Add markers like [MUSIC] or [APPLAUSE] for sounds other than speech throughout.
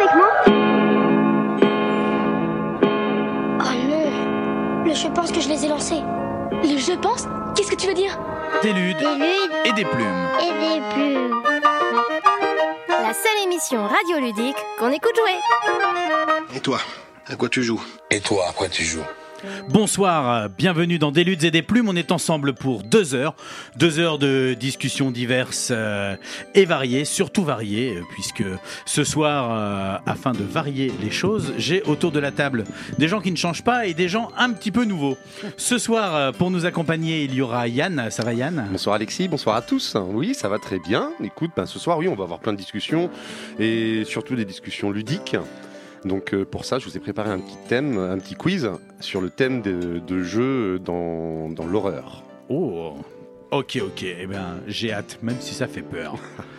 avec moi Oh non Le je pense que je les ai lancés. Le je pense? Qu'est-ce que tu veux dire? Des ludes Des ludes et des plumes. et des plumes. La seule émission radioludique qu'on écoute jouer. Et toi, à quoi tu joues? Et toi, à quoi tu joues? Bonsoir, bienvenue dans Des luttes et des plumes. On est ensemble pour deux heures, deux heures de discussions diverses euh, et variées, surtout variées, euh, puisque ce soir, euh, afin de varier les choses, j'ai autour de la table des gens qui ne changent pas et des gens un petit peu nouveaux. Ce soir, pour nous accompagner, il y aura Yann. Ça va Yann? Bonsoir Alexis, bonsoir à tous. Oui, ça va très bien. Écoute, ben, ce soir, oui, on va avoir plein de discussions et surtout des discussions ludiques. Donc euh, pour ça, je vous ai préparé un petit thème, un petit quiz sur le thème de, de jeux dans, dans l'horreur. Oh, ok, ok. Eh bien, j'ai hâte, même si ça fait peur. [LAUGHS]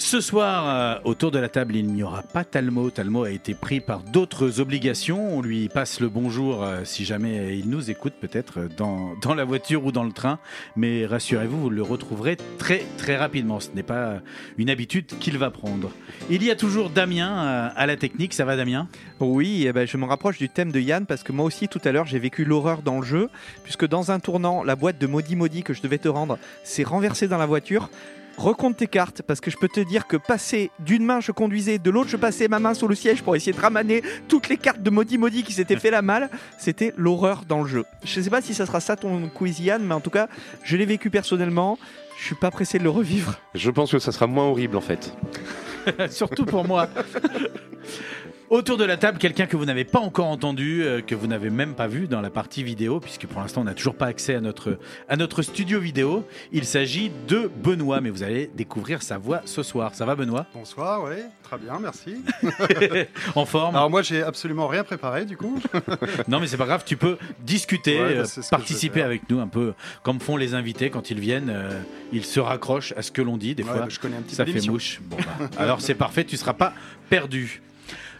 Ce soir, euh, autour de la table, il n'y aura pas Talmo. Talmo a été pris par d'autres obligations. On lui passe le bonjour euh, si jamais il nous écoute, peut-être euh, dans, [LAUGHS] dans la voiture ou dans le train. Mais rassurez-vous, vous le retrouverez très très rapidement. Ce n'est pas une habitude qu'il va prendre. Il y a toujours Damien à la technique. Ça va, Damien? Oui, eh ben, je me rapproche du thème de Yann parce que moi aussi tout à l'heure j'ai vécu l'horreur dans le jeu puisque dans un tournant la boîte de maudit maudit que je devais te rendre s'est renversée dans la voiture. Recompte tes cartes parce que je peux te dire que passer d'une main je conduisais, de l'autre je passais ma main sous le siège pour essayer de ramener toutes les cartes de maudit maudit qui s'étaient fait la malle. C'était l'horreur dans le jeu. Je sais pas si ça sera ça ton quiz Yann, mais en tout cas je l'ai vécu personnellement. Je suis pas pressé de le revivre. Je pense que ça sera moins horrible en fait. [LAUGHS] Surtout pour moi. [LAUGHS] Autour de la table, quelqu'un que vous n'avez pas encore entendu, euh, que vous n'avez même pas vu dans la partie vidéo, puisque pour l'instant on n'a toujours pas accès à notre, à notre studio vidéo. Il s'agit de Benoît, mais vous allez découvrir sa voix ce soir. Ça va Benoît? Bonsoir, oui, très bien, merci. [LAUGHS] En forme? Alors moi, j'ai absolument rien préparé du coup. [LAUGHS] Non mais c'est pas grave, tu peux discuter, Ouais, bah, euh, vais participer avec nous un peu comme font les invités quand ils viennent. euh, ils se raccrochent à ce que l'on dit des Ouais, fois. bah, je connais un petit Ça fait mouche. Bon, bah, alors c'est parfait, tu seras pas perdu.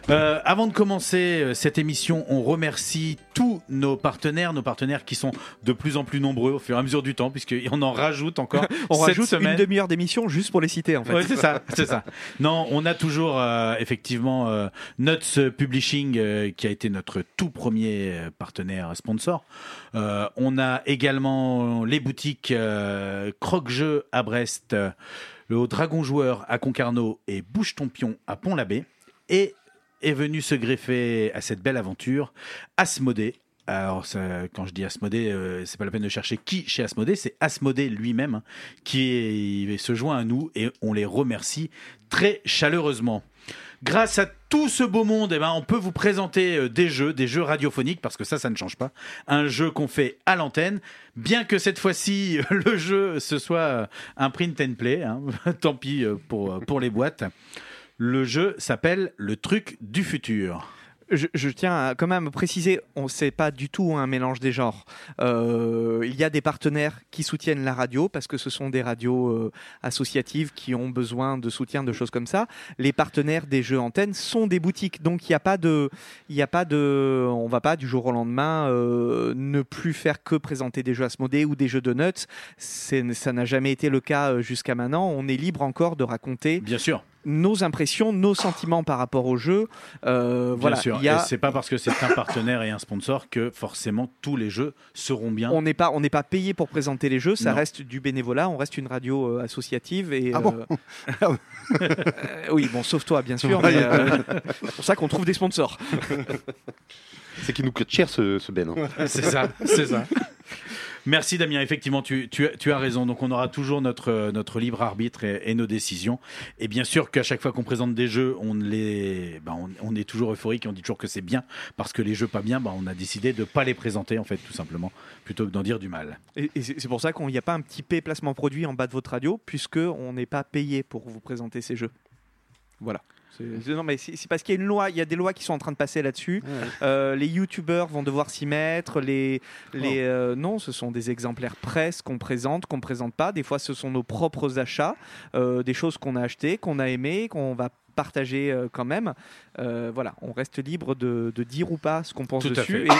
Euh, avant de commencer euh, cette émission, on remercie tous nos partenaires, nos partenaires qui sont de plus en plus nombreux au fur et à mesure du temps, puisqu'on en rajoute encore. [LAUGHS] On cette rajoute semaine. une demi-heure d'émission juste pour les citer en fait. Ouais, c'est ça, c'est ça. Non, on a toujours euh, effectivement euh, Nuts Publishing qui a été notre tout premier partenaire sponsor. On a également les boutiques Croque-Jeux à Brest, le Dragon Joueur à Concarneau et Bouche ton Pion à Pont-l'Abbé. Et est venu se greffer à cette belle aventure Asmodée. Alors, ça, quand je dis Asmodée, euh, c'est pas la peine de chercher qui chez Asmodée, c'est Asmodée lui-même hein, qui est- se joint à nous et on les remercie très chaleureusement. Grâce à tout ce beau monde, eh ben, on peut vous présenter euh, des jeux, des jeux radiophoniques, parce que ça, ça ne change pas. Un jeu qu'on fait à l'antenne, bien que cette fois-ci, [LAUGHS] le jeu, ce soit euh, un print and play. hein. [LAUGHS] Tant pis euh, pour, pour les boîtes. Le jeu s'appelle Le truc du futur. Je, je tiens à quand même à préciser, on sait pas du tout un mélange des genres. Euh, il y a des partenaires qui soutiennent la radio parce que ce sont des radios euh, associatives qui ont besoin de soutien de choses comme ça. Les partenaires des jeux antennes sont des boutiques, donc il n'y a pas de, il y a pas de, on va pas du jour au lendemain euh, ne plus faire que présenter des jeux Asmodée ou des jeux de nuts. Ça n'a jamais été le cas jusqu'à maintenant. On est libre encore de raconter Bien sûr, nos impressions, nos sentiments par rapport au jeu. Euh, bien voilà, sûr. a- c'est pas parce que c'est un partenaire et un sponsor que forcément tous les jeux seront bien. on n'est pas on n'est pas payé pour présenter les jeux, ça Non. reste du bénévolat, on reste une radio euh, associative et Ah bon euh, [LAUGHS] euh, [LAUGHS] oui bon sauf toi bien sûr, mais, euh, c'est pour ça qu'on trouve des sponsors. C'est qu'il nous coûte cher ce, ce Ben. hein. C'est ça, c'est ça. [LAUGHS] Merci Damien, effectivement, tu, as- raison. Donc on aura toujours notre, libre arbitre et, nos décisions. Et bien sûr qu'à chaque fois qu'on présente des jeux, on, les, ben, on, est toujours euphorique et on dit toujours que c'est bien. Parce que les jeux pas bien, ben, on a décidé de ne pas les présenter, en fait, tout simplement, plutôt que d'en dire du mal. Et, et c'est pour ça qu'il n'y a pas un petit P placement produit en bas de votre radio puisque on n'est pas payé pour vous présenter ces jeux. Voilà. Non mais c'est parce qu'il y a une loi, il y a des lois qui sont en train de passer là-dessus. Euh, les youtubeurs vont devoir s'y mettre. Les, les euh, non, ce sont des exemplaires presse qu'on présente, qu'on présente pas. Des fois, ce sont nos propres achats, euh, des choses qu'on a achetées, qu'on a aimées, qu'on va partager quand même. Voilà, on reste libre de, de dire ou pas ce qu'on pense Tout à dessus. fait. Et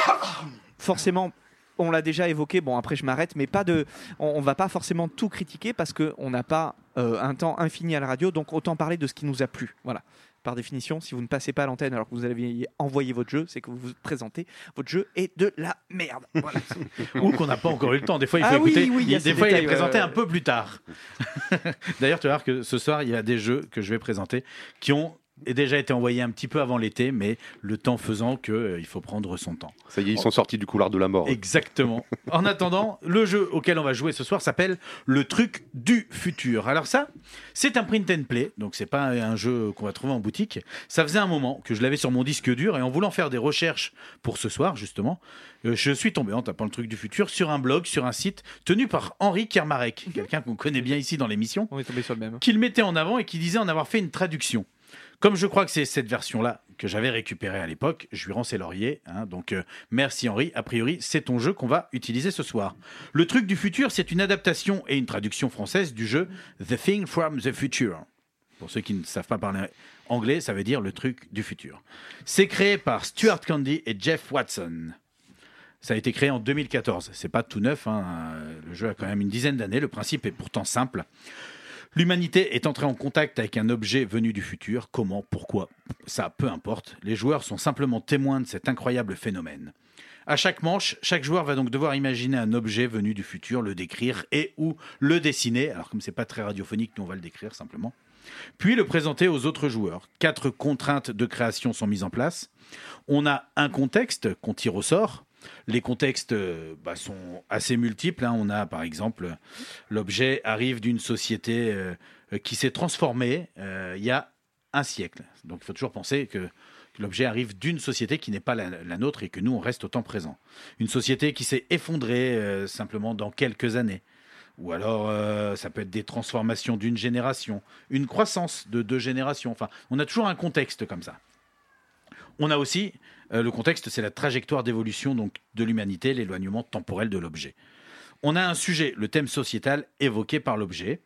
forcément. On l'a déjà évoqué, bon après je m'arrête, mais pas de, on, on va pas forcément tout critiquer parce qu'on n'a pas euh, un temps infini à la radio, donc autant parler de ce qui nous a plu. Voilà. par définition, si vous ne passez pas à l'antenne alors que vous avez envoyé votre jeu, c'est que vous vous présentez, votre jeu est de la merde. Voilà. [LAUGHS] Ou qu'on n'a pas encore eu le temps. Des fois, il faut Ah oui, écouter. oui, il y a des fois, il est présenté ouais, un peu plus tard. [LAUGHS] D'ailleurs, tu vas voir que ce soir, il y a des jeux que je vais présenter qui ont déjà été envoyés un petit peu avant l'été, mais le temps faisant que euh, il faut prendre son temps. Ça y est, ils sont sortis du couloir de la mort. Exactement. [LAUGHS] En attendant, le jeu auquel on va jouer ce soir s'appelle Le truc du futur. Alors ça, c'est un print and play, donc c'est pas un jeu qu'on va trouver en boutique. Ça faisait un moment que je l'avais sur mon disque dur et en voulant faire des recherches pour ce soir justement, euh, je suis tombé en tapant le truc du futur sur un blog, sur un site tenu par Henri Kermarek, quelqu'un qu'on connaît bien ici dans l'émission, On est tombé sur le même. qui le mettait en avant et qui disait en avoir fait une traduction. Comme je crois que c'est cette version-là que j'avais récupérée à l'époque, je lui rends ses lauriers. hein. donc euh, merci Henri. A priori, c'est ton jeu qu'on va utiliser ce soir. Le truc du futur, c'est une adaptation et une traduction française du jeu The Thing from the Future. Pour ceux qui ne savent pas parler anglais, ça veut dire le truc du futur. C'est créé par Stuart Candy et Jeff Watson. Ça a été créé en 2014. C'est pas tout neuf. hein. Le jeu a quand même une dizaine d'années. Le principe est pourtant simple. L'humanité est entrée en contact avec un objet venu du futur. Comment? Pourquoi? Ça, peu importe. Les joueurs sont simplement témoins de cet incroyable phénomène. À chaque manche, chaque joueur va donc devoir imaginer un objet venu du futur, le décrire et ou le dessiner. Alors comme c'est pas très radiophonique, nous on va le décrire simplement. Puis le présenter aux autres joueurs. Quatre contraintes de création sont mises en place. On a un contexte qu'on tire au sort. Les contextes euh, bah, sont assez multiples. hein. On a par exemple l'objet arrive d'une société euh, qui s'est transformée euh, il y a un siècle. Donc il faut toujours penser que, l'objet arrive d'une société qui n'est pas la, nôtre et que nous on reste au temps présent. Une société qui s'est effondrée simplement dans quelques années. Ou alors ça peut être des transformations d'une génération, une croissance de deux générations. Enfin, on a toujours un contexte comme ça. On a aussi euh, le contexte, c'est la trajectoire d'évolution donc de l'humanité, l'éloignement temporel de l'objet. On a un sujet, le thème sociétal évoqué par l'objet.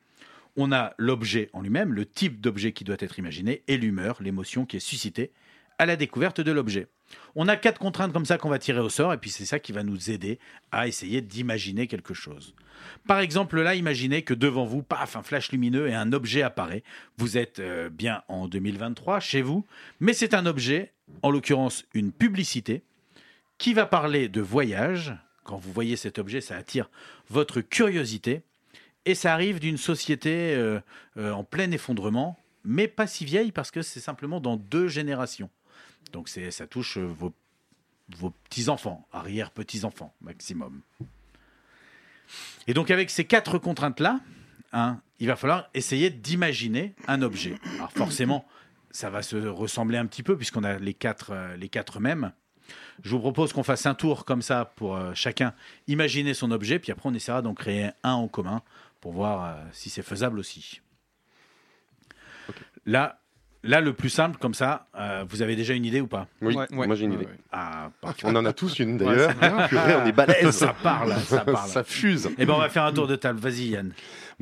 On a l'objet en lui-même, le type d'objet qui doit être imaginé, et l'humeur, l'émotion qui est suscitée à la découverte de l'objet. On a quatre contraintes comme ça qu'on va tirer au sort, et puis c'est ça qui va nous aider à essayer d'imaginer quelque chose. Par exemple, là, imaginez que devant vous, paf, un flash lumineux et un objet apparaît. Vous êtes euh, bien en 2023 chez vous, mais c'est un objet, en l'occurrence une publicité, qui va parler de voyage. Quand vous voyez cet objet, ça attire votre curiosité. Et ça arrive d'une société euh, euh, en plein effondrement, mais pas si vieille parce que c'est simplement dans deux générations. Donc ça touche euh, vos, vos petits-enfants, arrière-petits-enfants maximum. Et donc avec ces quatre contraintes-là, hein, il va falloir essayer d'imaginer un objet. Alors forcément, ça va se ressembler un petit peu puisqu'on a les quatre, euh, les quatre mêmes. Je vous propose qu'on fasse un tour comme ça pour euh, chacun imaginer son objet, puis après on essaiera d'en créer un en commun pour voir euh, si c'est faisable aussi. Là, là, le plus simple comme ça, euh, vous avez déjà une idée ou pas? Oui, Ouais, moi j'ai une idée. Ah. On en a tous une Ouais, d'ailleurs. [LAUGHS] Purée, on est balèze. ça parle, ça [LAUGHS] parle. Ça fuse. Eh ben, on va faire un tour de table. Vas-y, Yann.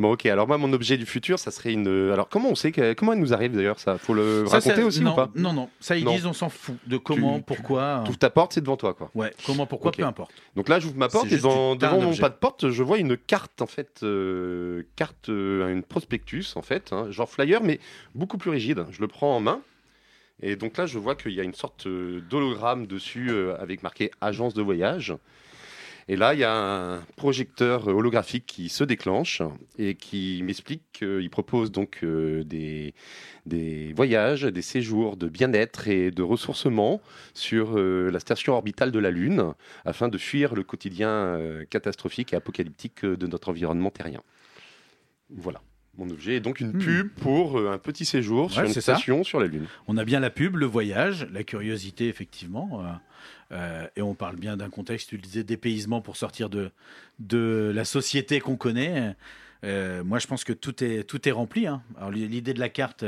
Bon, ok. Alors moi, mon objet du futur, ça serait une. Alors comment on sait que... comment elle nous arrive d'ailleurs Ça, faut le Ça, raconter aussi non, ou pas? Non, non. Ça, ils Non. disent, on s'en fout de comment, Tu- pourquoi. Toute ta porte, c'est devant toi, quoi. Ouais, comment, pourquoi, peu importe. Donc là, j'ouvre ma porte et dans- devant mon pas de porte, je vois une carte en fait, euh, carte, euh, une prospectus en fait, hein, genre flyer, mais beaucoup plus rigide. Je le prends en main et donc là, je vois qu'il y a une sorte euh, d'hologramme dessus euh, avec marqué agence de voyage. Et là, il y a un projecteur holographique qui se déclenche et qui m'explique qu'il propose donc euh, des, des voyages, des séjours de bien-être et de ressourcement sur euh, la station orbitale de la Lune afin de fuir le quotidien euh, catastrophique et apocalyptique de notre environnement terrien. Voilà. Mon objet est donc une Hmm. pub pour un petit séjour sur une ça. station sur la Lune. On a bien la pub, le voyage, la curiosité, effectivement. Euh, et on parle bien d'un contexte, tu le disais, dépaysement pour sortir de, de la société qu'on connaît. Euh, moi, je pense que tout est, tout est rempli. hein. Alors, l'idée de la carte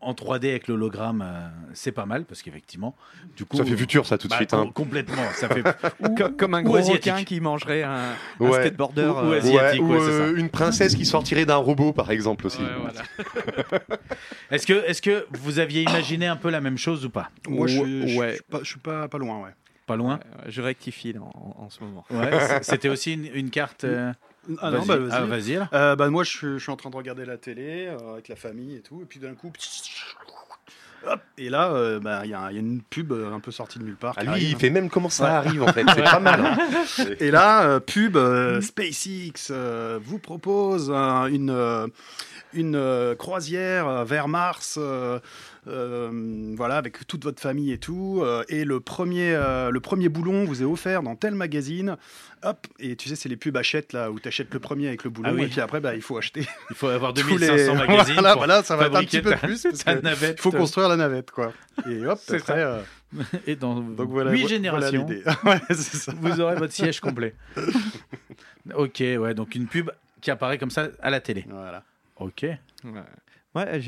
en 3D avec l'hologramme, euh, c'est pas mal parce qu'effectivement, du coup. Ça fait futur, ça, tout de bah, suite. hein. Complètement. Ça fait. [LAUGHS] Co- Comme un ou gros requin qui mangerait un, un Ouais. skateboarder. Ou- ou euh, asiatique. ou ouais, c'est euh, une princesse qui sortirait d'un robot, par exemple, aussi. ouais, voilà. [LAUGHS] Est-ce que, est que vous aviez imaginé un peu la même chose ou pas? Moi, je, Ouais. je- suis pas, je suis pas, pas loin, ouais. Pas loin? Je rectifie en, en ce moment. C'était aussi une, une carte. euh, Ah non, vas-y. bah vas-y. Ah, vas-y, là. Euh, bah, moi, je, suis- je suis en train de regarder la télé euh, avec la famille et tout, et puis d'un coup, hop, et là, euh, bah, il y, il y a une pub euh, un peu sortie de nulle part. Ah, lui, arrive. il fait même comment ça arrive en fait. C'est pas mal. hein. [LAUGHS] Et là, euh, pub, euh, SpaceX euh, vous propose un- une, euh, une euh, croisière euh, vers Mars, euh, voilà, avec toute votre famille et tout. euh, et le premier, euh, le premier boulon vous est offert dans tel magazine. Hop, et tu sais, c'est les pubs achètes là où tu achètes le premier avec le boulon. Ah oui. Et puis après, bah, il faut acheter Il faut avoir tous 2500 les. [LAUGHS] magazines. voilà, pour voilà, ça va être un petit peu ta- plus. Il faut construire la navette, quoi. Et hop, [LAUGHS] C'est après, ça. Et dans donc voilà. 8 vo- voilà générations, [LAUGHS] ouais, ça. vous aurez votre siège complet. ok, ouais, donc une pub qui apparaît comme ça à la télé. Voilà. Ok. Ouais, Ouais,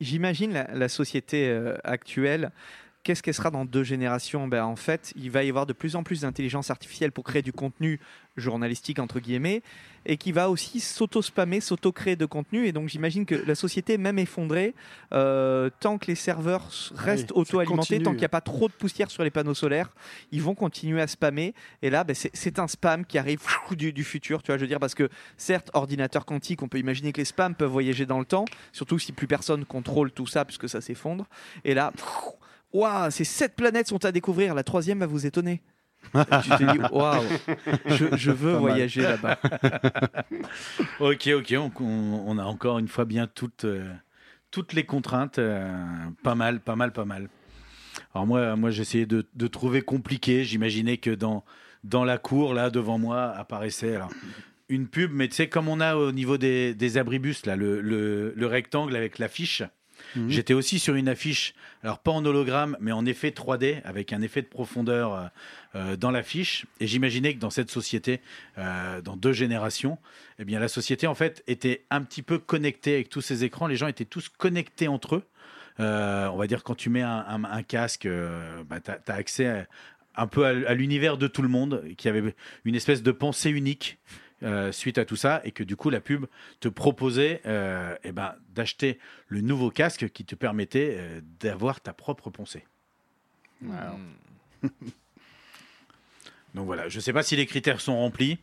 j'imagine la, la société euh, actuelle. Qu'est-ce qu'elle sera dans deux générations? Ben, En fait, il va y avoir de plus en plus d'intelligence artificielle pour créer du contenu journalistique, entre guillemets, et qui va aussi s'auto-spammer, s'auto-créer de contenu. Et donc, j'imagine que la société, même effondrée, euh, tant que les serveurs Ah restent oui, auto-alimentés, tant qu'il n'y a pas trop de poussière sur les panneaux solaires, ils vont continuer à spammer. Et là, ben, c'est- un spam qui arrive du, du futur, tu vois, je veux dire, parce que certes, ordinateur quantique, on peut imaginer que les spams peuvent voyager dans le temps, surtout si plus personne contrôle tout ça, puisque ça s'effondre. Et là, waouh, ces sept planètes sont à découvrir, la troisième va vous étonner. [LAUGHS] Tu te dis, waouh, je, je veux voyager là-bas. [LAUGHS] Ok, ok, on a encore une fois bien toutes, euh, toutes les contraintes. euh, pas mal, pas mal, pas mal. Alors moi, moi j'essayais de, de trouver compliqué. J'imaginais que dans, dans la cour, là, devant moi, apparaissait alors, une pub, mais tu sais, comme on a au niveau des, des abribus, là, le, le- le rectangle avec l'affiche. Mhm. J'étais aussi sur une affiche, alors pas en hologramme, mais en effet 3D, avec un effet de profondeur euh, euh, dans l'affiche. Et j'imaginais que dans cette société, euh, dans deux générations, eh bien la société en fait était un petit peu connectée avec tous ces écrans. Les gens étaient tous connectés entre eux. On va dire quand tu mets un, casque, bah, tu as, accès à- un peu à l'univers de tout le monde, qui avait une espèce de pensée unique. Euh, suite à tout ça et que du coup la pub te proposait euh, eh ben, d'acheter le nouveau casque qui te permettait euh, d'avoir ta propre pensée. [LAUGHS] Donc voilà, je ne sais pas si les critères sont remplis.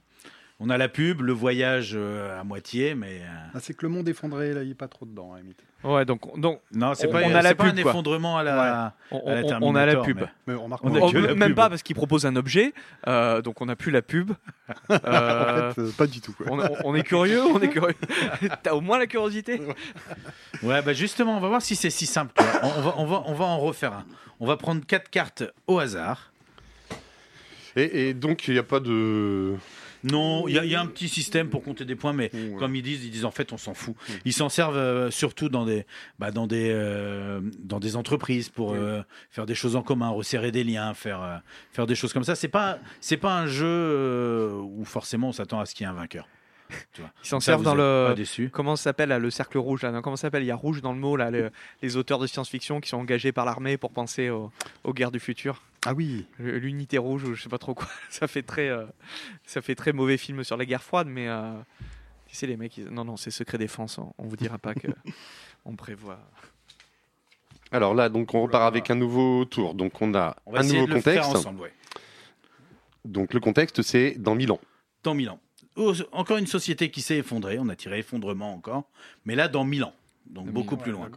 On a la pub, le voyage euh, à moitié, mais euh, Ah, c'est que le monde effondré, là, il n'est pas trop dedans, à limite. Ouais, donc, donc non, c'est On- pas, on a la pas pub, un quoi. effondrement à la. on, à la on- a la pub. mais- Mais on remarque On a Oh, que la même pub. pas parce qu'il propose un objet, euh, donc on n'a plus la pub. Euh, [LAUGHS] en fait, euh, pas du tout. quoi. on, on- on est curieux, on est curieux. [LAUGHS] T'as au moins la curiosité. Ouais, bah justement, on va voir si c'est si simple. On, on va, on, va, on va en refaire un. On va prendre quatre cartes au hasard. Et, et donc, il n'y a pas de. Non, il y, a- il y a un petit système pour compter des points, mais Ouais. comme ils disent, ils disent en fait, on s'en fout. Ils s'en servent euh, surtout dans des, bah, dans des, euh, dans des entreprises pour euh, faire des choses en commun, resserrer des liens, faire, faire des choses comme ça. C'est pas, c'est pas un jeu où forcément on s'attend à ce qu'il y ait un vainqueur. Ils s'en servent dans le. Déçu. Comment ça s'appelle le cercle rouge là non, Comment ça s'appelle Il y a rouge dans le mot là, les, les auteurs de science-fiction qui sont engagés par l'armée pour penser au- aux guerres du futur. Ah oui, L'unité rouge ou je sais pas trop quoi. [LAUGHS] Ça fait très, euh, ça fait très mauvais film sur la guerre froide, mais euh, tu sais les mecs, ils- non non c'est secret défense. On, on vous dira pas que [LAUGHS] on prévoit. Alors là, donc, on repart avec un nouveau tour. Donc, on a On un nouveau contexte. ensemble. ouais. Donc, le contexte, c'est dans Milan. Dans Milan. Oh, Encore une société qui s'est effondrée. On a tiré effondrement encore, mais là dans Milan. Donc beaucoup plus loin.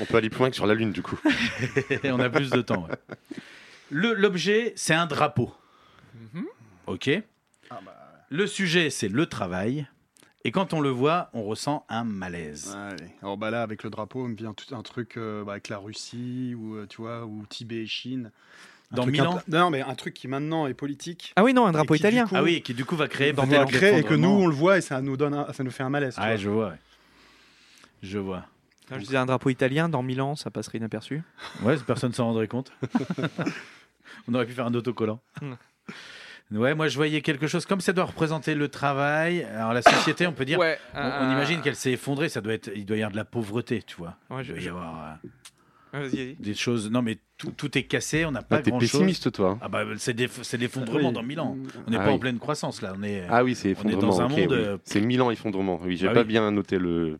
On peut aller plus loin que sur la Lune, du coup. [LAUGHS] Et on a plus de temps. ouais. L'objet, c'est un drapeau. Mhm. Ok. Ah bah, Le sujet, c'est le travail. Et quand on le voit, on ressent un malaise. allez. Alors bah là, avec le drapeau, il me vient tout un truc euh, bah, avec la Russie ou euh, tu vois, ou Tibet et Chine. Dans Milan peu- Non, mais un truc qui maintenant est politique. Ah oui non un drapeau italien. coup, Ah oui, qui du coup va créer va créer et que nous on le voit et ça nous donne, un- ça nous fait un malaise. tu Ah, vois. je vois. ouais. Je vois. Quand je disais un drapeau italien dans Milan, ça passerait inaperçu. Ouais, personne s'en rendrait compte. [LAUGHS] on aurait pu faire un autocollant. Ouais, moi je voyais quelque chose comme ça doit représenter le travail. Alors la société, on peut dire, Ouais. on, on imagine qu'elle s'est effondrée. Ça doit être, il doit y avoir de la pauvreté, tu vois. Ouais, Il je- doit y je- avoir euh. Des choses. Non, mais tout, tout est cassé. On n'a pas Ah, T'es grand chose. pessimiste, toi. Ah bah c'est l'effondrement Oui. dans Milan. On n'est Ah pas oui. en pleine croissance là. On est. Ah oui, c'est On est effondrement. dans un monde, oui. euh, C'est Milan effondrement. Oui, j'ai Ah pas oui. bien noté le.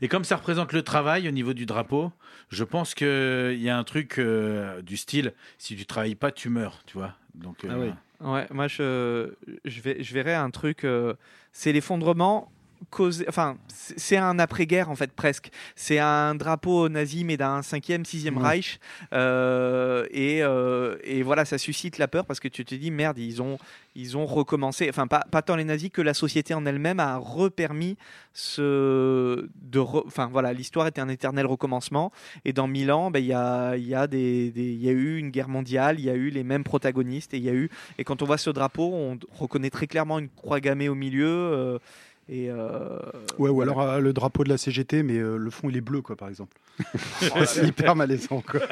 Et comme ça représente le travail au niveau du drapeau, je pense qu'il y a un truc euh, du style si tu travailles pas, tu meurs, tu vois. Donc, euh, Ah oui. Ouais, moi je, je, vais, je verrais un truc, euh, c'est l'effondrement causé. Enfin, c'est un après-guerre en fait presque. C'est un drapeau nazi mais d'un cinquième, sixième Mhm. Reich. Euh, et, euh, et voilà, ça suscite la peur parce que tu te dis merde, ils ont ils ont recommencé. Enfin, pas, pas tant les nazis que la société en elle-même a repermis ce de. re- Enfin voilà, l'histoire était un éternel recommencement. Et dans Milan, ben, il y a il y a des y a eu une guerre mondiale, il y a eu les mêmes protagonistes et y a eu et quand on voit ce drapeau, on reconnaît très clairement une croix gammée au milieu. euh, et euh, Ouais, ou voilà. alors euh, le drapeau de la CGT, mais euh, le fond il est bleu, quoi, par exemple. [LAUGHS] c'est hyper malaisant, quoi. [LAUGHS]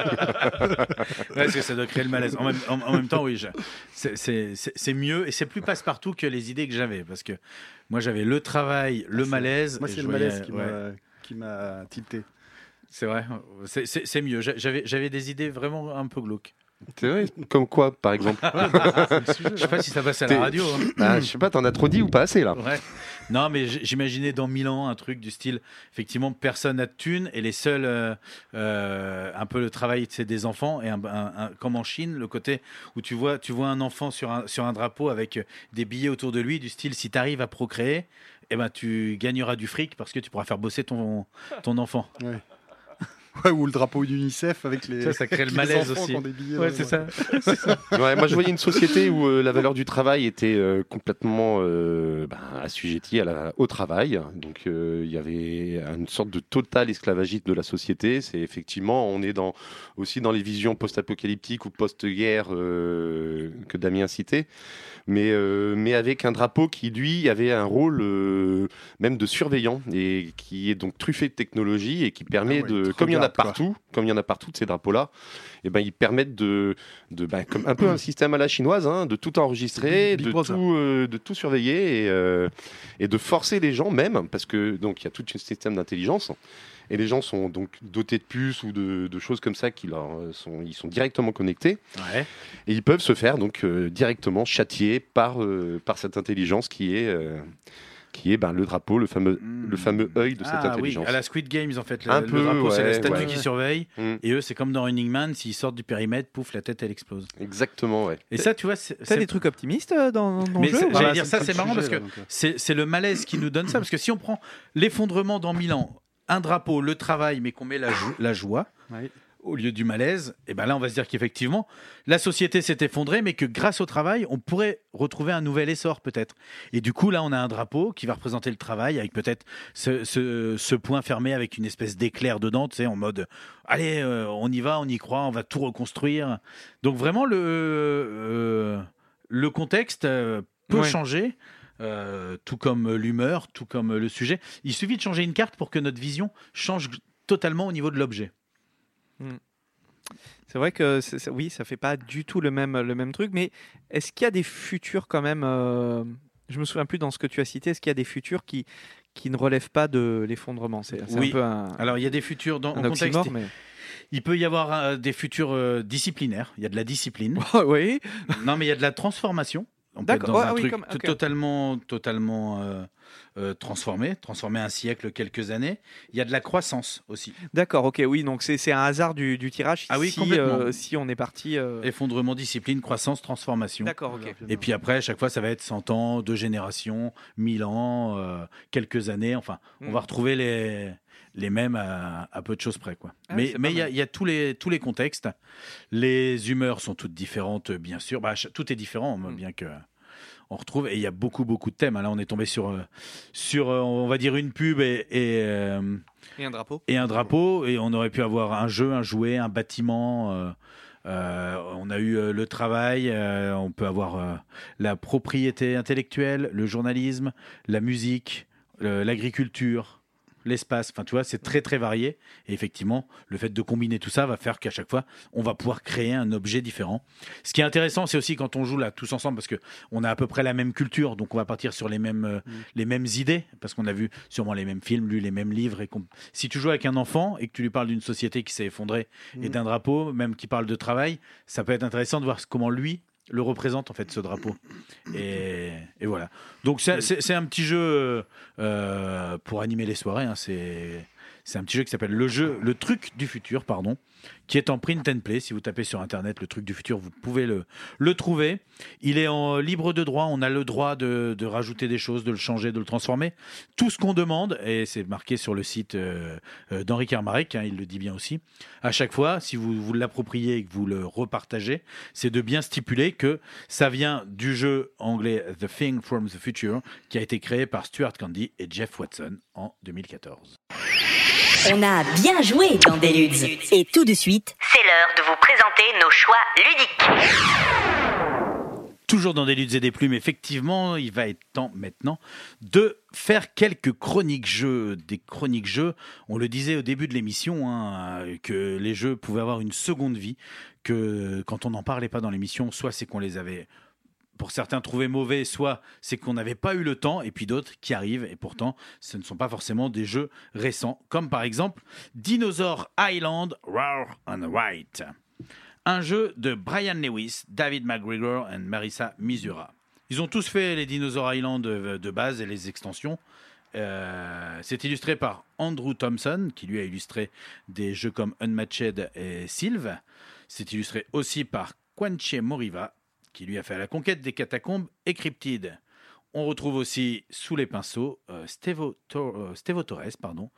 Ouais, parce que ça doit créer le malaise. En même, en- en même temps, oui, je- c'est- c'est c'est- c'est mieux et c'est plus passe-partout que les idées que j'avais. Parce que moi, j'avais le travail, le malaise. Moi, c'est le malaise qui ouais. m'a qui m'a tilté. C'est vrai, c'est- c'est c'est mieux. J'a- J'avais j'avais des idées vraiment un peu glauques. C'est vrai Comme quoi, par exemple [LAUGHS] Je sais pas si ça passe à la radio. hein. Ah, Je sais pas, t'en as trop dit ou pas assez là? Ouais. Non, mais j'imaginais dans Milan un truc du style, effectivement, personne n'a de thunes et les seuls, euh, euh, un peu le travail c'est des enfants et comme en Chine, le côté où tu vois, tu vois un enfant sur un, sur un drapeau avec des billets autour de lui du style, si tu arrives à procréer, eh ben, tu gagneras du fric parce que tu pourras faire bosser ton, ton enfant. Ou le drapeau d'UNICEF avec les. Ça, ça crée le [LAUGHS] malaise aussi. billets Ouais, dans- [LAUGHS] c'est ça. Ouais, moi, je voyais une société où euh, la valeur du travail était euh, complètement euh, ben, assujettie à la- au travail. Donc, euh, il y avait une sorte de total esclavagisme de la société. C'est effectivement, on est dans, aussi dans les visions post-apocalyptiques ou post-guerre euh, que Damien citait. Mais, euh, mais avec un drapeau qui, lui, avait un rôle euh, même de surveillant et qui est donc truffé de technologie et qui permet Ah ouais, de, comme il y en a quoi. partout, comme il y en a partout de ces drapeaux-là, et ben ils permettent de, de ben, comme un peu un système à la chinoise, hein, de tout enregistrer, de tout, euh, de tout surveiller et, euh, et de forcer les gens même, parce que donc il y a tout un système d'intelligence. Et les gens sont donc dotés de puces ou de, de choses comme ça qui leur euh, sont, ils sont directement connectés Ouais. et ils peuvent se faire donc directement châtier par par cette intelligence qui est qui est ben, le drapeau, le fameux le fameux œil de cette Ah oui, intelligence. à la Squid Games en fait. Le, Un le peu, drapeau, c'est la statue ouais. qui surveille. Mm. Et eux, c'est comme dans Running Man, s'ils sortent du périmètre, pouf, la tête elle explose. Exactement, ouais. Et ça, tu vois, c'est. T'as des trucs optimistes euh, dans, dans Mais le jeu j'allais Voilà, dire ça, c'est marrant sujet, parce que euh. c'est c'est le malaise qui nous donne ça. Parce que si on prend l'effondrement dans Milan, un drapeau, le travail, mais qu'on met la, jo- la joie Ouais. Au lieu du malaise, et ben là, on va se dire qu'effectivement, la société s'est effondrée, mais que grâce au travail, on pourrait retrouver un nouvel essor peut-être. Et du coup, là, on a un drapeau qui va représenter le travail avec peut-être ce, ce- ce point fermé avec une espèce d'éclair dedans, tu sais, en mode allez, euh, on y va, on y croit, on va tout reconstruire. Donc vraiment, le, euh, le contexte euh, peut Ouais. changer. euh, tout comme l'humeur, tout comme le sujet. Il suffit de changer une carte pour que notre vision change totalement au niveau de l'objet. C'est vrai que oui, ça fait pas du tout le même, le même truc, mais est-ce qu'il y a des futurs quand même euh, Je me souviens plus dans ce que tu as cité. Est-ce qu'il y a des futurs qui, qui ne relèvent pas de l'effondrement? C'est Oui. un peu un, Alors il y a des futurs dans un en contexte. oxymore, mais Il peut y avoir euh, des futurs euh, disciplinaires. Il y a de la discipline. [LAUGHS] oui. non, mais il y a de la transformation. On peut être dans Ah un oui, truc comme- totalement, totalement euh, euh, transformé, transformé un siècle, quelques années. Il y a de la croissance aussi. D'accord, ok, oui, donc c'est un hasard du, du tirage Ah oui, si, complètement. euh, si on est parti. Effondrement, discipline, croissance, transformation. D'accord, ok. Et puis après, à chaque fois, ça va être 100 ans, deux générations, 1000 ans, quelques années. Enfin, on Mm. va retrouver les, les mêmes à, à peu de choses près. Quoi. Ah, mais il y a, y tous, les, tous les contextes. Les humeurs sont toutes différentes, bien sûr. Bah, tout est différent, Mm. bien que on retrouve. Et il y a beaucoup, beaucoup de thèmes. Là, on est tombé sur, euh, sur euh, on va dire, une pub et, et, euh, Et un drapeau et un drapeau. Et on aurait pu avoir un jeu, un jouet, un bâtiment. euh, euh, on a eu euh, le travail, euh, on peut avoir euh, la propriété intellectuelle, le journalisme, la musique, l'agriculture, l'espace. Enfin, tu vois, c'est très très varié. Et effectivement, le fait de combiner tout ça va faire qu'à chaque fois, on va pouvoir créer un objet différent. Ce qui est intéressant, c'est aussi quand on joue là tous ensemble, parce que on a à peu près la même culture, donc on va partir sur les mêmes euh, les mêmes idées, parce qu'on a vu sûrement les mêmes films, lu les mêmes livres. Et si tu joues avec un enfant et que tu lui parles d'une société qui s'est effondrée et d'un drapeau, même qui parle de travail, ça peut être intéressant de voir comment lui le représente en fait ce drapeau. Et, voilà. Donc c'est un petit jeu euh, pour animer les soirées. hein. C'est C'est un petit jeu qui s'appelle le jeu, le truc du futur, pardon, qui est en print and play. Si vous tapez sur internet le truc du futur, vous pouvez le, le trouver. Il est en libre de droit. On a le droit de, de rajouter des choses, de le changer, de le transformer. Tout ce qu'on demande, et c'est marqué sur le site euh, euh, d'Henri Carmarek, hein, il le dit bien aussi. À chaque fois, si vous vous l'appropriez et que vous le repartagez, c'est de bien stipuler que ça vient du jeu anglais The Thing from the Future, qui a été créé par Stuart Candy et Jeff Watson en 2014. On a bien joué dans Deluxe. Et tout de suite, c'est l'heure de vous présenter nos choix ludiques. Toujours dans des luttes et des plumes, effectivement, il va être temps maintenant de faire quelques chroniques jeux. Des chroniques jeux, on le disait au début de l'émission, hein, que les jeux pouvaient avoir une seconde vie, que quand on n'en parlait pas dans l'émission, soit c'est qu'on les avait pour certains trouvés mauvais, soit c'est qu'on n'avait pas eu le temps, et puis d'autres qui arrivent, et pourtant ce ne sont pas forcément des jeux récents, comme par exemple Dinosaur Island Raw and White, un jeu de Brian Lewis, David McGregor et Marissa Misura. Ils ont tous fait les Dinosaur Island de, de base et les extensions. Euh, c'est illustré par Andrew Thompson, qui lui a illustré des jeux comme Unmatched et Sylve. C'est illustré aussi par Quanche Moriva, qui lui a fait la conquête des catacombes et cryptides. On retrouve aussi sous les pinceaux euh, euh, Stevo Torres, pardon,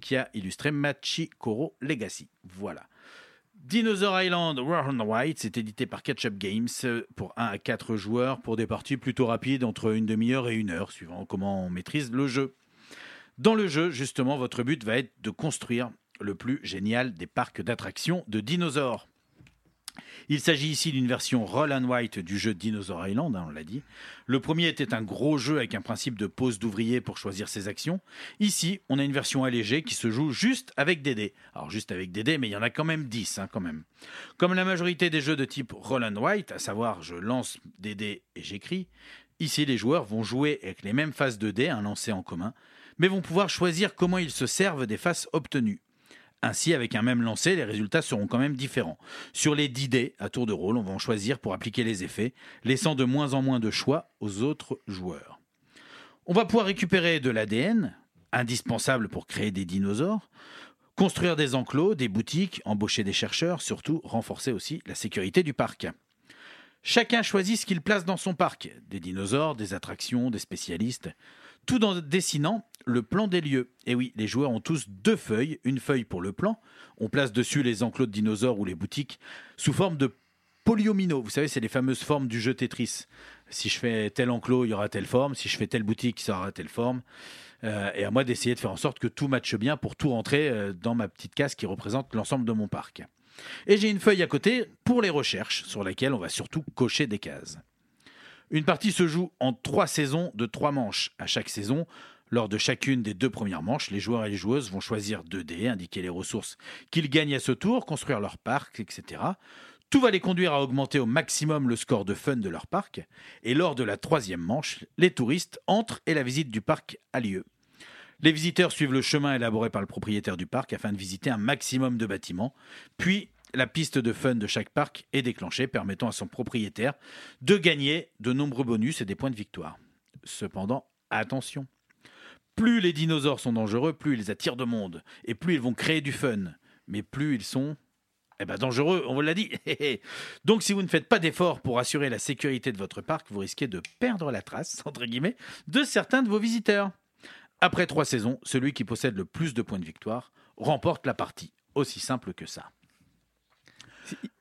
qui a illustré Machi Koro Legacy. Voilà. Dinosaur Island War on White, c'est édité par Catch-Up Games euh, pour 1 à 4 joueurs pour des parties plutôt rapides, entre une demi-heure et une heure, suivant comment on maîtrise le jeu. Dans le jeu, justement, votre but va être de construire le plus génial des parcs d'attractions de dinosaures. Il s'agit ici d'une version Roll and White du jeu Dinosaur Island, hein, on l'a dit. Le premier était un gros jeu avec un principe de pause d'ouvrier pour choisir ses actions. Ici, on a une version allégée qui se joue juste avec des dés. Alors juste avec des dés, mais il y en a quand même 10 hein, quand même. Comme la majorité des jeux de type Roll and White, à savoir je lance des dés et j'écris, ici les joueurs vont jouer avec les mêmes faces de dés, un lancé en commun, mais vont pouvoir choisir comment ils se servent des faces obtenues. Ainsi, avec un même lancer, les résultats seront quand même différents. Sur les 10 dés, à tour de rôle, on va en choisir pour appliquer les effets, laissant de moins en moins de choix aux autres joueurs. On va pouvoir récupérer de l'ADN, indispensable pour créer des dinosaures, construire des enclos, des boutiques, embaucher des chercheurs, surtout renforcer aussi la sécurité du parc. Chacun choisit ce qu'il place dans son parc, des dinosaures, des attractions, des spécialistes, tout en dessinant le plan des lieux. Et oui, les joueurs ont tous deux feuilles, une feuille pour le plan, on place dessus les enclos de dinosaures ou les boutiques sous forme de polyomino. Vous savez, c'est les fameuses formes du jeu Tetris. Si je fais tel enclos, il y aura telle forme. Si je fais telle boutique, ça aura telle forme. Euh, et à moi d'essayer de faire en sorte que tout matche bien pour tout rentrer euh, dans ma petite case qui représente l'ensemble de mon parc. Et j'ai une feuille à côté pour les recherches, sur laquelle on va surtout cocher des cases. Une partie se joue en trois saisons de trois manches. À chaque saison, lors de chacune des deux premières manches, les joueurs et les joueuses vont choisir deux dés, indiquer les ressources qu'ils gagnent à ce tour, construire leur parc, etc. Tout va les conduire à augmenter au maximum le score de fun de leur parc. Et lors de la troisième manche, les touristes entrent et la visite du parc a lieu. Les visiteurs suivent le chemin élaboré par le propriétaire du parc afin de visiter un maximum de bâtiments. Puis, la piste de fun de chaque parc est déclenchée, permettant à son propriétaire de gagner de nombreux bonus et des points de victoire. Cependant, attention. Plus les dinosaures sont dangereux, plus ils attirent de monde, et plus ils vont créer du fun. Mais plus ils sont eh ben, dangereux, on vous l'a dit. [LAUGHS] Donc si vous ne faites pas d'efforts pour assurer la sécurité de votre parc, vous risquez de perdre la trace, [LAUGHS] entre guillemets, de certains de vos visiteurs. Après trois saisons, celui qui possède le plus de points de victoire remporte la partie. Aussi simple que ça.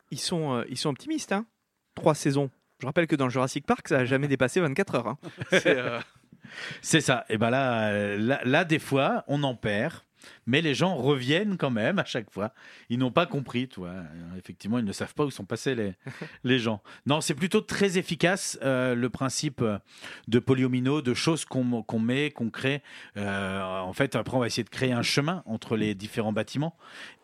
Ils sont, euh, ils sont optimistes, hein Trois saisons. Je rappelle que dans Jurassic Park, ça n'a jamais [LAUGHS] dépassé 24 heures. hein. C'est, euh, C'est ça. Et ben là, euh, là, là, des fois, on en perd. Mais les gens reviennent quand même à chaque fois. Ils n'ont pas compris, toi. Euh, Effectivement, ils ne savent pas où sont passés les, [LAUGHS] les gens. Non, c'est plutôt très efficace euh, le principe euh, de polyomino, de choses qu'on qu'on met, qu'on crée. Euh, en fait, après, on va essayer de créer un chemin entre les différents bâtiments.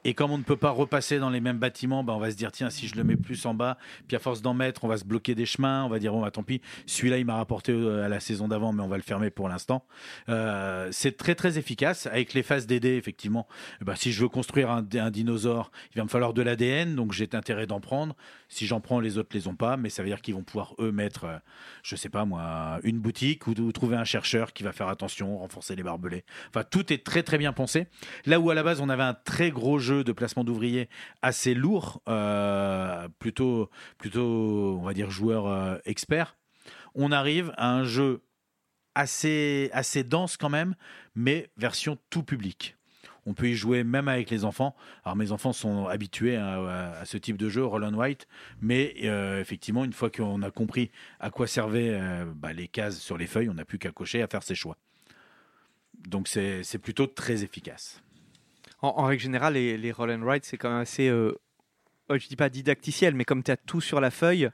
Et comme on ne peut pas repasser dans les mêmes bâtiments, ben, on va se dire tiens, si je le mets plus en bas, puis à force d'en mettre, on va se bloquer des chemins. On va dire bon, bah, tant pis, celui-là, il m'a rapporté à la saison d'avant, mais on va le fermer pour l'instant. Euh, c'est très très efficace avec les phases DD. Effectivement, eh ben, si je veux construire un, dinosaure, il va me falloir de l'ADN, donc j'ai intérêt d'en prendre. Si j'en prends, les autres les ont pas, mais ça veut dire qu'ils vont pouvoir eux mettre, euh, je sais pas moi, une boutique ou, ou trouver un chercheur qui va faire attention, renforcer les barbelés. Enfin, tout est très très bien pensé. Là où à la base on avait un très gros jeu de placement d'ouvriers assez lourd, euh, plutôt plutôt on va dire joueur euh, expert, on arrive à un jeu assez assez dense quand même, mais version tout public. On peut y jouer même avec les enfants. Alors mes enfants sont habitués à, ce type de jeu, Roll and White, mais euh, effectivement, une fois qu'on a compris à quoi servaient euh, bah, les cases sur les feuilles, on n'a plus qu'à cocher, à faire ses choix. Donc c'est plutôt très efficace. En, règle générale, les, les roll and ride, c'est quand même assez. euh, ouais, je dis pas didacticiel, mais comme tu as tout sur la feuille,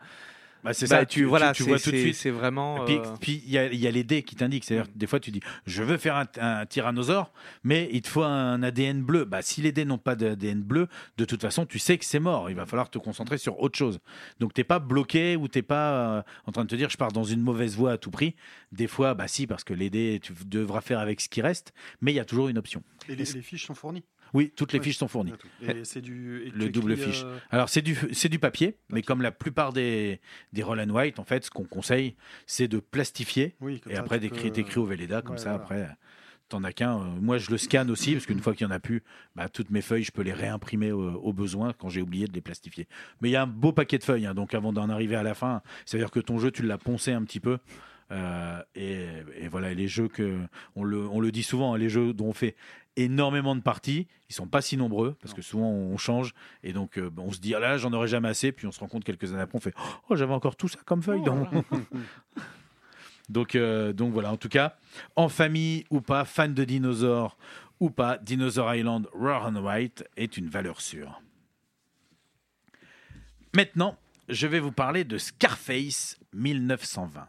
Bah, c'est bah, ça, tu, voilà, tu vois tout de suite. C'est vraiment. Puis euh, puis il y, a- il y a les dés qui t'indiquent. C'est-à-dire que des fois, tu dis Je veux faire un, un tyrannosaure, mais il te faut un ADN bleu. Bah, si les dés n'ont pas d'ADN bleu, de toute façon, tu sais que c'est mort. Il va falloir te concentrer sur autre chose. Donc, t'es pas bloqué ou t'es pas euh, en train de te dire Je pars dans une mauvaise voie à tout prix. Des fois, bah si, parce que les dés, tu devras faire avec ce qui reste, mais il y a toujours une option. Et les, les fiches sont fournies. Oui, toutes les Ouais. fiches sont fournies. Et c'est du. et Le double fiche. euh, Alors c'est du c'est du papier, mais comme la plupart des des roll and white, en fait, ce qu'on conseille, c'est de plastifier Oui, et ça, après d'écrire peux- au Velleda comme Ouais, ça. voilà. Après, t'en as qu'un. Euh, Moi, je le scanne aussi parce qu'une [CLEARS THROAT] fois qu'il y en a plus, bah, toutes mes feuilles, je peux les réimprimer au, au besoin quand j'ai oublié de les plastifier. Mais il y a un beau paquet de feuilles, hein, donc avant d'en arriver à la fin, c'est à dire que ton jeu, tu l'as poncé un petit peu. Euh, et, et voilà, les jeux que on le, on le dit souvent, hein, les jeux dont on fait énormément de parties, ils sont pas si nombreux parce que souvent on change. Et donc euh, on se dit ah là j'en aurais jamais assez, puis on se rend compte quelques années après on fait oh j'avais encore tout ça comme feuille dans [LAUGHS] mon- donc euh, donc voilà. En tout cas en famille ou pas, fan de dinosaures ou pas, Dinosaur Island Raw and White est une valeur sûre. Maintenant, je vais vous parler de Scarface 1920.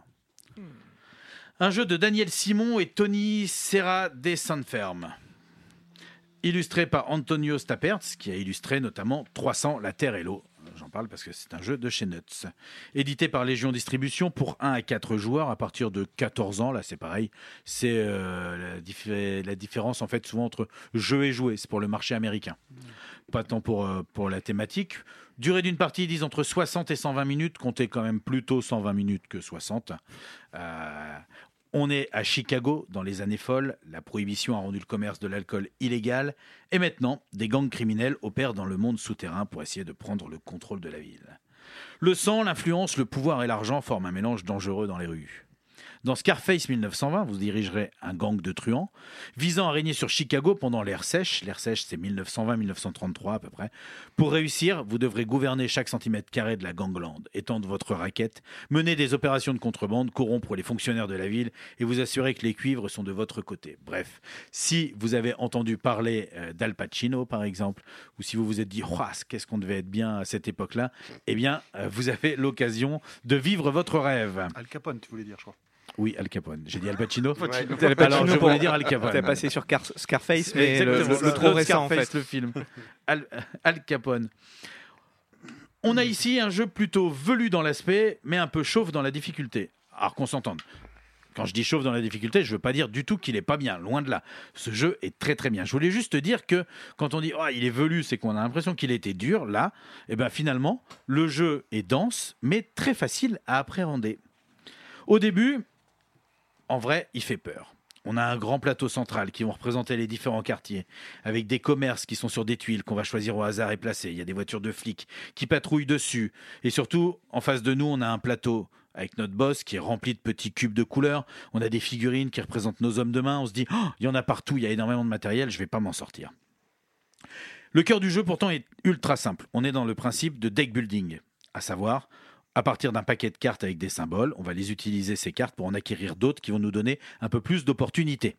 Un jeu de Daniel Simon et Tony Serra de Sanferme. Illustré par Antonio Stapertz, qui a illustré notamment 300 La Terre et l'eau. J'en parle parce que c'est un jeu de chez Nuts. Édité par Légion Distribution pour 1 à 4 joueurs à partir de 14 ans. Là, c'est pareil. C'est euh, la, diffé- la différence, en fait, souvent entre jeu et jouet. C'est pour le marché américain. Pas tant pour, euh, la thématique. Durée d'une partie, ils disent entre 60 et 120 minutes. Comptez quand même plutôt 120 minutes que 60. Euh, on est à Chicago dans les années folles. La prohibition a rendu le commerce de l'alcool illégal. Et maintenant, des gangs criminels opèrent dans le monde souterrain pour essayer de prendre le contrôle de la ville. Le sang, l'influence, le pouvoir et l'argent forment un mélange dangereux dans les rues. Dans Scarface 1920, vous dirigerez un gang de truands visant à régner sur Chicago pendant l'ère sèche. L'ère sèche, c'est 1920-1933 à peu près. Pour réussir, vous devrez gouverner chaque centimètre carré de la gangland, étendre votre raquette, mener des opérations de contrebande, corrompre les fonctionnaires de la ville et vous assurer que les cuivres sont de votre côté. Bref, si vous avez entendu parler euh, d'Al Pacino, par exemple, ou si vous vous êtes dit, qu'est-ce qu'on devait être bien à cette époque-là, eh bien, euh, vous avez l'occasion de vivre votre rêve. Al Capone, tu voulais dire, je crois. Oui, Al Capone. J'ai dit Al Pacino. Le Pacino Alors, je voulais dire Al Capone. T'as passé sur Car- Scarface, mais le, le ça. trop récent en Scarface, fait. le film. [LAUGHS] Al, Al Capone. On a ici un jeu plutôt velu dans l'aspect, mais un peu chauve dans la difficulté. Alors qu'on s'entende. Quand je dis chauve dans la difficulté, je veux pas dire du tout qu'il est pas bien, loin de là. Ce jeu est très très bien. Je voulais juste te dire que quand on dit oh, il est velu, c'est qu'on a l'impression qu'il était dur. Là, et ben finalement, le jeu est dense, mais très facile à appréhender. Au début, en vrai, il fait peur. On a un grand plateau central qui vont représenter les différents quartiers, avec des commerces qui sont sur des tuiles qu'on va choisir au hasard et placer. Il y a des voitures de flics qui patrouillent dessus. Et surtout, en face de nous, on a un plateau avec notre boss qui est rempli de petits cubes de couleurs. On a des figurines qui représentent nos hommes de main. On se dit, Oh, il y en a partout, il y a énormément de matériel, je vais pas m'en sortir. Le cœur du jeu, pourtant, est ultra simple. On est dans le principe de deck building, à savoir, à partir d'un paquet de cartes avec des symboles, on va les utiliser ces cartes pour en acquérir d'autres qui vont nous donner un peu plus d'opportunités.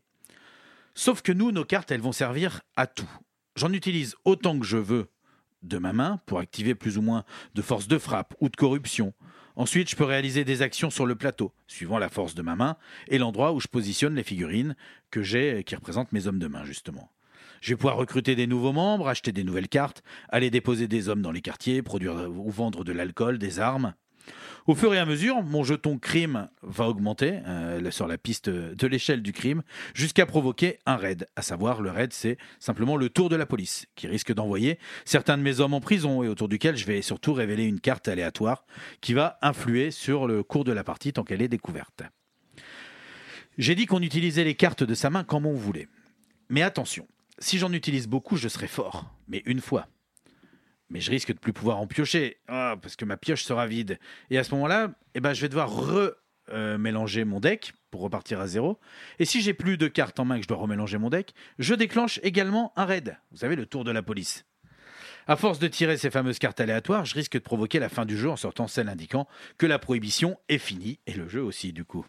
Sauf que nous, nos cartes, elles vont servir à tout. J'en utilise autant que je veux de ma main pour activer plus ou moins de force de frappe ou de corruption. Ensuite, je peux réaliser des actions sur le plateau, suivant la force de ma main et l'endroit où je positionne les figurines que j'ai qui représentent mes hommes de main, justement. Je vais pouvoir recruter des nouveaux membres, acheter des nouvelles cartes, aller déposer des hommes dans les quartiers, produire ou vendre de l'alcool, des armes. Au fur et à mesure, mon jeton crime va augmenter euh, sur la piste de l'échelle du crime jusqu'à provoquer un raid. À savoir, le raid, c'est simplement le tour de la police qui risque d'envoyer certains de mes hommes en prison et autour duquel je vais surtout révéler une carte aléatoire qui va influer sur le cours de la partie tant qu'elle est découverte. J'ai dit qu'on utilisait les cartes de sa main comme on voulait. Mais attention, si j'en utilise beaucoup, je serai fort. Mais une fois. Mais je risque de plus pouvoir en piocher, Ah, parce que ma pioche sera vide. Et à ce moment-là, eh ben, je vais devoir remélanger mon deck pour repartir à zéro. Et si j'ai plus de cartes en main que je dois remélanger mon deck, je déclenche également un raid. Vous savez, le tour de la police. À force de tirer ces fameuses cartes aléatoires, je risque de provoquer la fin du jeu en sortant celle indiquant que la prohibition est finie, et le jeu aussi du coup.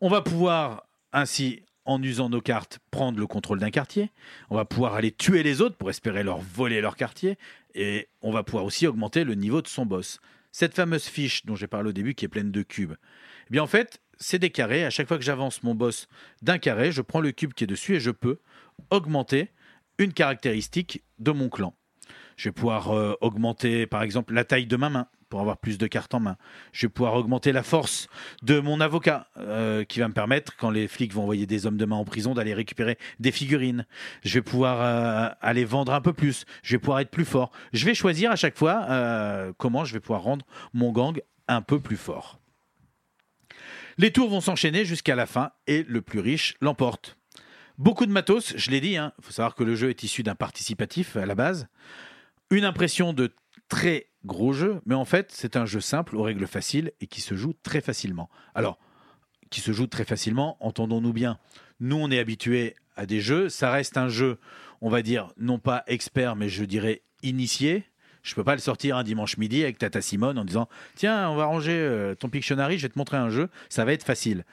On va pouvoir ainsi, en usant nos cartes, prendre le contrôle d'un quartier. On va pouvoir aller tuer les autres pour espérer leur voler leur quartier. Et on va pouvoir aussi augmenter le niveau de son boss. Cette fameuse fiche dont j'ai parlé au début, qui est pleine de cubes, eh bien en fait, c'est des carrés. À chaque fois que j'avance mon boss d'un carré, je prends le cube qui est dessus et je peux augmenter une caractéristique de mon clan. Je vais pouvoir euh, augmenter, par exemple, la taille de ma main pour avoir plus de cartes en main. Je vais pouvoir augmenter la force de mon avocat, euh, qui va me permettre, quand les flics vont envoyer des hommes de main en prison, d'aller récupérer des figurines. Je vais pouvoir euh, aller vendre un peu plus. Je vais pouvoir être plus fort. Je vais choisir à chaque fois euh, comment je vais pouvoir rendre mon gang un peu plus fort. Les tours vont s'enchaîner jusqu'à la fin et le plus riche l'emporte. Beaucoup de matos, je l'ai dit, il faut savoir que le jeu est issu d'un participatif à la base. Une impression de très gros jeu, mais en fait, c'est un jeu simple, aux règles faciles et qui se joue très facilement. Alors, qui se joue très facilement, entendons-nous bien. Nous, on est habitué à des jeux, ça reste un jeu, on va dire, non pas expert, mais je dirais initié. Je peux pas le sortir un dimanche midi avec Tata Simone en disant Tiens, on va ranger euh, ton Pictionary, je vais te montrer un jeu, ça va être facile.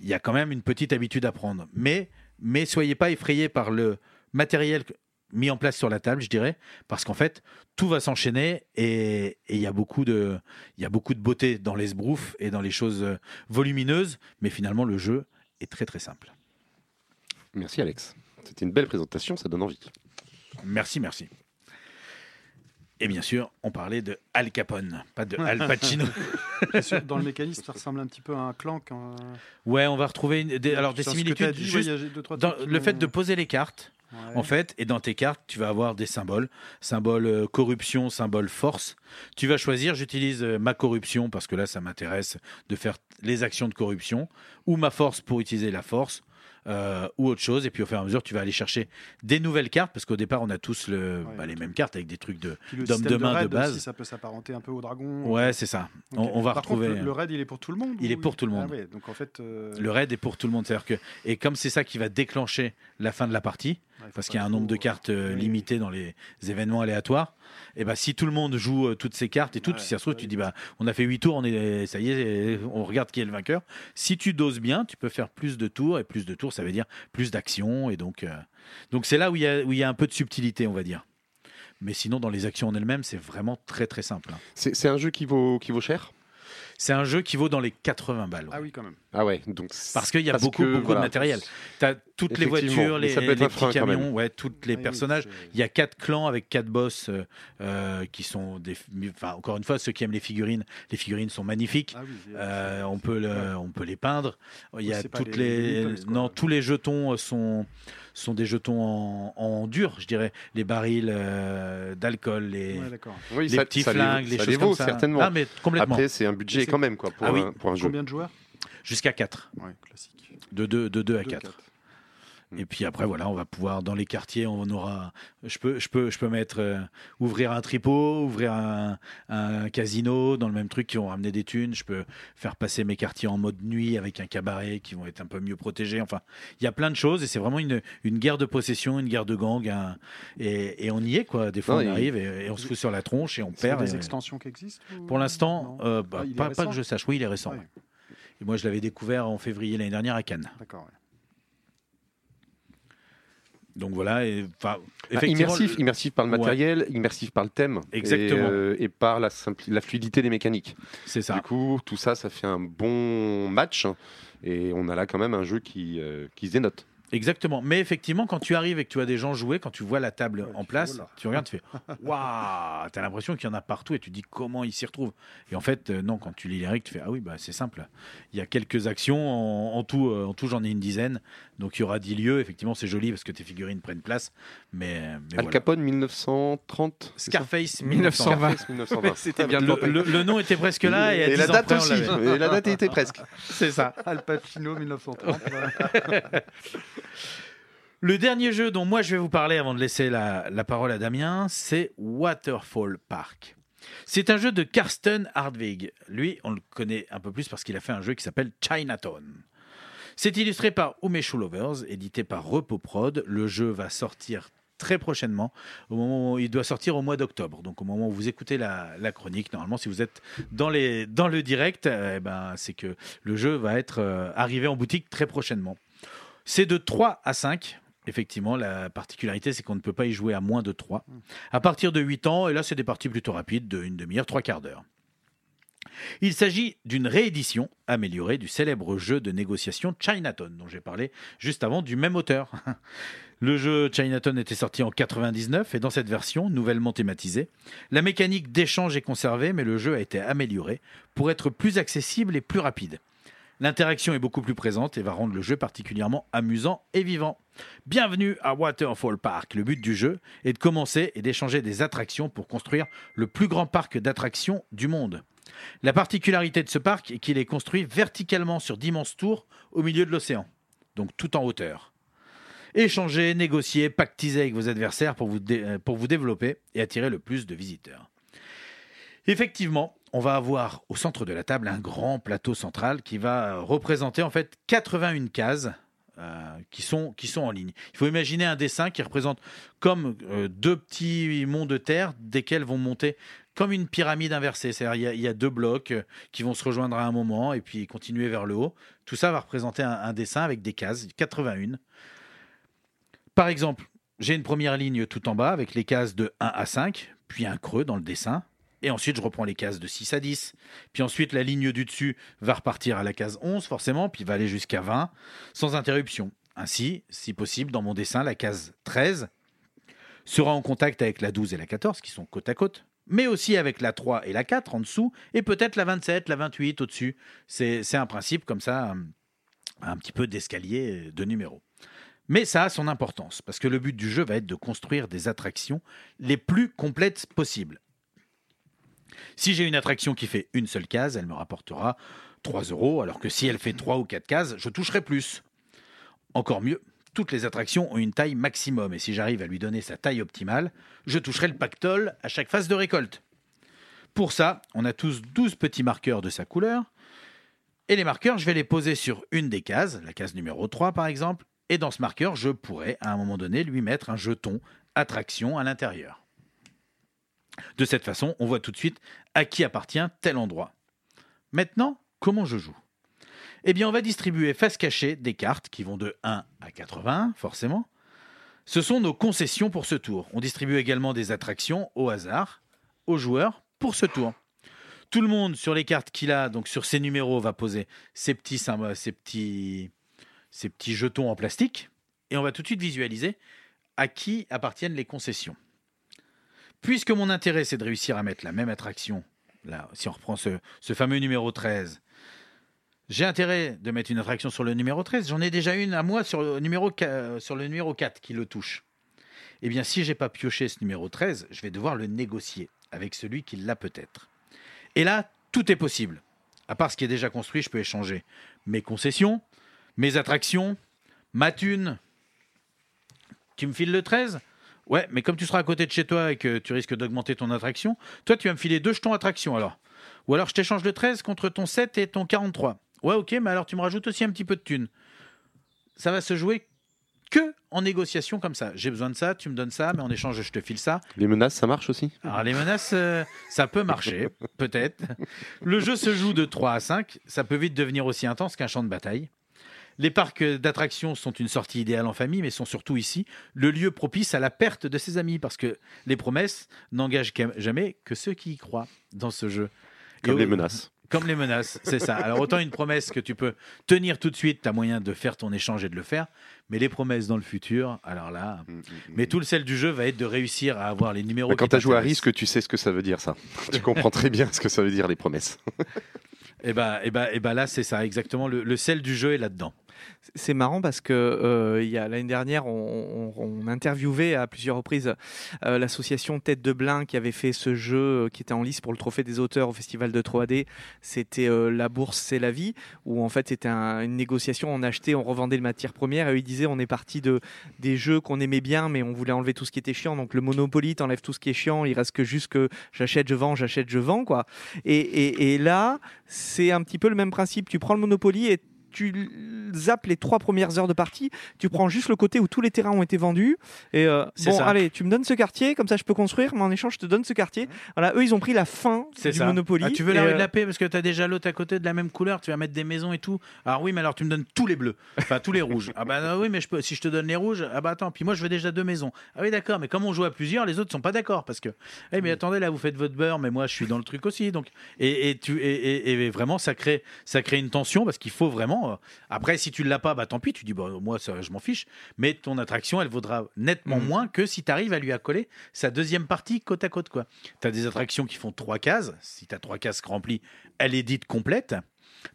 Il y a quand même une petite habitude à prendre. Mais, mais soyez pas effrayés par le matériel mis en place sur la table, je dirais, parce qu'en fait, tout va s'enchaîner et il y a beaucoup de, il y a beaucoup de beauté dans les sbroufs et dans les choses euh, volumineuses, mais finalement le jeu est très très simple. Merci Alex. C'était une belle présentation, ça donne envie. Merci, merci. Et bien sûr, on parlait de Al Capone, pas de [LAUGHS] Al Pacino. Dans le mécanisme, ça ressemble un petit peu à un clank. Un... Ouais, on va retrouver une, des, alors des similitudes. Dit, juste ouais, deux, trois dans trucs le fait de poser les cartes, Ouais. En fait, et dans tes cartes, tu vas avoir des symboles. Symbole euh, corruption, symbole force. Tu vas choisir, j'utilise euh, ma corruption parce que là, ça m'intéresse de faire les actions de corruption, ou ma force pour utiliser la force, euh, ou autre chose. Et puis au fur et à mesure, tu vas aller chercher des nouvelles cartes parce qu'au départ, on a tous le, Ouais. bah, les mêmes cartes avec des trucs de système de main de, raid base. aussi, ça peut s'apparenter un peu au dragon. Ouais, c'est ça. On, on va Par contre, retrouver. le, le raid, il est pour tout le monde Il est pour tout le monde. Ah ouais, donc en fait. euh, Le raid est pour tout le monde. C'est-à-dire que, et comme c'est ça qui va déclencher la fin de la partie, parce qu'il y a un nombre de cartes euh, limité dans les événements aléatoires, et ben si tout le monde joue euh, toutes ces cartes et tout, Ouais, si ça se trouve, tu dis bah on a fait 8 tours, on est ça y est, on regarde qui est le vainqueur. Si tu doses bien, tu peux faire plus de tours et plus de tours, ça veut dire plus d'actions et donc euh, donc c'est là où il y a où il y a un peu de subtilité, on va dire. Mais sinon, dans les actions en elles-mêmes, c'est vraiment très très simple. hein. C'est c'est un jeu qui vaut, qui vaut cher? C'est un jeu qui vaut dans les 80 balles. Ah oui, quand même. Ah ouais, donc Parce qu'il y a beaucoup, que, beaucoup voilà. de matériel. Tu as toutes les voitures, les, les petits camions, ouais, tous les Ah oui, personnages. Il y a quatre clans avec quatre boss euh, euh, qui sont des. Enfin, encore une fois, ceux qui aiment les figurines, les figurines sont magnifiques. Ah oui, Euh, on, peut le, on peut les peindre. Il y a toutes les- les. les non, tous les jetons sont, sont des jetons en, en dur, je dirais. Les barils euh, d'alcool, les, Ouais, d'accord. oui, les ça, petits ça les- flingues, les ça choses les vaut comme ça. certainement. Ah, mais complètement. Après, c'est un budget quand même quoi pour, Ah oui. un, pour un jeu. Combien de joueurs? Jusqu'à 4. Ouais, classique. De 2 de deux à Deux, 4. quatre. Et puis après, voilà, on va pouvoir, dans les quartiers, on aura. Je peux, je peux, je peux mettre. euh, ouvrir un tripot, ouvrir un, un casino dans le même truc qui vont ramener des thunes. Je peux faire passer mes quartiers en mode nuit avec un cabaret qui vont être un peu mieux protégés. Enfin, il y a plein de choses et c'est vraiment une, une guerre de possession, une guerre de gang. et, et on y est, quoi. Des fois, Non, on arrive et, et on se fout sur la tronche et on perd. des et- extensions qui existent ou- Pour l'instant, euh, bah, Ah, il pas, que je sache. Oui, il est récent. Ouais. ouais. Et moi, je l'avais découvert en février l'année dernière à Cannes. D'accord. ouais. Donc voilà. Et, enfin, Ah, effectivement, immersif, par le Ouais. matériel, immersif par le thème, Exactement. et, euh, et par la, fluidité des mécaniques. c'est ça. Du coup, tout ça, ça fait un bon match, et on a là quand même un jeu qui, euh, qui se dénote. Exactement. Mais effectivement, quand tu arrives et que tu as des gens jouer, quand tu vois la table Ouais, en place, tu regardes, tu fais Waouh T'as l'impression qu'il y en a partout et tu te dis comment ils s'y retrouvent. Et en fait, euh, non, quand tu lis les règles, tu fais Ah oui, bah, c'est simple. Il y a quelques actions. En, en tout, euh, en tout j'en ai une dizaine. Donc il y aura 10 lieux. Effectivement, c'est joli parce que tes figurines prennent place. Mais, mais Al voilà. Capone 1930 c'est ça Scarface 1920. Scarface 1920. [LAUGHS] C'était bien Le, tenté. le- le nom était presque là et, à Et 10 la date près, aussi. Et la date était presque. [LAUGHS] C'est ça. Al Pacino 1930. [LAUGHS] Le dernier jeu dont moi je vais vous parler avant de laisser la, la parole à Damien, c'est Waterfall Park. C'est un jeu de Karsten Hardwig. Lui, on le connaît un peu plus parce qu'il a fait un jeu qui s'appelle Chinatown. C'est illustré par Umeshu Lovers, édité par Repoprod. Le jeu va sortir très prochainement. Au moment où il doit sortir au mois d'octobre. Donc au moment où vous écoutez la, chronique, normalement, si vous êtes dans le direct, eh ben, c'est que le jeu va être euh, arrivé en boutique très prochainement. C'est de 3 à 5. Effectivement, la particularité, c'est qu'on ne peut pas y jouer à moins de 3. À partir de 8 ans, et là, c'est des parties plutôt rapides, de une demi-heure, trois quarts d'heure. Il s'agit d'une réédition améliorée du célèbre jeu de négociation Chinatown, dont j'ai parlé juste avant, du même auteur. [LAUGHS] Le jeu Chinatown était sorti en 99 et dans cette version, nouvellement thématisée, la mécanique d'échange est conservée, mais le jeu a été amélioré pour être plus accessible et plus rapide. L'interaction est beaucoup plus présente et va rendre le jeu particulièrement amusant et vivant. Bienvenue à Waterfall Park. Le but du jeu est de commencer et d'échanger des attractions pour construire le plus grand parc d'attractions du monde. La particularité de ce parc est qu'il est construit verticalement sur d'immenses tours au milieu de l'océan, donc tout en hauteur. Échanger, négocier, pactiser avec vos adversaires pour vous, euh, pour vous développer et attirer le plus de visiteurs. Effectivement, on va avoir au centre de la table un grand plateau central qui va représenter en fait 81 cases euh, qui, sont, qui sont en ligne. Il faut imaginer un dessin qui représente comme euh, deux petits monts de terre desquels vont monter comme une pyramide inversée. C'est-à-dire il y a- deux blocs euh, qui vont se rejoindre à un moment et puis continuer vers le haut. Tout ça va représenter un, un dessin avec des cases, 81. Par exemple, j'ai une première ligne tout en bas avec les cases de 1 à 5, puis un creux dans le dessin. Et ensuite, je reprends les cases de 6 à 10. Puis ensuite, la ligne du dessus va repartir à la case 11, forcément, puis va aller jusqu'à 20, sans interruption. Ainsi, si possible, dans mon dessin, la case 13 sera en contact avec la 12 et la 14, qui sont côte à côte, mais aussi avec la 3 et la 4 en dessous, et peut-être la 27, la 28 au-dessus. C'est un principe comme ça, un, un petit peu d'escalier de numéros. Mais ça a son importance, parce que le but du jeu va être de construire des attractions les plus complètes possibles. Si j'ai une attraction qui fait une seule case, elle me rapportera 3 euros, alors que si elle fait 3 ou 4 cases, je toucherai plus. Encore mieux, toutes les attractions ont une taille maximum, et si j'arrive à lui donner sa taille optimale, je toucherai le pactole à chaque phase de récolte. Pour ça, on a tous 12 petits marqueurs de sa couleur, et les marqueurs, je vais les poser sur une des cases, la case numéro 3 par exemple, et dans ce marqueur, je pourrais à un moment donné lui mettre un jeton attraction à l'intérieur. De cette façon, on voit tout de suite à qui appartient tel endroit. Maintenant, comment je joue? Eh bien, on va distribuer face cachée des cartes qui vont de 1 à 80, forcément. Ce sont nos concessions pour ce tour. On distribue également des attractions au hasard aux joueurs pour ce tour. Tout le monde sur les cartes qu'il a, donc sur ses numéros, va poser ses petits, petits, petits jetons en plastique et on va tout de suite visualiser à qui appartiennent les concessions. Puisque mon intérêt c'est de réussir à mettre la même attraction, là, si on reprend ce, ce fameux numéro 13, j'ai intérêt de mettre une attraction sur le numéro 13, j'en ai déjà une à moi sur le numéro, qua- sur le numéro 4 qui le touche. Eh bien, si j'ai pas pioché ce numéro 13, je vais devoir le négocier avec celui qui l'a peut-être. Et là, tout est possible. À part ce qui est déjà construit, je peux échanger mes concessions, mes attractions, ma thune. Tu me files le 13 Ouais, mais comme tu seras à côté de chez toi et que tu risques d'augmenter ton attraction, toi tu vas me filer deux jetons attraction alors. Ou alors je t'échange le 13 contre ton 7 et ton 43. Ouais, ok, mais alors tu me rajoutes aussi un petit peu de thune. Ça va se jouer que en négociation comme ça. J'ai besoin de ça, tu me donnes ça, mais en échange je te file ça. Les menaces, ça marche aussi? Alors les menaces, euh, ça peut marcher, [LAUGHS] peut-être. Le jeu se joue de 3 à 5, ça peut vite devenir aussi intense qu'un champ de bataille. Les parcs d'attractions sont une sortie idéale en famille, mais sont surtout ici le lieu propice à la perte de ses amis, parce que les promesses n'engagent jamais que ceux qui y croient dans ce jeu. Comme les menaces. Comme les menaces, c'est ça. Alors autant une promesse que tu peux tenir tout de suite, tu as moyen de faire ton échange et de le faire, mais les promesses dans le futur, alors là... Mais tout le sel du jeu va être de réussir à avoir les numéros... Bah, quand tu as joué à risque, tu sais ce que ça veut dire, ça. tu comprends très bien ce que ça veut dire, les promesses. Et bah, et bah, et bah là, c'est ça, exactement. Le, le sel du jeu est là-dedans. C'est marrant parce que euh, l'année dernière, on, interviewait à plusieurs reprises euh, l'association Tête de Blin qui avait fait ce jeu euh, qui était en lice pour le trophée des auteurs au festival de 3D. C'était euh, La bourse, c'est la vie, où en fait c'était un- une négociation. On achetait, on revendait les matières premières et eux, ils disaient on est parti de des jeux qu'on aimait bien, mais on voulait enlever tout ce qui était chiant. Donc le Monopoly, t'enlèves tout ce qui est chiant, il reste que juste que j'achète, je vends, j'achète, je vends, quoi. Et là, c'est un petit peu le même principe. Tu prends le Monopoly et tu zappes les trois premières heures de partie, tu prends juste le côté où tous les terrains ont été vendus. Et euh, bon, ça. allez, tu me donnes ce quartier, comme ça je peux construire, mais en échange, je te donne ce quartier. Voilà, eux, ils ont pris la fin du ça. Monopoly. Ah, tu veux la rue de euh, la paix parce que tu as déjà l'autre à côté de la même couleur, tu vas mettre des maisons et tout. Alors oui, mais alors tu me donnes tous les bleus, enfin tous les rouges. Ah bah non, oui, mais je peux, si je te donne les rouges, ah bah attends, puis moi je veux déjà deux maisons. Ah oui, d'accord, mais comme on joue à plusieurs, les autres sont pas d'accord parce que, eh mais attendez, là vous faites votre beurre, mais moi je suis dans le truc aussi. Donc et, et tu et, et- et vraiment ça crée ça crée une tension parce qu'il faut vraiment. Euh, après, si tu l'as pas, bah tant pis, tu dis bon moi ça, je m'en fiche, mais ton attraction elle vaudra nettement Mhm. moins que si tu arrives à lui accoler sa deuxième partie côte à côte. Tu as des attractions qui font trois cases. Si tu as trois cases remplies, elle est dite complète.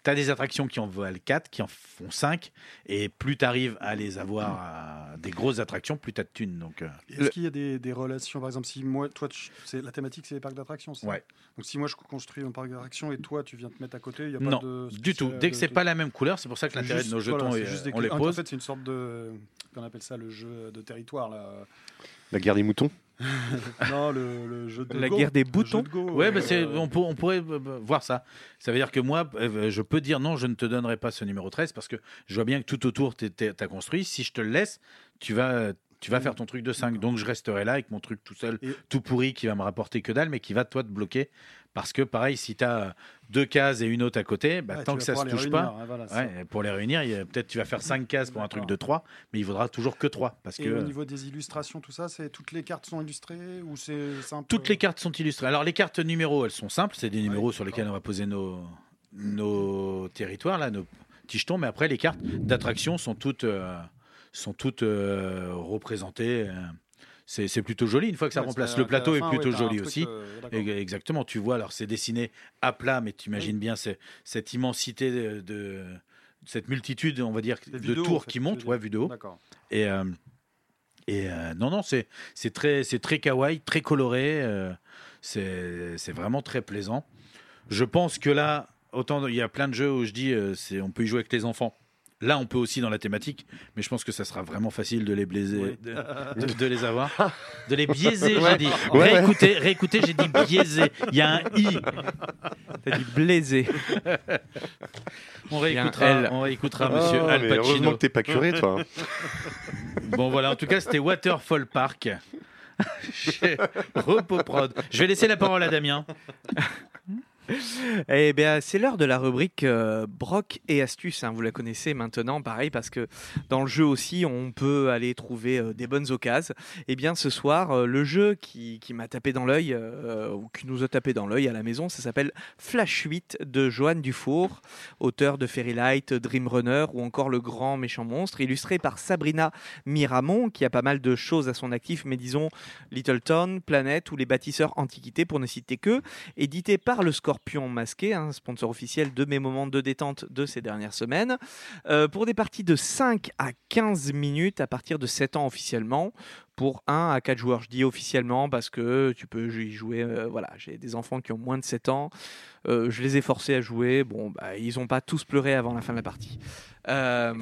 Tu as des attractions qui en valent 4, qui en font 5. Et plus tu arrives à les avoir, à des grosses attractions, plus tu as de thunes. Donc, euh, Est-ce qu'il y a des, des relations, par exemple, si moi, toi, tu- c'est la thématique, c'est les parcs d'attractions. c'est Ouais. Donc si moi je construis un parc d'attractions et toi tu viens te mettre à côté, il y a pas non, de du tout. Dès que de- c'est de- pas la même couleur, c'est pour ça que c'est l'intérêt de juste- nos jetons, voilà, est- c'est juste des- on les en pose. fait, c'est une sorte de, qu'on appelle ça le jeu de territoire là. La guerre des moutons? [LAUGHS] non, le, le jeu de La Go. guerre des boutons. de Go, Ouais, euh, bah, c'est- on, pour- on pourrait euh, euh, voir ça. Ça veut dire que moi, euh, je peux dire non, je ne te donnerai pas ce numéro 13 parce que je vois bien que tout autour, tu as construit. Si je te le laisse, tu vas, tu vas faire ton truc de 5. Donc, je resterai là avec mon truc tout seul, Et- tout pourri, qui va me rapporter que dalle, mais qui va, toi, te bloquer. Parce que, pareil, si tu as deux cases et une autre à côté, bah, ouais, tant que ça se pouvoir les touche réunir, pas. voilà, Ouais, pour les réunir, peut-être tu vas faire 5 [LAUGHS] cases pour un truc de 3, mais il vaudra toujours que 3. Parce Et que au niveau des illustrations, tout ça, c'est toutes les cartes sont illustrées ou c'est simple Toutes les cartes sont illustrées. Alors les cartes numéros, elles sont simples, c'est des numéros sur lesquels on va poser nos, nos territoires, là, nos petits jetons, mais après les cartes d'attraction sont toutes, euh, sont toutes euh, représentées. euh, C'est plutôt joli une fois que ça Ouais, remplace. Le plateau est plutôt ouais, joli aussi. euh. Et- Exactement, tu vois, alors c'est dessiné à plat, mais tu imagines bien c'est- cette immensité de, de- cette multitude, on va dire, de tours en fait, qui montent, ouais, dire. vu de haut. D'accord. Et, euh, et euh, non, non, c'est c'est très, c'est très kawaii, très coloré. euh, c'est vraiment très plaisant. Je pense que là, autant il y a plein de jeux où je dis, c'est on peut y jouer avec les enfants. Là, on peut aussi dans la thématique, mais je pense que ça sera vraiment facile de les blaiser, de, [LAUGHS] de- de les avoir, de les biaiser. Ouais. J'ai dit, Ouais, réécoutez, réécoutez, j'ai dit biaiser. Il y a un i. T'as dit blazer. [LAUGHS] On réécoutera, on réécoutera Monsieur Ah, Al mais Heureusement Pacino. que t'es pas curé, toi. [LAUGHS] Bon voilà, en tout cas, c'était Waterfall Park. Chez Repoprod. Je vais laisser la parole à Damien. Eh bien, c'est l'heure de la rubrique euh, Broc et astuces. hein. Vous la connaissez maintenant, pareil, parce que dans le jeu aussi, on peut aller trouver euh, des bonnes occasions. Eh bien, ce soir, euh, le jeu qui, m'a tapé dans l'œil, euh, ou qui nous a tapé dans l'œil à la maison, ça s'appelle Flash 8 de Joanne Dufour, auteur de Fairy Light, Dream Runner ou encore Le Grand Méchant Monstre, illustré par Sabrina Miramont, qui a pas mal de choses à son actif, mais disons Little Town, Planète ou Les Bâtisseurs Antiquités, pour ne citer que édité par le Scorpion Masqué, un sponsor officiel de mes moments de détente de ces dernières semaines, euh, pour des parties de 5 à 15 minutes à partir de 7 ans officiellement, pour 1 à 4 joueurs. Je dis officiellement parce que tu peux y jouer, euh, voilà, j'ai des enfants qui ont moins de 7 ans, euh, je les ai forcés à jouer, bon, bah, ils n'ont pas tous pleuré avant la fin de la partie. Euh,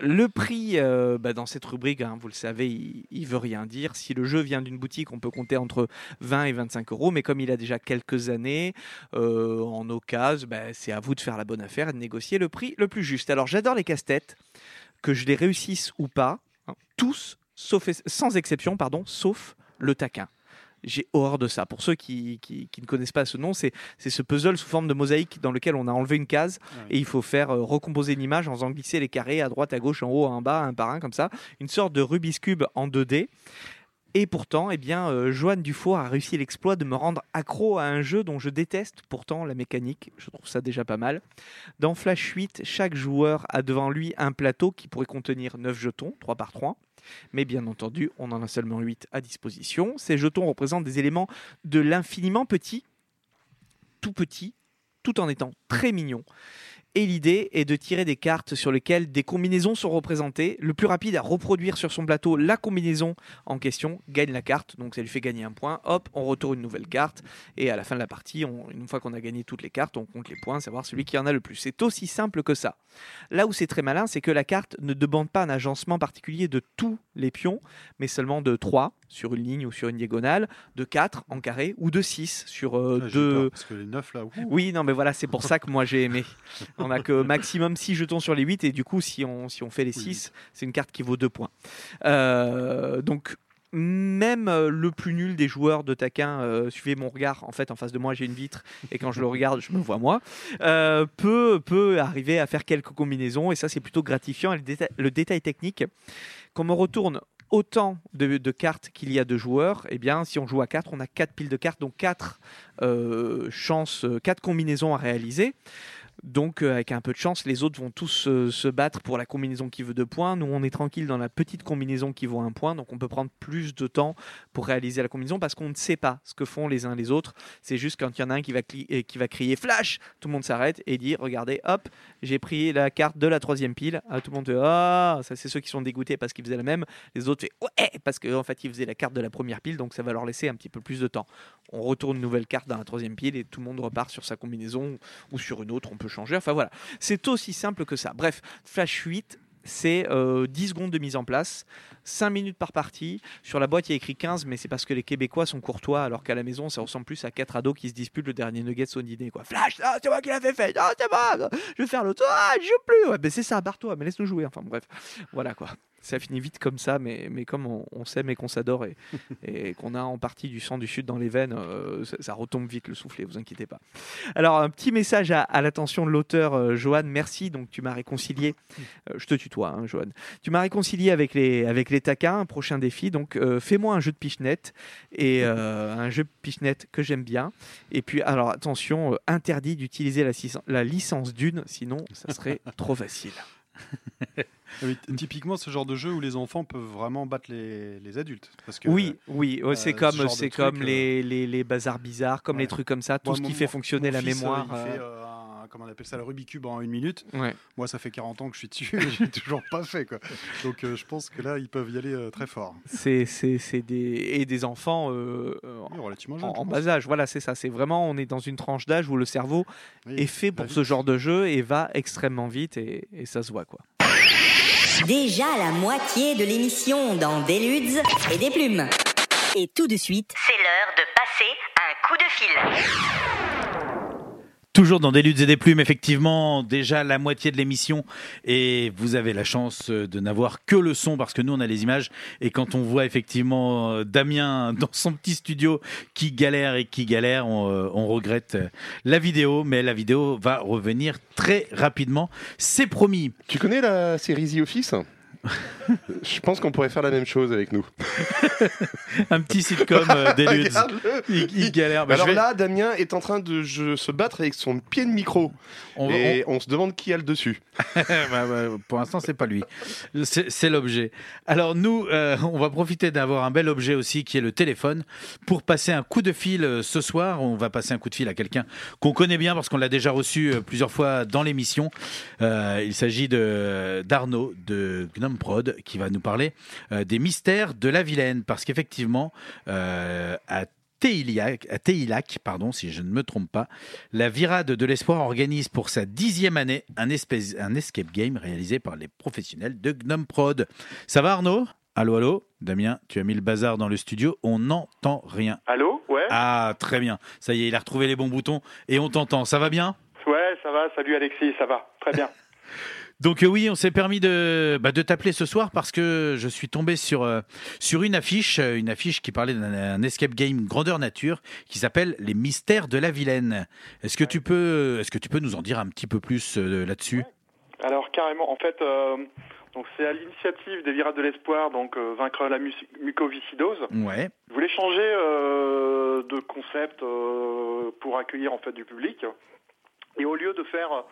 le prix bah, dans cette rubrique, hein, vous le savez, il, il veut rien dire. Si le jeu vient d'une boutique, on peut compter entre 20 et 25 euros, mais comme il a déjà quelques années, en occasion, bah, c'est à vous de faire la bonne affaire et de négocier le prix le plus juste. Alors j'adore les casse-têtes, que je les réussisse ou pas, hein, tous, sauf, sans exception, pardon, sauf le taquin. J'ai horreur de ça. Pour ceux qui, qui- qui ne connaissent pas ce nom, c'est ce puzzle sous forme de mosaïque dans lequel on a enlevé une case et il faut faire euh, recomposer une image en faisant glisser les carrés à droite, à gauche, en haut, en bas, un par un, comme ça. Une sorte de Rubik's Cube en 2D. Et pourtant, eh bien, euh, Joanne Dufour a réussi l'exploit de me rendre accro à un jeu dont je déteste pourtant la mécanique. Je trouve ça déjà pas mal. Dans Flash 8, chaque joueur a devant lui un plateau qui pourrait contenir 9 jetons, 3 par 3. Mais bien entendu, on en a seulement 8 à disposition. Ces jetons représentent des éléments de l'infiniment petit, tout petit, tout en étant très mignon. Et l'idée est de tirer des cartes sur lesquelles des combinaisons sont représentées. Le plus rapide à reproduire sur son plateau la combinaison en question gagne la carte. Donc ça lui fait gagner un point. Hop, on retourne une nouvelle carte. Et à la fin de la partie, on- une fois qu'on a gagné toutes les cartes, on compte les points, savoir celui qui en a le plus. C'est aussi simple que ça. Là où c'est très malin, c'est que la carte ne demande pas un agencement particulier de tous les pions, mais seulement de 3 sur une ligne ou sur une diagonale, de 4 en carré ou de 6 sur euh, Ah, deux. Parce que les 9 là, ouh. Oui, non, mais voilà, c'est pour ça que moi j'ai aimé. [LAUGHS] On a que maximum 6 jetons sur les 8, et du coup, si on, si on fait les 6, c'est une carte qui vaut 2 points. Euh, donc, même euh, le plus nul des joueurs de taquin, euh, suivez mon regard, en fait, en face de moi, j'ai une vitre, et quand je le regarde, je me vois moi, euh, peut, peut arriver à faire quelques combinaisons, et ça, c'est plutôt gratifiant. Et le, déta- le détail technique, qu'on me retourne autant de, de cartes qu'il y a de joueurs, eh bien, si on joue à 4, on a 4 piles de cartes, donc 4 chances, 4 combinaisons à réaliser. Donc, euh, avec un peu de chance, les autres vont tous euh, se battre pour la combinaison qui veut deux points. Nous, on est tranquille dans la petite combinaison qui vaut un point. Donc, on peut prendre plus de temps pour réaliser la combinaison parce qu'on ne sait pas ce que font les uns les autres. C'est juste quand il y en a un qui va, euh, qui va crier flash, tout le monde s'arrête et dit Regardez, hop, j'ai pris la carte de la troisième pile. Ah, tout le monde Ah, ça, c'est ceux qui sont dégoûtés parce qu'ils faisaient la même. Les autres font Ouais, parce qu'en en fait, ils faisaient la carte de la première pile. Donc, ça va leur laisser un petit peu plus de temps. On retourne une nouvelle carte dans la troisième pile et tout le monde repart sur sa combinaison ou sur une autre. On peut changer. Enfin, voilà. C'est aussi simple que ça. Bref, Flash 8, c'est euh, 10 secondes de mise en place, 5 minutes par partie. Sur la boîte, il y a écrit 15, mais c'est parce que les Québécois sont courtois, alors qu'à la maison, ça ressemble plus à 4 ados qui se disputent le dernier nugget au dîner. Quoi. Flash, ah, c'est moi qui l'avais fait, ah, c'est moi, je vais faire l'autre, ah, je joue plus. Ouais, ben c'est ça, barre-toi, mais laisse-nous jouer. Enfin bref, voilà quoi. Ça finit vite comme ça, mais, mais comme on, on s'aime et qu'on s'adore et, [LAUGHS] et qu'on a en partie du sang du sud dans les veines, euh, ça, ça retombe vite le soufflet, vous inquiétez pas. Alors, un petit message à, à l'attention de l'auteur, euh, Johan, merci. Donc, tu m'as réconcilié, euh, je te tutoie, hein, Johan. Tu m'as réconcilié avec les, avec les taquins, un prochain défi. Donc, euh, fais-moi un jeu de pichenette et un jeu de pichenette que j'aime bien. Et puis, alors, attention, interdit d'utiliser la licence d'une, sinon, ça serait [LAUGHS] trop facile. [LAUGHS] Ah oui, typiquement, ce genre de jeu où les enfants peuvent vraiment battre les, les adultes. Parce que, Oui, oui, ouais, euh, c'est ce comme, c'est comme euh, les, les, les bazars bizarres, comme ouais. les trucs comme ça, tout ce qui fait fonctionner la fils, euh, mémoire. il euh, fait, euh, un- comment on appelle ça, le Rubik's Cube en une minute. ouais. Moi, ça fait 40 ans que je suis dessus [LAUGHS] et j'ai toujours pas fait. Quoi. Donc, euh, je pense que là, ils peuvent y aller euh, très fort. C'est, c'est, c'est des et des enfants euh, euh, Oui, relativement en, jeune. bas âge. Voilà, c'est ça. C'est vraiment, on est dans une tranche d'âge où le cerveau Oui, est fait pour vite. ce genre de jeu et va extrêmement vite et, et ça se voit quoi. Déjà la moitié de l'émission dans des ludes et des plumes. Et tout de suite, c'est l'heure de passer un coup de fil. Toujours dans des luttes et des plumes, effectivement, déjà la moitié de l'émission et vous avez la chance de n'avoir que le son parce que nous on a les images et quand on voit effectivement Damien dans son petit studio qui galère et qui galère, on, euh, regrette euh, la vidéo, mais la vidéo va revenir très rapidement, c'est promis. Tu connais la série The Office? Je pense qu'on pourrait faire la même chose avec nous. [LAUGHS] Un petit sitcom euh, [LAUGHS] des luttes. Regarde-le. Il, il galère. Bah, Alors vais- là, Damien est en train de je- se battre avec son pied de micro. on et on... se demande qui a le dessus. [LAUGHS] Bah, bah, pour l'instant, c'est pas lui. C'est l'objet. Alors nous, euh, on va profiter d'avoir un bel objet aussi, qui est le téléphone, pour passer un coup de fil euh, ce soir. On va passer un coup de fil à quelqu'un qu'on connaît bien parce qu'on l'a déjà reçu euh, plusieurs fois dans l'émission. Euh, il s'agit de d'Arnaud de Prod qui va nous parler euh, des mystères de la Vilaine, parce qu'effectivement, euh, à Teilac, à Teilac, pardon, si je ne me trompe pas, la Virade de l'Espoir organise pour sa dixième année un, espèce, un escape game réalisé par les professionnels de Gnome Prod. Ça va Arnaud? Allô, allô? Damien, tu as mis le bazar dans le studio, on n'entend rien. Allô? Ouais Ah, très bien. Ça y est, il a retrouvé les bons boutons et on t'entend. Ça va bien? Ouais, ça va, salut Alexis, ça va, très bien. [LAUGHS] Donc euh, oui, on s'est permis de, bah, de t'appeler ce soir parce que je suis tombé sur, euh, sur une affiche, euh, une affiche qui parlait d'un un escape game grandeur nature qui s'appelle Les Mystères de la Vilaine. Est-ce que tu peux, est-ce que tu peux nous en dire un petit peu plus euh, là-dessus? Alors carrément, en fait, euh, Donc c'est à l'initiative des Virades de l'Espoir, donc vaincre la mucoviscidose. Ouais. Ils voulaient changer euh, de concept euh, pour accueillir en fait du public? Et au lieu de faire euh,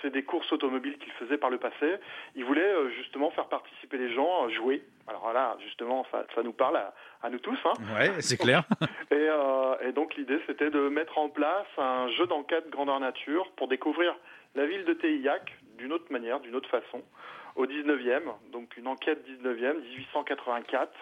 c'est des courses automobiles qu'ils faisaient par le passé, ils voulaient euh, justement faire participer les gens, euh, jouer. Alors là, justement, ça, ça nous parle à, à nous tous. Hein. Ouais, c'est clair. [LAUGHS] Et, euh, et donc l'idée c'était de mettre en place un jeu d'enquête grandeur nature pour découvrir la ville de Teillac d'une autre manière, d'une autre façon, au 19e, donc une enquête 19e, 1884,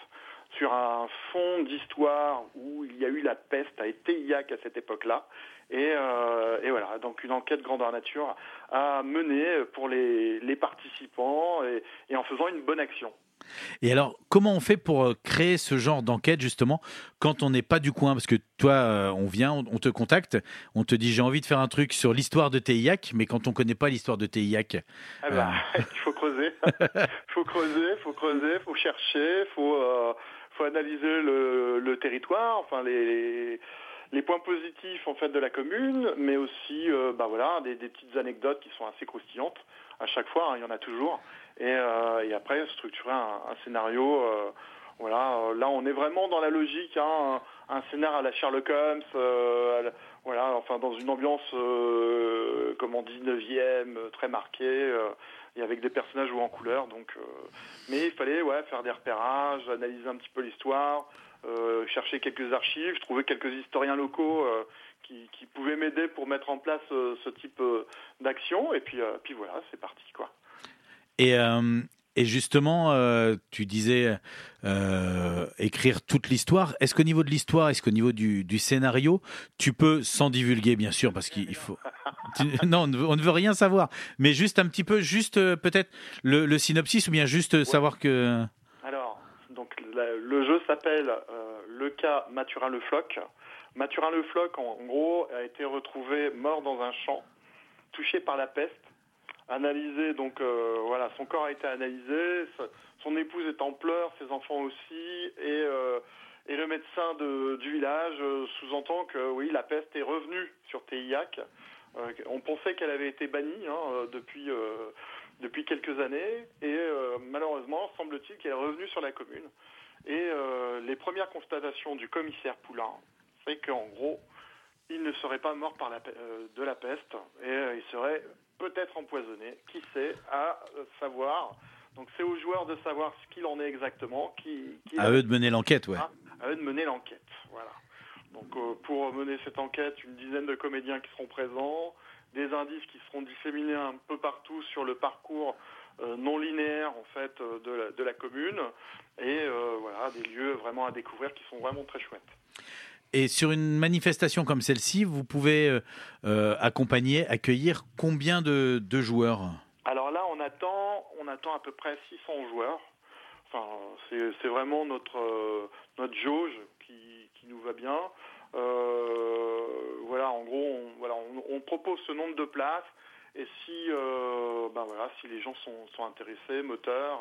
sur un fond d'histoire où il y a eu la peste à Teillac à cette époque-là. Et, euh, et voilà, donc une enquête grandeur nature à mener pour les, les participants et, et en faisant une bonne action. Et alors, comment on fait pour euh, créer ce genre d'enquête, justement, quand on n'est pas du coin? Parce que toi, euh, on vient, on, te contacte, on te dit j'ai envie de faire un truc sur l'histoire de Teillac, mais quand on connaît pas l'histoire de Teillac, Ah bah, [LAUGHS] il faut creuser, il [LAUGHS] faut creuser, il faut creuser, il faut chercher, il faut, euh, faut analyser le, le territoire, enfin les, les points positifs en fait de la commune, mais aussi euh, bah voilà des, petites anecdotes qui sont assez croustillantes à chaque fois, hein, il y en a toujours, et, euh, après structurer un, scénario. euh, voilà, là on est vraiment dans la logique, hein, un, un scénario à la Sherlock Holmes, voilà, enfin dans une ambiance euh, comme en 19e, euh, très marquée, euh, et avec des personnages joués en couleur. Donc, mais il fallait ouais, faire des repérages, analyser un petit peu l'histoire, chercher quelques archives, trouver quelques historiens locaux qui, pouvaient m'aider pour mettre en place ce type d'action. Et puis, puis voilà, c'est parti quoi. Et, et justement, euh, tu disais euh, écrire toute l'histoire. Est-ce qu'au niveau de l'histoire, est-ce qu'au niveau du, du scénario, tu peux, sans divulguer bien sûr, parce qu'il il faut... Non, on ne, veut, on ne veut rien savoir, mais juste un petit peu, juste euh, peut-être le, le synopsis ou bien juste savoir que... Alors, donc la- le jeu s'appelle euh, Le cas Mathurin Le Floc. Mathurin Le Floc, en, en gros, a été retrouvé mort dans un champ, touché par la peste. Analysé, donc euh, voilà, son corps a été analysé, son épouse est en pleurs, ses enfants aussi, et, euh, et le médecin de- du village euh, sous-entend que oui, la peste est revenue sur Teillac. On pensait qu'elle avait été bannie hein, depuis depuis quelques années et malheureusement semble-t-il qu'elle est revenue sur la commune. Et les premières constatations du commissaire Poulain, c'est qu'en gros, il ne serait pas mort par de la peste et il serait peut-être empoisonné, qui sait, à euh, savoir. Donc c'est aux joueurs de savoir ce qu'il en est exactement, qui, qui À eux de mener l'enquête, ouais. Hein, à eux de mener l'enquête. Voilà. Donc euh, pour mener cette enquête, une dizaine de comédiens qui seront présents, des indices qui seront disséminés un peu partout sur le parcours euh, non linéaire en fait de, la, de la commune et euh, voilà des lieux vraiment à découvrir qui sont vraiment très chouettes. Et sur une manifestation comme celle-ci, vous pouvez euh, euh, accompagner, accueillir combien de, joueurs? Alors là, on attend, on attend à peu près 600 joueurs. Enfin, c'est vraiment notre euh, notre jauge qui, nous va bien. Voilà, en gros, on, voilà, on, propose ce nombre de places. Et si, ben voilà, si les gens sont, intéressés, moteurs,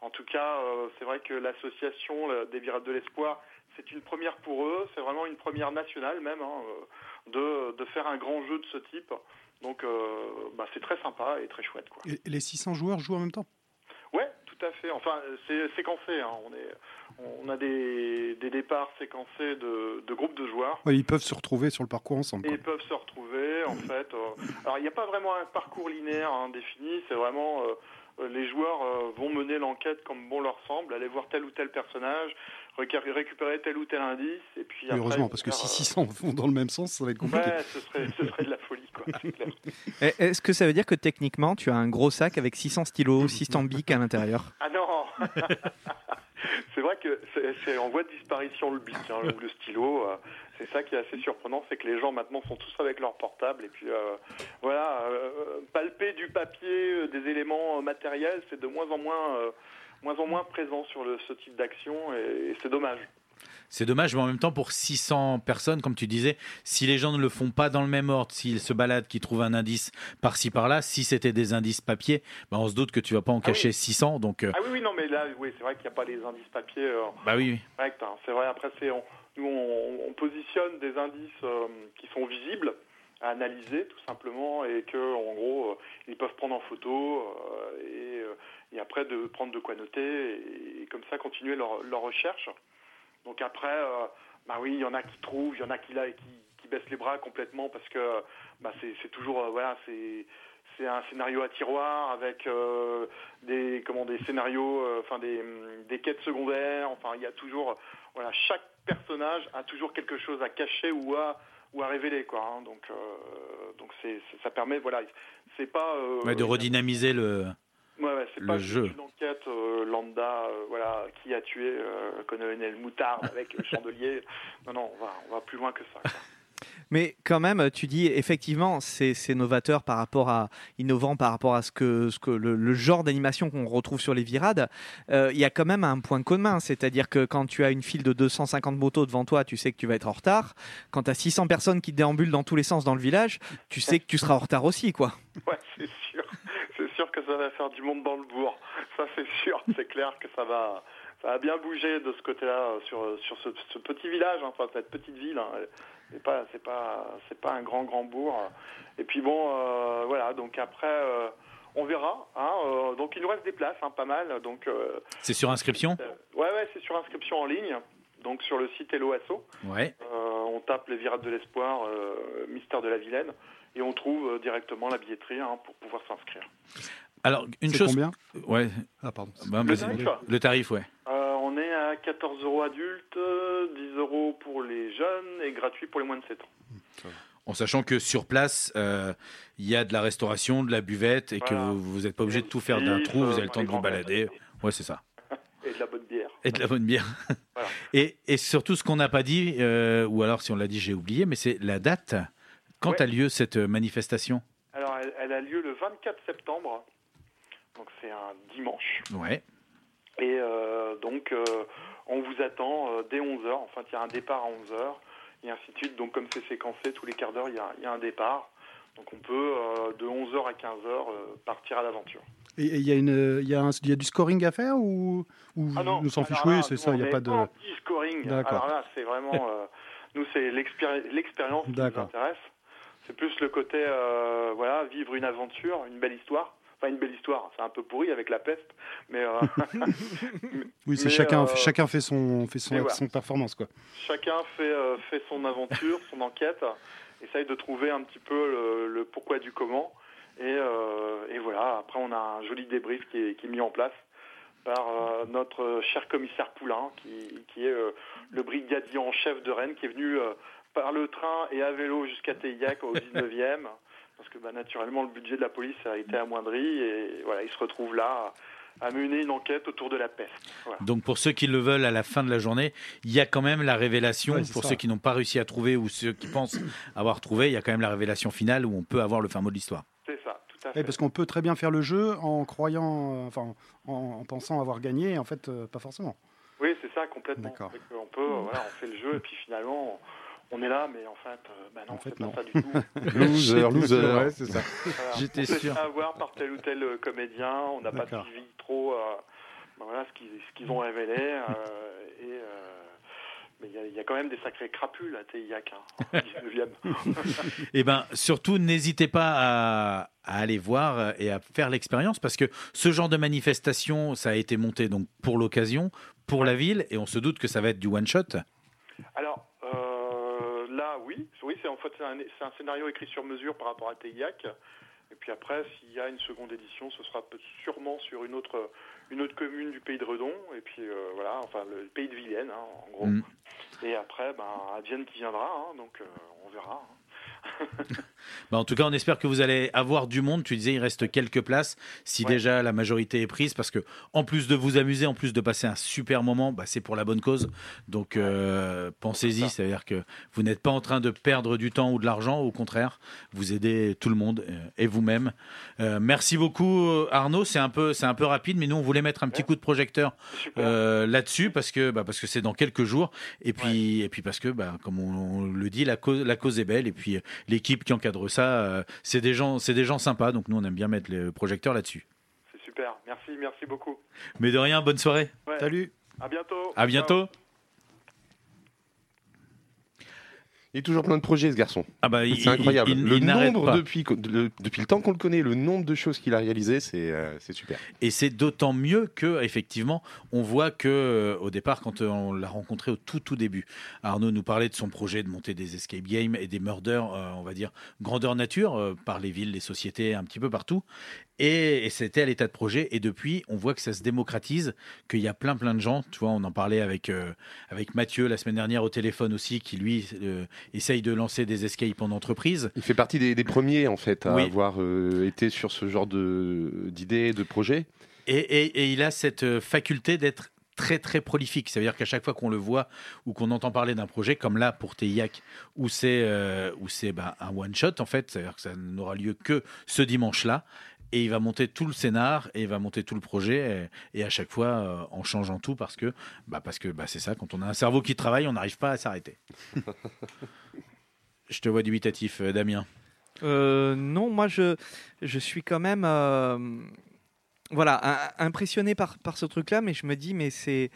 en tout cas, c'est vrai que l'association la- des Virades de l'Espoir, c'est une première pour eux. C'est vraiment une première nationale même hein, euh, de, de faire un grand jeu de ce type. Donc, euh, bah, c'est très sympa et très chouette, quoi. Et les 600 joueurs jouent en même temps? Ouais, tout à fait. Enfin, c'est séquencé. hein. On est, on a des, des départs séquencés de, de groupes de joueurs. Ouais, Ils peuvent se retrouver sur le parcours ensemble. Et ils peuvent se retrouver, en [CLEARS THROAT] fait. euh, alors, il n'y a pas vraiment un parcours linéaire hein, défini. C'est vraiment euh, les joueurs euh, vont mener l'enquête comme bon leur semble, aller voir tel ou tel personnage, récupérer tel ou tel indice, et puis après, heureusement, parce que si faire, 600 vont dans le même sens, ça va être compliqué. Ouais, ce serait, ce serait de la folie, quoi. Et [LAUGHS] Est-ce que ça veut dire que techniquement, tu as un gros sac avec 600 stylos, 600 bics à l'intérieur? [LAUGHS] Ah non [LAUGHS] C'est vrai que c'est c'est en voie de disparition le bic hein, ou le stylo. euh, c'est ça qui est assez surprenant, c'est que les gens maintenant sont tous avec leur portable et puis euh, voilà, euh, palper du papier, euh, des éléments euh, matériels, c'est de moins en moins, euh, moins en moins présent sur le, ce type d'action et, et c'est dommage. C'est dommage, mais en même temps, pour 600 personnes, comme tu disais, si les gens ne le font pas dans le même ordre, s'ils se baladent, qu'ils trouvent un indice par-ci par-là, si c'était des indices papier, ben on se doute que tu vas pas en Ah cacher oui. 600. Donc, euh, Ah oui, oui, non, mais là, oui, c'est vrai qu'il n'y a pas les indices papier. euh, bah oui, hein. c'est vrai. Après, on, nous on, on positionne des indices euh, qui sont visibles à analyser tout simplement et que en gros euh, ils peuvent prendre en photo euh, et, euh, et après de prendre de quoi noter et, comme ça continuer leur, recherche. Donc après, bah oui, il y en a qui trouvent, il y en a qui là qui, baissent les bras complètement parce que bah c'est toujours voilà c'est c'est un scénario à tiroir avec des comment des scénarios des des quêtes secondaires enfin il y a toujours voilà chaque personnage a toujours quelque chose à cacher ou à ou à révéler quoi hein. donc euh, donc c'est ça permet voilà c'est pas euh, Ouais, de redynamiser le. Ouais, ouais, c'est le pas jeu. une enquête euh, lambda, euh, voilà, qui a tué euh, Colonel Moutarde avec [LAUGHS] le chandelier. Non, non, on va, on va plus loin que ça. quoi. Mais quand même, tu dis effectivement, c'est novateur par rapport à innovant par rapport à ce que, ce que le, genre d'animation qu'on retrouve sur les virades. Euh, Il y a quand même un point commun, c'est-à-dire que quand tu as une file de 250 motos devant toi, tu sais que tu vas être en retard. Quand tu as 600 personnes qui déambulent dans tous les sens dans le village, tu sais que tu seras en retard aussi, quoi. [LAUGHS] Ouais, c'est sûr. C'est sûr que ça va faire du monde dans le bourg. Ça, c'est sûr. C'est clair que ça va, ça va bien bouger de ce côté-là euh, sur, sur ce, ce petit village, hein, enfin cette petite ville. hein. C'est pas, c'est pas, c'est pas un grand, grand bourg. Et puis bon, euh, voilà. Donc après, euh, on verra. Hein, euh, donc il nous reste des places, hein, pas mal. Donc euh, C'est sur inscription? Euh, ouais, ouais, c'est sur inscription en ligne. Donc sur le site Hello Asso. Ouais. Euh, on tape les virades de l'espoir, euh, mystère de la Vilaine, et on trouve euh, directement la billetterie pour pouvoir s'inscrire. Alors, une chose. combien Ouais. Ah, pardon. Ben, Le tarif le tarif, ouais. Euh, on est à 14 euros adultes, euh, 10 euros pour les jeunes et gratuit pour les moins de 7 ans. En sachant que sur place, euh, il y a de la restauration, de la buvette, et que vous n'êtes pas obligé de tout faire d'un trou, vous avez euh, le temps de vous balader. Ouais, c'est ça. [LAUGHS] Et de la bonne bière. Et de la bonne bière. [LAUGHS] Voilà. Et, et surtout, ce qu'on n'a pas dit, euh, ou alors si on l'a dit, j'ai oublié, mais c'est la date. Quand Ouais. a lieu cette euh, manifestation? Alors, elle, elle a lieu le 24 septembre, donc c'est un dimanche. Ouais. Et euh, donc, euh, on vous attend euh, dès 11h. Enfin, il y a un départ à 11h, et ainsi de suite. Donc, comme c'est séquencé, tous les quarts d'heure, il y a, il y a un départ. Donc, on peut, euh, de 11h à 15h, euh, partir à l'aventure. Et il y, a une- il y, y a du scoring à faire ou, ou Ah non, nous s'en Oui, c'est ça, il n'y a pas de. anti-scoring. D'accord. Alors là, c'est vraiment. euh, nous, c'est l'expéri- l'expérience qui nous D'accord. intéresse. C'est plus le côté, euh, voilà, vivre une aventure, une belle histoire. Enfin, une belle histoire, c'est un peu pourri avec la peste, mais euh, [LAUGHS] Oui, c'est chacun, euh, chacun fait son, fait son, son performance, quoi. chacun fait, euh, fait son aventure, son enquête, essaye de trouver un petit peu le, le pourquoi du comment. Et, euh, et voilà, après, on a un joli débrief qui est, qui est mis en place par euh, notre cher commissaire Poulain, qui, qui est euh, le brigadier en chef de Rennes, qui est venu par le train et à vélo jusqu'à Teillac au [LAUGHS] 19e. Parce que bah, naturellement, le budget de la police a été amoindri et voilà, il se retrouve là à mener une enquête autour de la peste. Voilà. Donc pour ceux qui le veulent à la fin de la journée, il y a quand même la révélation. Ouais, pour ça. ceux qui n'ont pas réussi à trouver ou ceux qui pensent [CLEARS THROAT] avoir trouvé, il y a quand même la révélation finale où on peut avoir le fin mot de l'histoire. C'est ça, tout à Oui, fait. parce qu'on peut très bien faire le jeu en croyant, enfin, en, en pensant avoir gagné, et en fait, euh, pas forcément. Oui, c'est ça, complètement. Qu'on peut, voilà, on fait le jeu et puis finalement, on est là, mais en fait, euh, bah non, En fait, c'est pas non. ça du tout. [LAUGHS] Loser, loser. Ouais, c'est ça. [LAUGHS] Voilà. J'étais on sûr. fait avoir par tel ou tel euh, comédien, on n'a pas suivi trop euh, ben voilà, ce qu'ils ont révélé. euh, [LAUGHS] et, euh, mais il y a- il y, a quand même des sacrés crapules à Teillac, hein, au 19e. Eh ben, surtout, n'hésitez pas à, à aller voir et à faire l'expérience parce que ce genre de manifestation, ça a été monté donc pour l'occasion, pour la ville, et on se doute que ça va être du one shot. Alors, oui. Oui, c'est en fait un, un scénario écrit sur mesure par rapport à Teillac. Et puis après, s'il y a une seconde édition, ce sera sûrement sur une autre, une autre commune du pays de Redon. Et puis euh, voilà, enfin le pays de Vilaine, hein, en gros. Mm. Et après, ben, Advienne qui viendra, hein, donc euh, on verra. hein. [LAUGHS] Bah, en tout cas, on espère que vous allez avoir du monde. Tu disais, il reste quelques places. Si Ouais. déjà la majorité est prise, parce que en plus de vous amuser, en plus de passer un super moment, bah, c'est pour la bonne cause. Donc euh, pensez-y, c'est-à-dire que vous n'êtes pas en train de perdre du temps ou de l'argent. Au contraire, vous aidez tout le monde euh, et vous-même. Euh, merci beaucoup, Arnaud. C'est un peu, c'est un peu rapide, mais nous on voulait mettre un petit coup de projecteur euh, là-dessus parce que bah, parce que c'est dans quelques jours et puis et puis parce que bah, comme on, on le dit la cause la cause est belle et puis l'équipe qui encadre ça euh, c'est des gens c'est des gens sympas donc nous on aime bien mettre le projecteur là-dessus C'est super. Merci, merci beaucoup. mais de rien bonne soirée Ouais. Salut À bientôt. à bientôt Il est toujours plein de projets, ce garçon. Ah bah, c'est incroyable. il- il- le il nombre depuis, le, depuis le temps qu'on le connaît, le nombre de choses qu'il a réalisées, c'est euh, super. Et c'est d'autant mieux que, effectivement, on voit que euh, au départ, quand euh, on l'a rencontré au tout tout début, Arnaud nous parlait de son projet de monter des escape games et des murders, euh, on va dire grandeur nature, par les villes, les sociétés, un petit peu partout. Et, et c'était à l'état de projet. Et depuis, on voit que ça se démocratise, qu'il y a plein plein de gens. Tu vois, on en parlait avec avec Mathieu la semaine dernière au téléphone aussi, qui lui essaye de lancer des escapes en entreprise. Il fait partie des, des premiers, en fait, à Oui. avoir euh, été sur ce genre de- d'idées, de projets. Et, et- et il a cette euh, faculté d'être très très prolifique. Ça veut dire qu'à chaque fois qu'on le voit ou qu'on entend parler d'un projet, comme là pour Teillac, où c'est euh, où c'est bah, un one shot en fait, c'est-à-dire que ça n'aura lieu que ce dimanche-là. Et il va monter tout le scénar et il va monter tout le projet et, et à chaque fois euh, en changeant tout parce que bah parce que bah, c'est ça quand on a un cerveau qui travaille on n'arrive pas à s'arrêter. [LAUGHS] Je te vois dubitatif euh, Damien. Euh, non, moi je, je suis quand même euh, voilà, un- impressionné par, par ce truc-là, mais je me dis, mais c'est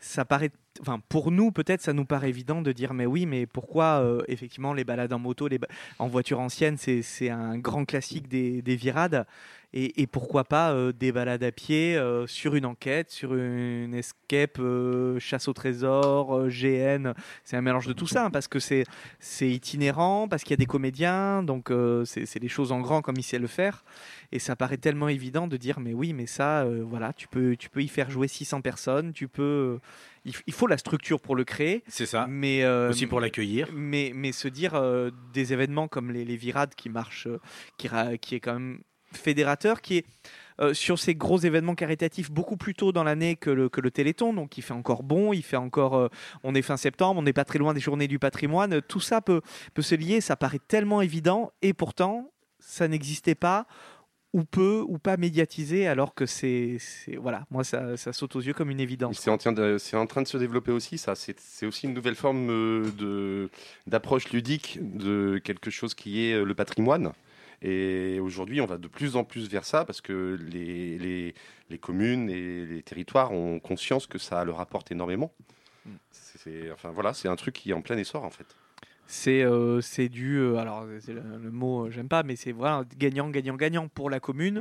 ça paraît, enfin pour nous peut-être ça nous paraît évident de dire, mais oui, mais pourquoi euh, effectivement les balades en moto, les ba- en voiture ancienne, c'est c'est un grand classique des, des virades? Et, et pourquoi pas euh, des balades à pied euh, sur une enquête, sur une escape, euh, chasse au trésor, GN. C'est un mélange de tout ça, hein, parce que c'est c'est itinérant, parce qu'il y a des comédiens, donc c'est des choses en grand comme il sait le faire. Et ça paraît tellement évident de dire, mais oui, mais ça, voilà, tu peux, tu peux y faire jouer 600 personnes, tu peux... Il, faut la structure pour le créer. C'est ça. Mais, Aussi pour l'accueillir. Mais, mais se dire des événements comme les, les virades qui marchent, qui est quand même fédérateur, qui est euh, sur ces gros événements caritatifs beaucoup plus tôt dans l'année que le, que le Téléthon, donc il fait encore bon, il fait encore, euh, on est fin septembre, on n'est pas très loin des journées du patrimoine, tout ça peut, peut se lier, ça paraît tellement évident, et pourtant ça n'existait pas ou peu ou pas médiatisé alors que c'est voilà moi ça, ça saute aux yeux comme une évidence C'est en, train de- c'est en train de se développer aussi, ça. C'est aussi une nouvelle forme euh, de- d'approche ludique de quelque chose qui est le patrimoine. Et aujourd'hui, on va de plus en plus vers ça parce que les, les, les communes et les territoires ont conscience que ça leur apporte énormément. C'est- c'est- enfin voilà, c'est un truc qui est en plein essor en fait. C'est euh, c'est du. euh, alors, c'est le, le mot, euh, j'aime pas, mais c'est voilà, gagnant, gagnant, gagnant pour la commune,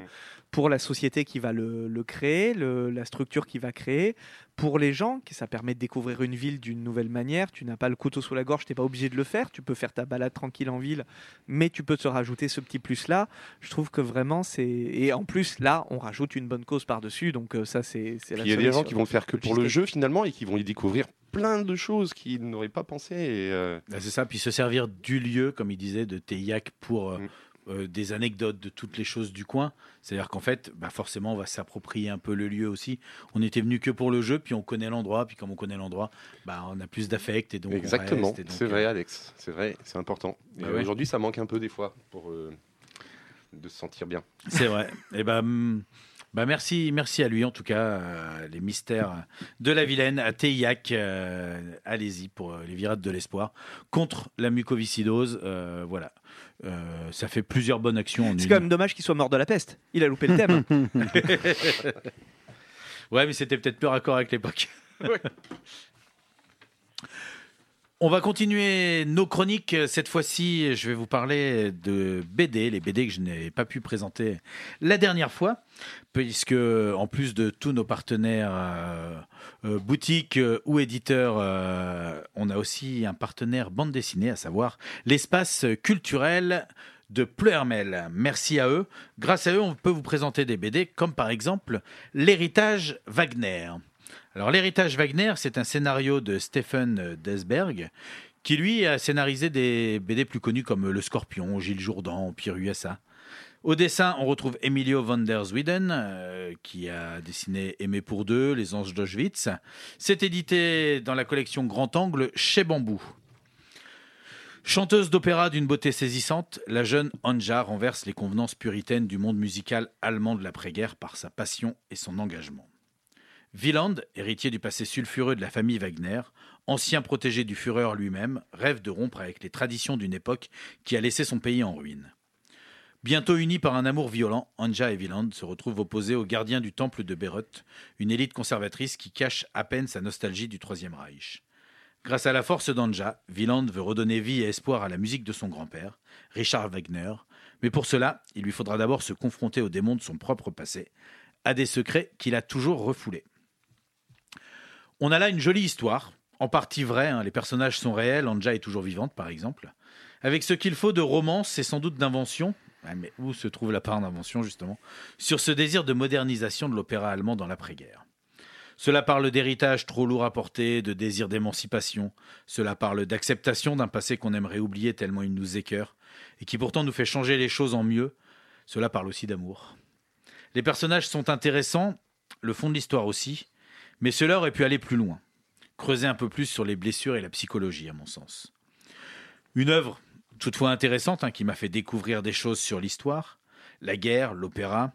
pour la société qui va le, le créer, le- la structure qui va créer, pour les gens, qui ça permet de découvrir une ville d'une nouvelle manière. Tu n'as pas le couteau sous la gorge, tu n'es pas obligé de le faire. Tu peux faire ta balade tranquille en ville, mais tu peux te rajouter ce petit plus-là. Je trouve que vraiment, c'est. Et en plus, là, on rajoute une bonne cause par-dessus, donc euh, ça, c'est. il y a des gens qui vont le faire que pour le jeu finalement et qui vont y découvrir plein de choses qu'ils n'auraient pas pensé. Euh, Bah, c'est ça, puis se servir du lieu, comme il disait, de Teillac pour euh, Mm. euh, des anecdotes de toutes les choses du coin. C'est-à-dire qu'en fait, bah, forcément, on va s'approprier un peu le lieu aussi. On était venu que pour le jeu, puis on connaît l'endroit, puis comme on connaît l'endroit, bah, on a plus d'affect et donc on Exactement, c'est vrai Alex, c'est vrai, c'est important. Et Bah ouais. Aujourd'hui, ça manque un peu des fois pour de se sentir bien. C'est vrai. Et ben, hum, bah merci, merci à lui en tout cas. euh, les mystères de la Vilaine à Teillac. euh, Allez-y pour euh, les virades de l'espoir contre la mucoviscidose. euh, voilà. Ça fait plusieurs bonnes actions. C'est quand même dommage qu'il soit mort de la peste. Il a loupé le thème. [LAUGHS] Ouais, mais c'était peut-être plus raccord avec l'époque. [LAUGHS] On va continuer nos chroniques. Cette fois-ci, je vais vous parler de BD, les BD que je n'ai pas pu présenter la dernière fois, puisque en plus de tous nos partenaires euh, euh, boutiques euh, ou éditeurs, on a aussi un partenaire bande dessinée, à savoir l'espace culturel de Pleuhermel. Merci à eux. Grâce à eux, on peut vous présenter des BD comme par exemple L'héritage Wagner. Alors l'héritage Wagner, c'est un scénario de Stephen Desberg qui lui a scénarisé des BD plus connus comme Le Scorpion, Gilles Jourdan, Pierre USA. Au dessin, on retrouve Emilio van der Sweden, euh, qui a dessiné Aimé pour deux, Les Anges d'Auschwitz. C'est édité dans la collection Grand Angle chez Bambou. Chanteuse d'opéra d'une beauté saisissante, la jeune Anja renverse les convenances puritaines du monde musical allemand de l'après-guerre par sa passion et son engagement. Wieland, héritier du passé sulfureux de la famille Wagner, ancien protégé du Führer lui-même, rêve de rompre avec les traditions d'une époque qui a laissé son pays en ruine. Bientôt unis par un amour violent, Anja et Wieland se retrouvent opposés aux gardiens du temple de Béreuth, une élite conservatrice qui cache à peine sa nostalgie du Troisième Reich. Grâce à la force d'Anja, Wieland veut redonner vie et espoir à la musique de son grand-père, Richard Wagner, mais pour cela, il lui faudra d'abord se confronter aux démons de son propre passé, à des secrets qu'il a toujours refoulés. On a là une jolie histoire, en partie vraie, hein, les personnages sont réels, Anja est toujours vivante par exemple, avec ce qu'il faut de romance et sans doute d'invention, mais où se trouve la part d'invention justement, sur ce désir de modernisation de l'opéra allemand dans l'après-guerre? Cela parle d'héritage trop lourd à porter, de désir d'émancipation. Cela parle d'acceptation d'un passé qu'on aimerait oublier tellement il nous écœure, et qui pourtant nous fait changer les choses en mieux. Cela parle aussi d'amour. Les personnages sont intéressants, le fond de l'histoire aussi, mais cela aurait pu aller plus loin, creuser un peu plus sur les blessures et la psychologie, à mon sens. Une œuvre toutefois intéressante, hein, qui m'a fait découvrir des choses sur l'histoire, la guerre, l'opéra,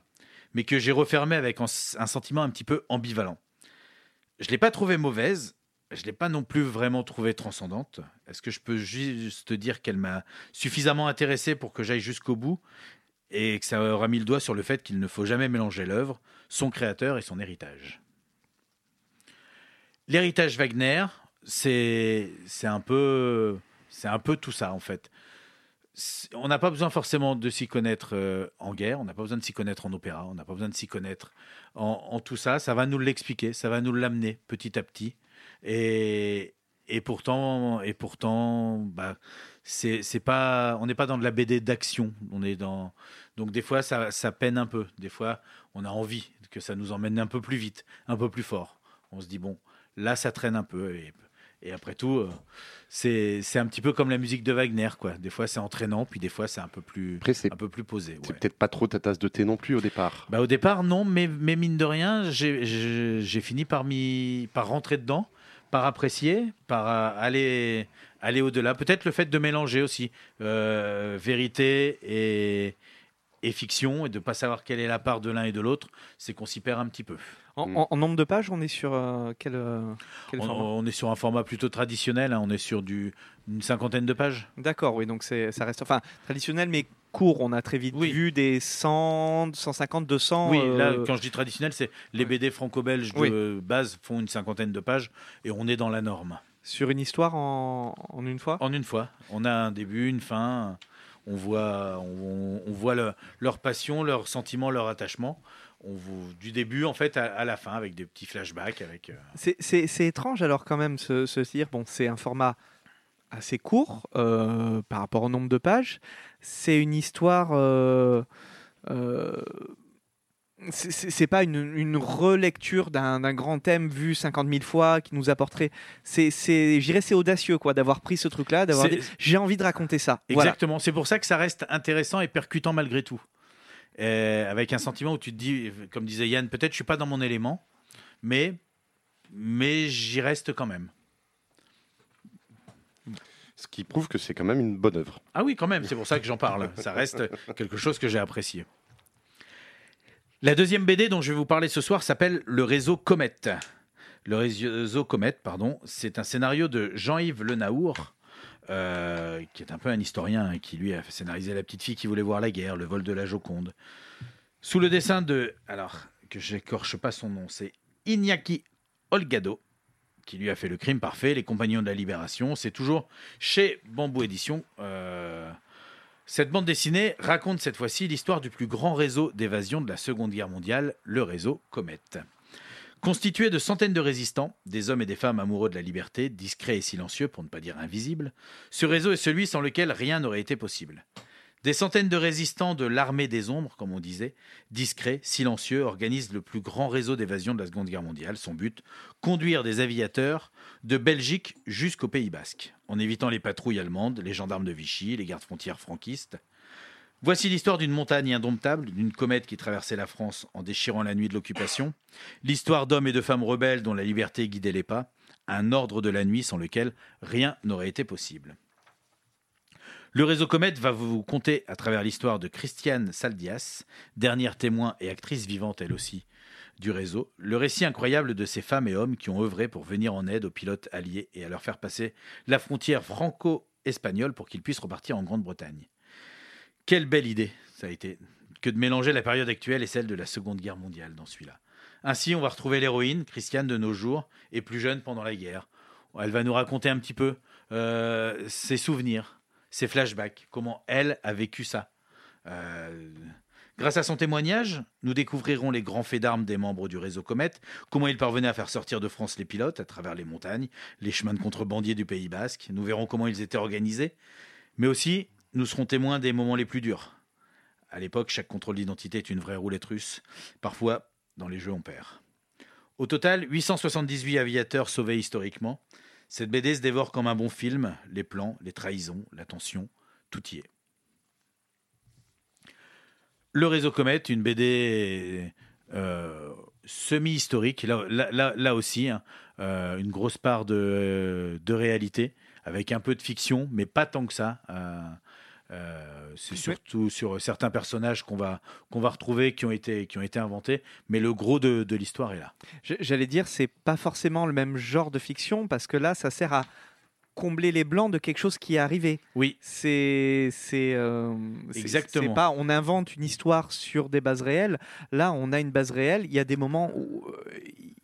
mais que j'ai refermé avec un sentiment un petit peu ambivalent. Je ne l'ai pas trouvée mauvaise, je ne l'ai pas non plus vraiment trouvée transcendante. Est-ce que je peux juste te dire qu'elle m'a suffisamment intéressé pour que j'aille jusqu'au bout et que ça aura mis le doigt sur le fait qu'il ne faut jamais mélanger l'œuvre, son créateur et son héritage? L'héritage Wagner, c'est un peu tout ça en fait. On n'a pas besoin forcément de s'y connaître euh, en guerre, on n'a pas besoin de s'y connaître en opéra, on n'a pas besoin de s'y connaître en, tout ça. Ça va nous l'expliquer, ça va nous l'amener petit à petit. Et, pourtant, et pourtant, bah, c'est pas, on n'est pas dans de la BD d'action. On est dans, donc des fois ça, ça peine un peu. Des fois, on a envie que ça nous emmène un peu plus vite, un peu plus fort. On se dit bon, là ça traîne un peu et après tout, euh, c'est un petit peu comme la musique de Wagner, quoi. Des fois, c'est entraînant, puis des fois, c'est un peu plus, un peu plus posé. C'est peut-être pas trop ta tasse de thé non plus au départ. Bah, au départ, non, mais, mais mine de rien, j'ai fini par, par rentrer dedans, par apprécier, par euh, aller, aller au-delà. Peut-être le fait de mélanger aussi euh, vérité et, et fiction, et de ne pas savoir quelle est la part de l'un et de l'autre, c'est qu'on s'y perd un petit peu. Mm. En, nombre de pages, on est sur euh, quel, euh, on, on, est sur un format plutôt traditionnel. Hein. on est sur du, une cinquantaine de pages. D'accord, oui. Donc ça reste enfin traditionnel, mais court. On a très vite vu des 100, 150, 200. Oui, là, euh, quand je dis traditionnel, c'est les BD franco-belges de base font une cinquantaine de pages et on est dans la norme. Sur une histoire en, en une fois? En une fois. On a un début, une fin. On voit, on, voit le, leur passion, leurs sentiments, leur attachement on vous, du début en fait à, la fin avec des petits flashbacks. Avec, euh, c'est, étrange alors quand même se dire, bon c'est un format assez court euh, par rapport au nombre de pages. C'est une histoire... Euh, c'est, pas une, relecture d'un, grand thème vu 50 000 fois qui nous apporterait. C'est, c'est, c'est audacieux quoi d'avoir pris ce truc-là, d'avoir. J'ai envie de raconter ça. Exactement. C'est pour ça que ça reste intéressant et percutant malgré tout. Euh, avec un sentiment où tu te dis, comme disait Yann, peut-être je suis pas dans mon élément, mais, mais j'y reste quand même. Ce qui prouve que c'est quand même une bonne œuvre. Ah oui, quand même, c'est pour ça que j'en parle. Ça reste quelque chose que j'ai apprécié. La deuxième BD dont je vais vous parler ce soir s'appelle Le réseau Comet. Le réseau Comet, pardon, c'est un scénario de Jean-Yves Lenaour, euh, qui est un peu un historien, hein, qui lui a scénarisé La petite fille qui voulait voir la guerre, Le vol de la Joconde. Sous le dessin de, alors que j'écorche pas son nom, c'est Iñaki Olgado, qui lui a fait Le crime parfait, Les compagnons de la libération. C'est toujours chez Bambou Édition. Euh, cette bande dessinée raconte cette fois-ci l'histoire du plus grand réseau d'évasion de la Seconde Guerre mondiale, le réseau Comet. Constitué de centaines de résistants, des hommes et des femmes amoureux de la liberté, discrets et silencieux pour ne pas dire invisibles, ce réseau est celui sans lequel rien n'aurait été possible. Des centaines de résistants de l'armée des ombres, comme on disait, discrets, silencieux, organisent le plus grand réseau d'évasion de la Seconde Guerre mondiale. Son but, conduire des aviateurs de Belgique jusqu'au Pays basque, en évitant les patrouilles allemandes, les gendarmes de Vichy, les gardes frontières franquistes, Voici l'histoire d'une montagne indomptable, d'une comète qui traversait la France en déchirant la nuit de l'occupation, l'histoire d'hommes et de femmes rebelles dont la liberté guidait les pas, un ordre de la nuit sans lequel rien n'aurait été possible. Le réseau Comète va vous conter à travers l'histoire de Christiane Saldias, dernière témoin et actrice vivante elle aussi du réseau, le récit incroyable de ces femmes et hommes qui ont œuvré pour venir en aide aux pilotes alliés et à leur faire passer la frontière franco-espagnole pour qu'ils puissent repartir en Grande-Bretagne. Quelle belle idée ça a été que de mélanger la période actuelle et celle de la Seconde Guerre mondiale dans celui-là. Ainsi, on va retrouver l'héroïne, Christiane de nos jours, et plus jeune pendant la guerre. Elle va nous raconter un petit peu euh, ses souvenirs, ses flashbacks, comment elle a vécu ça. Euh, grâce à son témoignage, nous découvrirons les grands faits d'armes des membres du réseau Comet, comment ils parvenaient à faire sortir de France les pilotes à travers les montagnes, les chemins de contrebandiers du Pays Basque. Nous verrons comment ils étaient organisés, mais aussi nous serons témoins des moments les plus durs. À l'époque, chaque contrôle d'identité est une vraie roulette russe. Parfois, dans les jeux, on perd. Au total, 878 aviateurs sauvés historiquement. Cette BD se dévore comme un bon film. Les plans, les trahisons, la tension, tout y est. Le réseau Comet, une BD euh, semi-historique, là, aussi, hein, euh, une grosse part de, de, réalité, avec un peu de fiction, mais pas tant que ça. Euh, euh, c'est surtout sur certains personnages qu'on va, qu'on va retrouver qui ont, été, qui ont été inventés, mais le gros de, de l'histoire est là. J'allais dire, c'est pas forcément le même genre de fiction, parce que là, ça sert à combler les blancs de quelque chose qui est arrivé. Oui. C'est c'est euh, exactement. C'est pas on invente une histoire sur des bases réelles. Là, on a une base réelle. Il y a des moments où euh,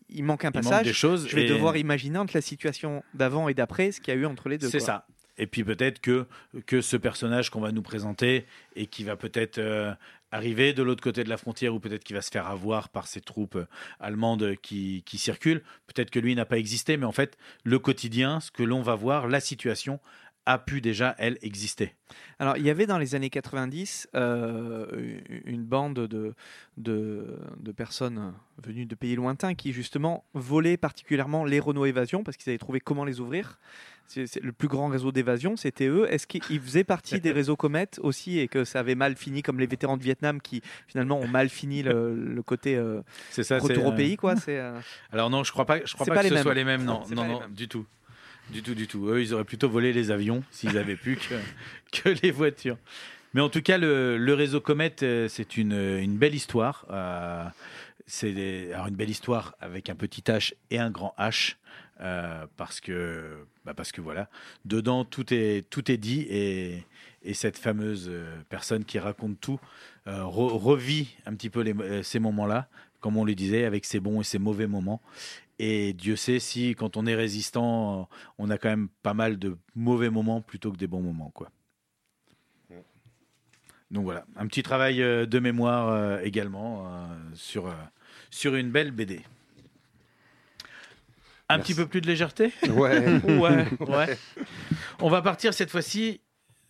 il manque un passage. Il manque des choses. Je vais et... devoir imaginer entre la situation d'avant et d'après ce qu'il y a eu entre les deux. C'est ça. Et puis peut-être que, que ce personnage qu'on va nous présenter et qui va peut-être euh, arriver de l'autre côté de la frontière ou peut-être qu'il va se faire avoir par ces troupes euh, allemandes qui, qui circulent, peut-être que lui n'a pas existé, mais en fait, le quotidien, ce que l'on va voir, la situation a pu déjà, elle, exister. Alors, il y avait dans les années 90 euh, une bande de, de, de, personnes venues de pays lointains qui, justement, volaient particulièrement les Renault Évasion parce qu'ils avaient trouvé comment les ouvrir. C'est le plus grand réseau d'évasion, c'était eux. Est-ce qu'ils faisaient partie des [LAUGHS] réseaux Comet aussi et que ça avait mal fini comme les vétérans de Vietnam qui finalement ont mal fini le, le côté euh, ça, retour au euh... pays quoi? Euh... Alors non, je crois pas, je crois pas, pas que ce mêmes. soit les mêmes. Non, non, non, mêmes. du tout, du tout, du tout. Eux, ils auraient plutôt volé les avions s'ils avaient pu que, [LAUGHS] les voitures. Mais en tout cas, le, réseau Comet, euh, c'est une, belle histoire. Euh, c'est une belle histoire avec un petit H et un grand H. euh, parce que bah parce que voilà dedans tout est tout est dit et, et cette fameuse euh, personne qui raconte tout re- revit un petit peu ces moments là comme on le disait avec ses bons et ses mauvais moments et Dieu sait si quand on est résistant euh, on a quand même pas mal de mauvais moments plutôt que des bons moments quoi donc voilà un petit travail euh, de mémoire euh, également sur sur une belle BD un Merci. petit peu plus de légèreté? Ouais. [LAUGHS] ouais, [LAUGHS] ouais. On va partir cette fois-ci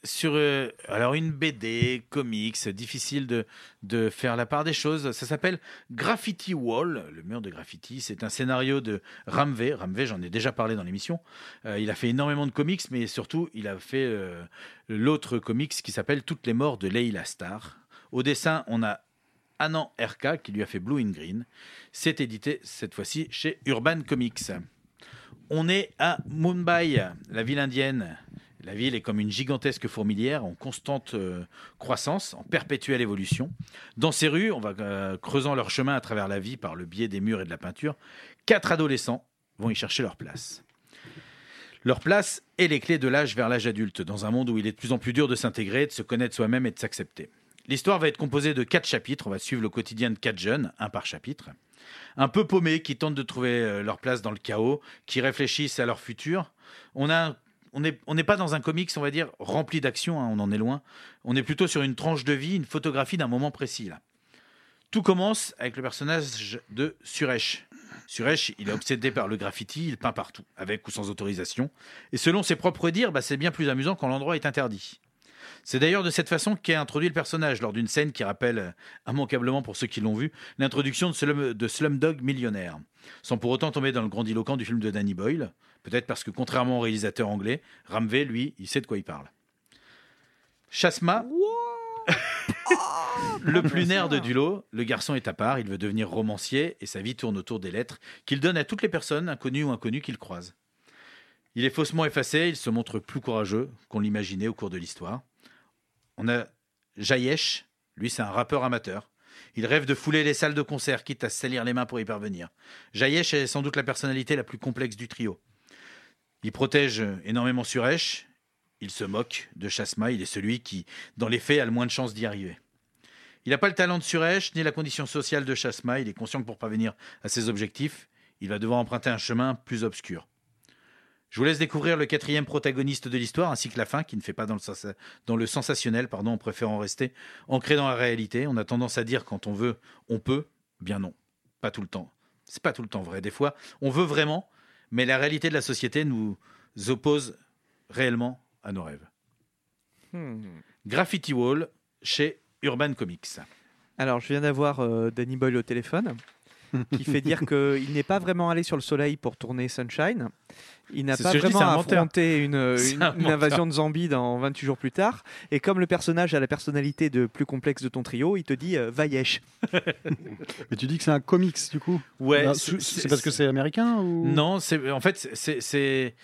sur euh, alors une BD, comics, difficile de, faire la part des choses. Ça s'appelle Graffiti Wall, le mur de graffiti. C'est un scénario de Ramvé. Ramvé, j'en ai déjà parlé dans l'émission. Euh, il a fait énormément de comics, mais surtout, il a fait euh, l'autre comics qui s'appelle Toutes les morts de Leila Star. Au dessin, on a Anand RK qui lui a fait Blue in Green. C'est édité cette fois-ci chez Urban Comics. On est à Mumbai, la ville indienne. La ville est comme une gigantesque fourmilière en constante euh, croissance, en perpétuelle évolution. Dans ces rues, on va euh, creusant leur chemin à travers la vie par le biais des murs et de la peinture. Quatre adolescents vont y chercher leur place. Leur place est les clés de l'âge vers l'âge adulte, dans un monde où il est de plus en plus dur de s'intégrer, de se connaître soi-même et de s'accepter. L'histoire va être composée de quatre chapitres. On va suivre le quotidien de quatre jeunes, un par chapitre. Un peu paumés qui tentent de trouver euh, leur place dans le chaos, qui réfléchissent à leur futur. On a on n'est pas dans un comics, on va dire, rempli d'action, hein, on en est loin. On est plutôt sur une tranche de vie, une photographie d'un moment précis. Tout commence avec le personnage de Suresh. Suresh, il est obsédé par le graffiti, il peint partout, avec ou sans autorisation. Et selon ses propres dires, bah, c'est bien plus amusant quand l'endroit est interdit. C'est d'ailleurs de cette façon qu'est introduit le personnage lors d'une scène qui rappelle, euh, immanquablement pour ceux qui l'ont vu, l'introduction de, Slum, de Slumdog Millionnaire, sans pour autant tomber dans le grandiloquent du film de Danny Boyle, peut-être parce que contrairement au réalisateur anglais, Ramvé, lui, il sait de quoi il parle. Chasma, [LAUGHS] le plus nerd du lot, le garçon est à part, il veut devenir romancier et sa vie tourne autour des lettres qu'il donne à toutes les personnes, inconnues ou inconnues, qu'il croise. Il est faussement effacé, il se montre plus courageux qu'on l'imaginait au cours de l'histoire. On a Jayesh, lui c'est un rappeur amateur. Il rêve de fouler les salles de concert, quitte à salir les mains pour y parvenir. Jayesh est sans doute la personnalité la plus complexe du trio. Il protège énormément Suresh, il se moque de Chasma, il est celui qui, dans les faits, a le moins de chances d'y arriver. Il n'a pas le talent de Suresh, ni la condition sociale de Chasma, il est conscient que pour parvenir à ses objectifs, il va devoir emprunter un chemin plus obscur. Je vous laisse découvrir le quatrième protagoniste de l'histoire, ainsi que la fin, qui ne fait pas dans le, sensa- dans le sensationnel, pardon, en préférant rester ancré dans la réalité. On a tendance à dire quand on veut, on peut. Bien non, pas tout le temps. C'est pas tout le temps vrai. Des fois, on veut vraiment, mais la réalité de la société nous oppose réellement à nos rêves. Hmm. Graffiti Wall chez Urban Comics. Alors, je viens d'avoir euh, Danny Boyle au téléphone qui fait dire [LAUGHS] qu'il n'est pas vraiment allé sur le soleil pour tourner Sunshine. Il n'a pas dis, vraiment c'est un affronté une, [LAUGHS] C'est une- un une menteur. invasion de zombies dans 28 jours plus tard. Et comme le personnage a la personnalité de plus complexe de ton trio, il te dit euh, va yesh. [LAUGHS] Mais tu dis que c'est un comics du coup? Ouais, c'est- parce que c'est américain ou? Non, c'est en fait c'est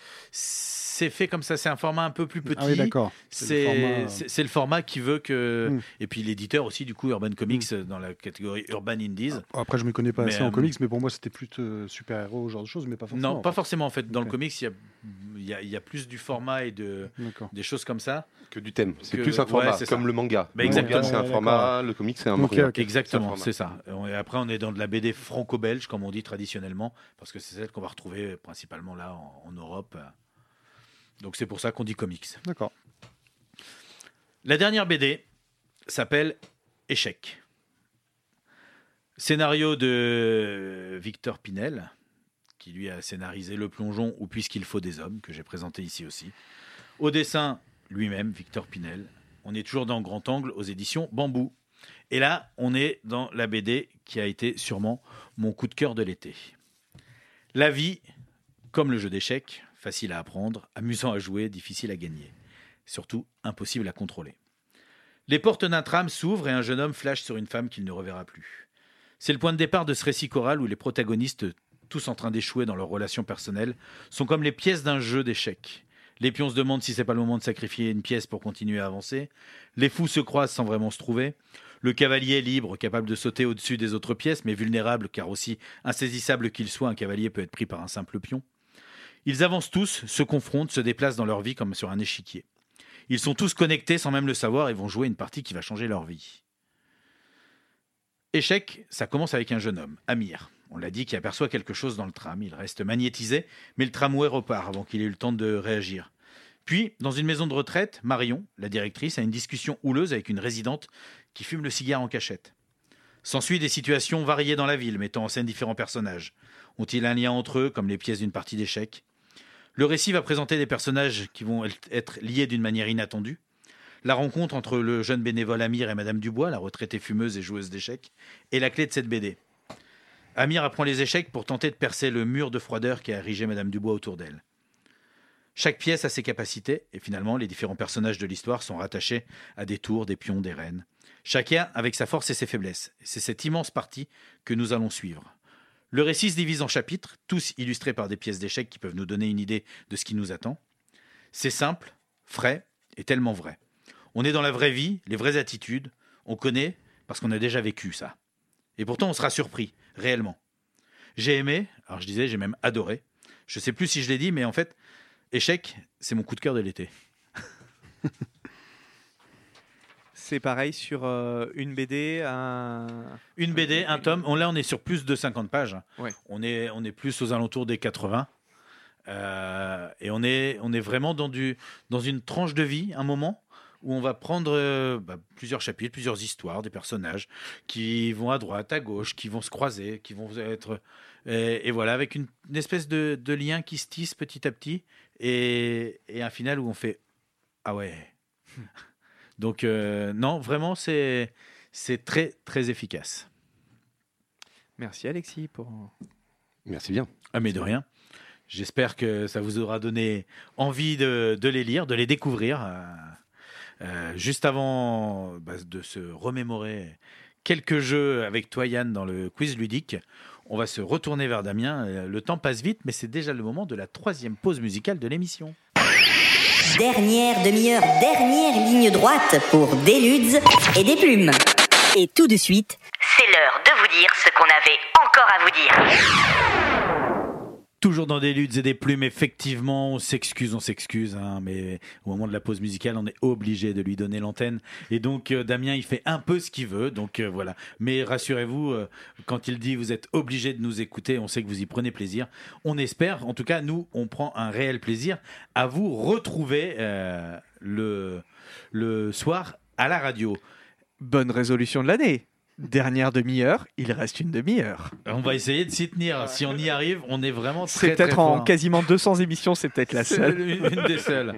c'est fait comme ça. C'est un format un peu plus petit. Ah oui, d'accord. C'est le C'est format, euh. c'est- le format qui veut que Hmm. et puis l'éditeur aussi du coup Urban Comics dans la catégorie Urban Indies. Après, je ne me connais pas Mais, assez en euh, comics, mais pour moi, c'était plus euh, super-héros, ce genre de choses, mais pas forcément. Non, pas forcément en fait. Dans le comics, il y a, il y, a, y a plus du format et de des choses comme ça Que du thème. C'est plus un ouais, format, c'est comme ça. le manga. Bah, le manga, exactement. c'est un Ouais, format, le comic, c'est un Ok, manga. Exactement, C'est ça. Et après, on est dans de la BD franco-belge, comme on dit traditionnellement, parce que c'est celle qu'on va retrouver principalement là en, en Europe. Donc c'est pour ça qu'on dit comics. D'accord. La dernière BD s'appelle Échec. Scénario de Victor Pinel, qui lui a scénarisé Le Plongeon ou Puisqu'il faut des hommes, que j'ai présenté ici aussi. Au dessin, lui-même, Victor Pinel. On est toujours dans Grand Angle aux éditions Bambou. Et là, on est dans la BD qui a été sûrement mon coup de cœur de l'été. La vie, comme le jeu d'échecs, facile à apprendre, amusant à jouer, difficile à gagner. Surtout impossible à contrôler. Les portes d'un tram s'ouvrent et un jeune homme flash sur une femme qu'il ne reverra plus. C'est le point de départ de ce récit choral où les protagonistes, tous en train d'échouer dans leurs relations personnelles, sont comme les pièces d'un jeu d'échecs. Les pions se demandent si c'est pas le moment de sacrifier une pièce pour continuer à avancer. Les fous se croisent sans vraiment se trouver. Le cavalier libre, capable de sauter au-dessus des autres pièces, mais vulnérable car aussi insaisissable qu'il soit, un cavalier peut être pris par un simple pion. Ils avancent tous, se confrontent, se déplacent dans leur vie comme sur un échiquier. Ils sont tous connectés sans même le savoir et vont jouer une partie qui va changer leur vie. Échec, ça commence avec un jeune homme, Amir. On l'a dit, qui aperçoit quelque chose dans le tram. Il reste magnétisé, mais le tramway repart avant qu'il ait eu le temps de réagir. Puis, dans une maison de retraite, Marion, la directrice, a une discussion houleuse avec une résidente qui fume le cigare en cachette. S'ensuit des situations variées dans la ville, mettant en scène différents personnages. Ont-ils un lien entre eux, comme les pièces d'une partie d'échecs? Le récit va présenter des personnages qui vont être liés d'une manière inattendue. La rencontre entre le jeune bénévole Amir et Madame Dubois, la retraitée fumeuse et joueuse d'échecs, est la clé de cette BD. Amir apprend les échecs pour tenter de percer le mur de froideur qui a érigé Madame Dubois autour d'elle. Chaque pièce a ses capacités, et finalement, les différents personnages de l'histoire sont rattachés à des tours, des pions, des reines. Chacun avec sa force et ses faiblesses. C'est cette immense partie que nous allons suivre. Le récit se divise en chapitres, tous illustrés par des pièces d'échecs qui peuvent nous donner une idée de ce qui nous attend. C'est simple, frais et tellement vrai. On est dans la vraie vie, les vraies attitudes. On connaît parce qu'on a déjà vécu ça. Et pourtant, on sera surpris, réellement. J'ai aimé, alors je disais, j'ai même adoré. Je sais plus si je l'ai dit, mais en fait, Échec, c'est mon coup de cœur de l'été. [LAUGHS] C'est pareil sur euh, une BD, un. Une BD, un tome. On, là, on est sur plus de 50 pages. Ouais. On, est, on est plus aux alentours des 80. Euh, et on est, on est vraiment dans, du, dans une tranche de vie, un moment où on va prendre euh, bah, plusieurs chapitres, plusieurs histoires, des personnages qui vont à droite, à gauche, qui vont se croiser, qui vont être. Et, et voilà, avec une, une espèce de, de lien qui se tisse petit à petit et, et un final où on fait Ah ouais. [LAUGHS] Donc, euh, non, vraiment, c'est c'est très, très efficace. Merci Alexis pour. Merci bien. Ah, mais de rien. J'espère que ça vous aura donné envie de, de les lire, de les découvrir. Euh, euh, juste avant bah, de se remémorer quelques jeux avec toi, Yann, dans le quiz ludique, on va se retourner vers Damien. Le temps passe vite, mais c'est déjà le moment de la troisième pause musicale de l'émission. Dernière demi-heure, dernière ligne droite pour des ludes et des plumes. Et tout de suite, c'est l'heure de vous dire ce qu'on avait encore à vous dire. Toujours dans des luttes et des plumes, effectivement, on s'excuse, on s'excuse, hein, mais au moment de la pause musicale, on est obligé de lui donner l'antenne. Et donc, euh, Damien, il fait un peu ce qu'il veut, donc euh, voilà. Mais rassurez-vous, euh, quand il dit vous êtes obligé de nous écouter, on sait que vous y prenez plaisir. On espère, en tout cas, nous, on prend un réel plaisir à vous retrouver le, le soir à la radio. Bonne résolution de l'année. Dernière demi-heure, il reste une demi-heure. On va essayer de s'y tenir. Si on y arrive, on est vraiment très, C'est peut-être en fort. quasiment 200 émissions, c'est peut-être la seule. une, une des seules.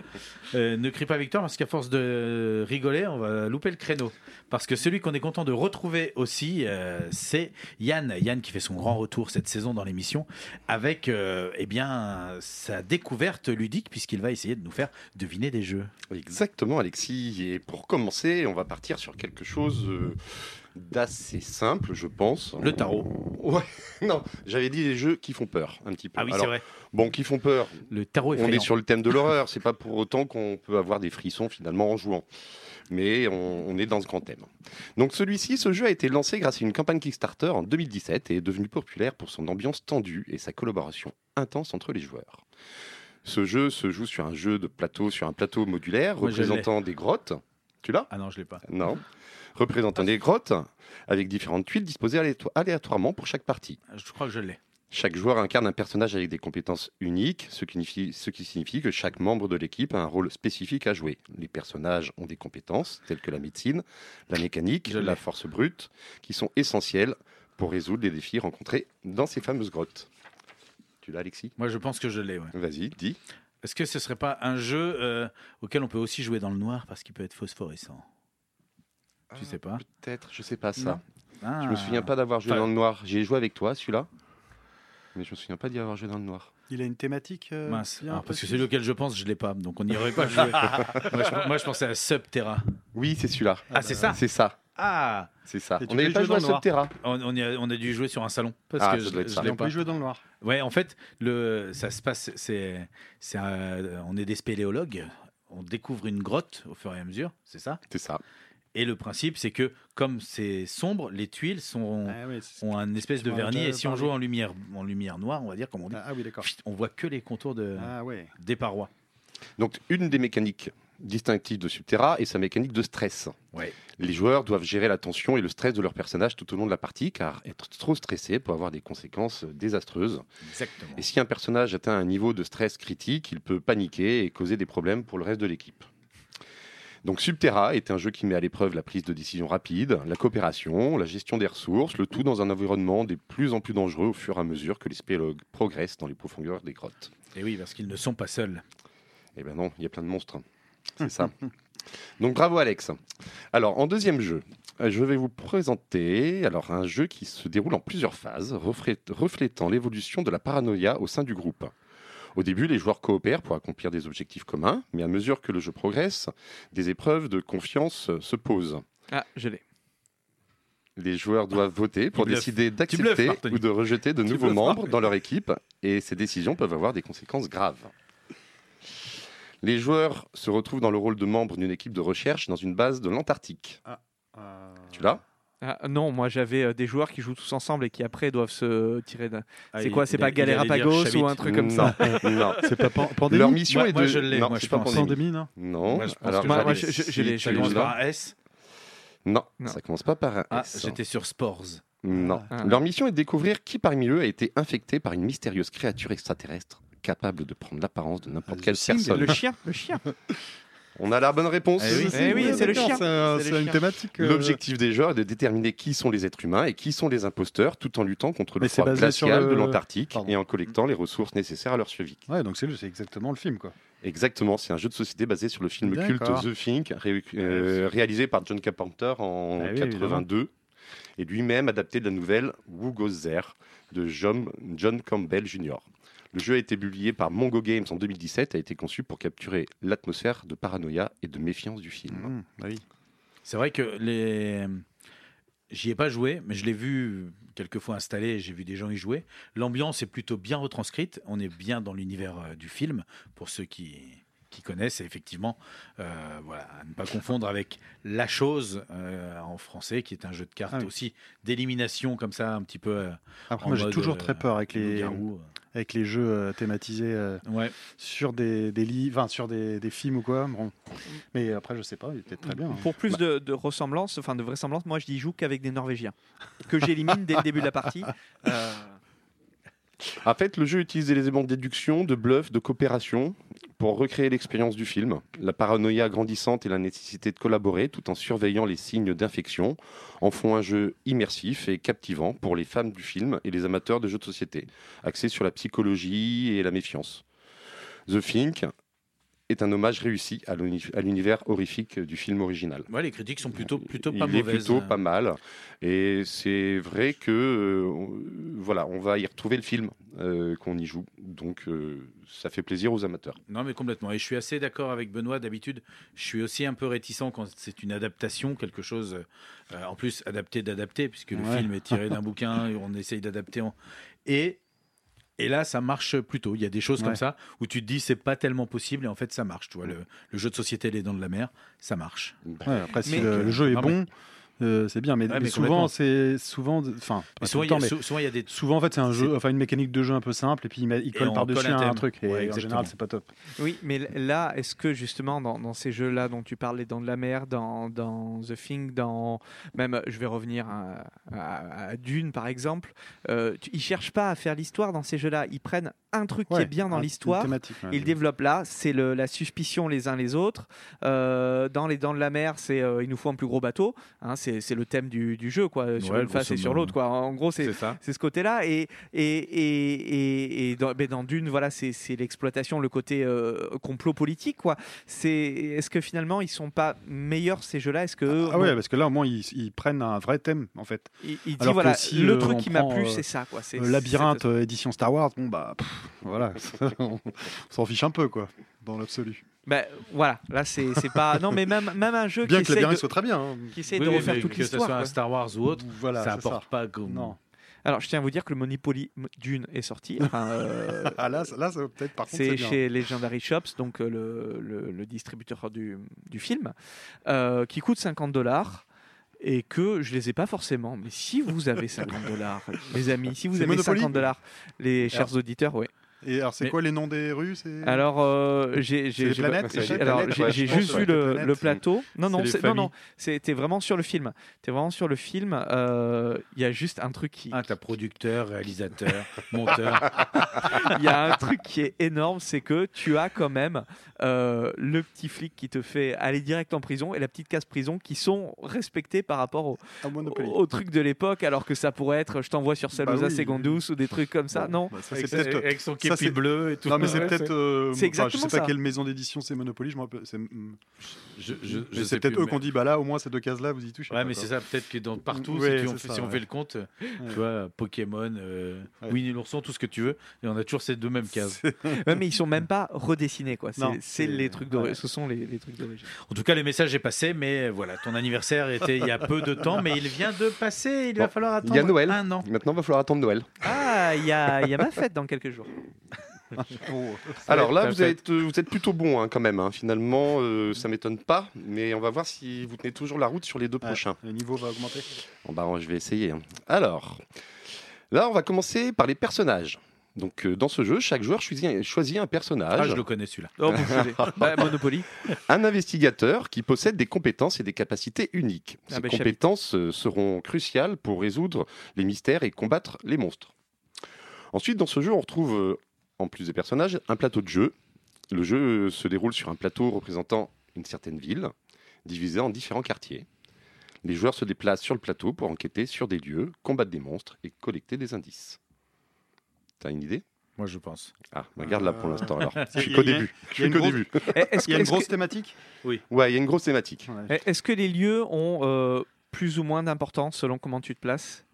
Euh, ne crie pas victoire parce qu'à force de rigoler, on va louper le créneau. Parce que celui qu'on est content de retrouver aussi, euh, c'est Yann. Yann qui fait son grand retour cette saison dans l'émission avec euh, eh bien, sa découverte ludique puisqu'il va essayer de nous faire deviner des jeux. Exactement, Alexis. Et pour commencer, on va partir sur quelque chose euh, d'assez simple, je pense. Le tarot. [LAUGHS] Ouais, non, j'avais dit les jeux qui font peur, un petit peu. Ah oui, c'est Alors, vrai. Bon, qui font peur. Le tarot est On est sur le thème de [LAUGHS] l'horreur. C'est pas pour autant qu'on peut avoir des frissons finalement en jouant. Mais on, on est dans ce grand thème. Donc celui-ci, ce jeu a été lancé grâce à une campagne Kickstarter en 2017 et est devenu populaire pour son ambiance tendue et sa collaboration intense entre les joueurs. Ce jeu se joue sur un jeu de plateau, sur un plateau modulaire Moi, représentant des grottes. Tu l'as? Ah non, je l'ai pas. Non. Représentant des grottes avec différentes tuiles disposées aléato- aléatoirement pour chaque partie. Je crois que je l'ai. Chaque joueur incarne un personnage avec des compétences uniques, ce qui, signifie, ce qui signifie que chaque membre de l'équipe a un rôle spécifique à jouer. Les personnages ont des compétences telles que la médecine, la mécanique, la force brute, qui sont essentielles pour résoudre les défis rencontrés dans ces fameuses grottes. Tu l'as, Alexis? Moi, je pense que je l'ai. ouais. Vas-y, dis. Est-ce que ce serait pas un jeu euh, auquel on peut aussi jouer dans le noir parce qu'il peut être phosphorescent? Tu sais pas Peut-être, je sais pas ça. Ah. Je me souviens pas d'avoir joué Enfin, dans le noir. J'y ai joué avec toi, celui-là. Mais je me souviens pas d'y avoir joué dans le noir. Il a une thématique. euh, Mince. bien parce que précise celui auquel je pense, je l'ai pas, donc on n'y [LAUGHS] aurait pas joué. moi, je, moi, je pensais à Subterra. Oui, c'est celui-là. Ah, c'est ça C'est ça. Ah C'est ça. Et tu On n'avait peux pas jouer joué à dans le. Subterra. on, on y a, on a dû jouer sur un salon parce Ah, que ça je, doit être je ça. l'ai on pas. peut jouer dans le noir. Ouais, en fait, le, ça se passe, c'est, c'est un- on est des spéléologues, on découvre une grotte au fur et à mesure, c'est ça C'est ça. Et le principe, c'est que comme c'est sombre, les tuiles sont, Ah, oui, ont un espèce de vernis, et si on joue en lumière, en lumière noire, on va dire, comme on dit, ah oui, on voit que les contours de, Ah ouais. des parois. Donc, une des mécaniques distinctives de Subterra est sa mécanique de stress. Ouais. Les joueurs doivent gérer la tension et le stress de leur personnage tout au long de la partie, car être trop stressé peut avoir des conséquences désastreuses. Exactement. Et si un personnage atteint un niveau de stress critique, il peut paniquer et causer des problèmes pour le reste de l'équipe. Donc Subterra est un jeu qui met à l'épreuve la prise de décision rapide, la coopération, la gestion des ressources, le tout dans un environnement de plus en plus dangereux au fur et à mesure que les spéléologues progressent dans les profondeurs des grottes. Et oui, parce qu'ils ne sont pas seuls. Eh ben non, il y a plein de monstres. C'est ça. [LAUGHS] Donc bravo Alex. Alors en deuxième jeu, je vais vous présenter alors un jeu qui se déroule en plusieurs phases, reflét- reflétant l'évolution de la paranoïa au sein du groupe. Au début, les joueurs coopèrent pour accomplir des objectifs communs, mais à mesure que le jeu progresse, des épreuves de confiance euh, se posent. Ah, je l'ai. Les joueurs doivent voter pour décider d'accepter ou de rejeter de Tu nouveaux membres dans leur équipe et ces décisions peuvent avoir des conséquences graves. Les joueurs se retrouvent dans le rôle de membre d'une équipe de recherche dans une base de l'Antarctique. Euh, Tu l'as? Ah, non, moi j'avais euh, des joueurs qui jouent tous ensemble et qui après doivent se tirer d'un. Ah, c'est quoi C'est pas Galerapagos ou un truc comme ça [LAUGHS] [LAUGHS] Non, non. C'est pas pan- pandémie Leur mission Moi- est moi, de. je l'ai, non, moi, je pas pense. pandémie. Pandémie, non Non. Moi, je l'ai, Ça l'ai. commence par un S. Non, ça commence pas par un Ah, S. j'étais sur Spores. Non. Ah. Leur mission est de découvrir qui parmi eux a été infecté par une mystérieuse créature extraterrestre capable de prendre l'apparence de n'importe Ah, quelle personne. Le chien, le chien. [LAUGHS] On a la bonne réponse. Eh oui. Eh oui, c'est le chien. C'est une thématique. euh, L'objectif des joueurs est de déterminer qui sont les êtres humains et qui sont les imposteurs, tout en luttant contre le froid glacial le- de l'Antarctique et en collectant les ressources nécessaires à leur survie. Ouais, donc c'est le- c'est exactement le film, quoi. Exactement, c'est un jeu de société basé sur le film culte. The Thing, ré- euh, réalisé par John Carpenter en Ah oui, 82 et lui-même adapté de la nouvelle Who Goes There de John, John Campbell Jr. Le jeu a été publié par Mongo Games en 2017 et a été conçu pour capturer l'atmosphère de paranoïa et de méfiance du film. Mmh, bah oui. C'est vrai que les. J'y ai pas joué, mais je l'ai vu quelques fois installé et j'ai vu des gens y jouer. L'ambiance est plutôt bien retranscrite. On est bien dans l'univers euh, du film pour ceux qui, qui connaissent. Et effectivement, euh, voilà, à ne pas confondre avec La Chose euh, en français, qui est un jeu de cartes Ah oui. aussi d'élimination comme ça, un petit peu. euh, Après, moi, j'ai toujours euh, très peur avec les, avec les jeux euh, thématisés euh, Ouais. sur des, des livres, enfin, sur des, des films ou quoi. Bon. Mais après, je sais pas, il est peut-être très bien. hein. Pour plus de, de ressemblance, enfin de vraisemblance, moi je dis joue qu'avec des Norvégiens que j'élimine dès le début de la partie. Euh, En fait, le jeu utilise des éléments de déduction, de bluff, de coopération pour recréer l'expérience du film. La paranoïa grandissante et la nécessité de collaborer tout en surveillant les signes d'infection en font un jeu immersif et captivant pour les fans du film et les amateurs de jeux de société, axé sur la psychologie et la méfiance. The Think est un hommage réussi à l'uni- à l'univers horrifique du film original. Ouais, les critiques sont plutôt, plutôt pas Il est plutôt pas mal. Et c'est vrai que euh, voilà, on va y retrouver le film euh, qu'on y joue. Donc euh, ça fait plaisir aux amateurs. Non, mais complètement. Et je suis assez d'accord avec Benoît. D'habitude, je suis aussi un peu réticent quand c'est une adaptation, quelque chose euh, en plus adapté d'adapter, puisque le Ouais. film est tiré d'un [LAUGHS] bouquin et on essaye d'adapter. en- Et, et là, ça marche plutôt. Il y a des choses Ouais. comme ça où tu te dis c'est pas tellement possible et en fait ça marche. Tu vois, le, le jeu de société Les Dents de la Mer, ça marche. Ouais, après, si Mais- le, le jeu est Non, mais- bon, euh, c'est bien. Mais, Ouais, mais mais souvent, c'est souvent, enfin, souvent, il y a, y des. souvent, en fait, c'est un jeu, enfin, une mécanique de jeu un peu simple, et puis il, met- il colle on par-dessus colle un truc. Et Ouais, en général, c'est pas top. Oui, mais là, est-ce que justement dans, dans ces jeux-là dont tu parles, les Dents de la Mer, dans, dans The Thing, dans même, je vais revenir à, à- à Dune par exemple, euh, tu- ils cherchent pas à faire l'histoire dans ces jeux-là. Ils prennent un truc qui est bien dans l'histoire. Ils le développent là, c'est le- la suspicion les uns les autres. Euh, dans les Dents de la Mer, c'est euh, il nous faut un plus gros bateau. Hein, c'est le thème du, du jeu, quoi, sur Ouais, une face et sur l'autre. quoi. En gros, c'est ce côté-là. Et, et, et, et, et dans, dans Dune, voilà, c'est l'exploitation, le côté euh, complot politique. quoi. C'est Est-ce que finalement, ils sont pas meilleurs ces jeux-là? Est-ce que eux, Ah ouais, parce que là, au moins, ils, ils prennent un vrai thème, en fait. il, il dit alors voilà, si, le euh, truc qui m'a plu, euh, c'est ça. Quoi. C'est Labyrinthe, édition Star Wars, bon, bah, pff, voilà, [LAUGHS] on s'en fiche un peu, quoi, dans l'absolu. Ben, voilà, là, c'est pas. Non, mais même, même un jeu [LAUGHS] Bien qui que Labyrinthe de, soit très bien. hein. qui essaye Oui, de refaire mais toute que ce soit l'histoire. un. Star Wars ou autre, Voilà, ça apporte ça. pas comme. Non. Alors, je tiens à vous dire que le Monopoly Dune est sorti. [LAUGHS] Enfin, euh, Ah là, ça- là ça, peut-être par contre, c'est chez Legendary Shops, donc euh, le, le- le distributeur du, du film, euh, qui coûte 50 dollars. Et que je les ai pas forcément, mais si vous avez 50 dollars, [LAUGHS] les amis, si vous avez Monopoly 50 dollars, les chers auditeurs, oui. Et alors, c'est Mais- quoi les noms des rues. Alors, euh, j'ai juste vu le, planètes. le plateau. Non, non, non, non, c'était vraiment sur le film. T'es vraiment sur le film. euh, Il y a juste un truc qui, Ah, t'as producteur, réalisateur, monteur. [LAUGHS] il y a un truc qui est énorme, c'est que tu as quand même euh, le petit flic qui te fait aller direct en prison et la petite case prison qui sont respectés par rapport au, Monopoly. au, au truc de l'époque, alors que ça pourrait être je t'envoie sur Salusa Bah oui. Secondus ou des trucs comme ça. Bon, non, bah, ça, avec, c'est peut-être. avec son ça, képi c'est- bleu et tout. Non, mais c'est Ouais, peut-être. euh, C'est enfin, je exactement sais pas ça. quelle maison d'édition c'est Monopoly, je me rappelle. c'est- mm, Je, je, mais je sais c'est peut-être eux mais- qu'on dit, bah là, au moins ces deux cases-là, vous y touchez. Ouais, pas, mais c'est ça, peut-être que dans partout, Ouais, si, on, fait, ça, si on ouais. fait le compte, tu vois, Pokémon, euh. Winnie l'ourson, tout ce que tu veux, et on a toujours ces deux mêmes cases. [LAUGHS] Mais ils sont même pas redessinés quoi. C'est- les trucs d'origine. ouais. Ce sont les, les trucs d'origine. En tout cas, le message est passé, mais voilà, ton anniversaire était il y a peu de temps, mais il vient de passer. Il va falloir il attendre y a Noël. un an. Maintenant, il va falloir attendre Noël. Ah, il y a, il y a ma fête dans quelques jours. [LAUGHS] Oh. Alors là, vous êtes, euh, vous êtes plutôt bon hein, quand même. hein. Finalement, euh, ça m'étonne pas, mais on va voir si vous tenez toujours la route sur les deux Ouais, prochains. Le niveau va augmenter. Bon, bah, je vais essayer. Alors, là, on va commencer par les personnages. Donc, euh, dans ce jeu, chaque joueur choisit, choisit un Ah, personnage, je le connais celui-là. Oh, bon. [LAUGHS] Bah, Monopoly. un investigateur qui possède des compétences et des capacités uniques. Ah, Ces bah, compétences euh, seront cruciales pour résoudre les mystères et combattre les monstres. Ensuite, dans ce jeu, on retrouve, euh, en plus des personnages, un plateau de jeu. Le jeu se déroule sur un plateau représentant une certaine ville, divisé en différents quartiers. Les joueurs se déplacent sur le plateau pour enquêter sur des lieux, combattre des monstres et collecter des indices. T'as une idée? Moi, je pense. Ah, regarde là pour l'instant alors. [LAUGHS] Je suis qu'au début. Je il y a suis une qu'au grosse- début. Eh, Est-ce Il y a une grosse que- Ouais, thématique? Il y a une grosse thématique. Ouais. Est-ce que les lieux ont euh, plus ou moins d'importance selon comment tu te places?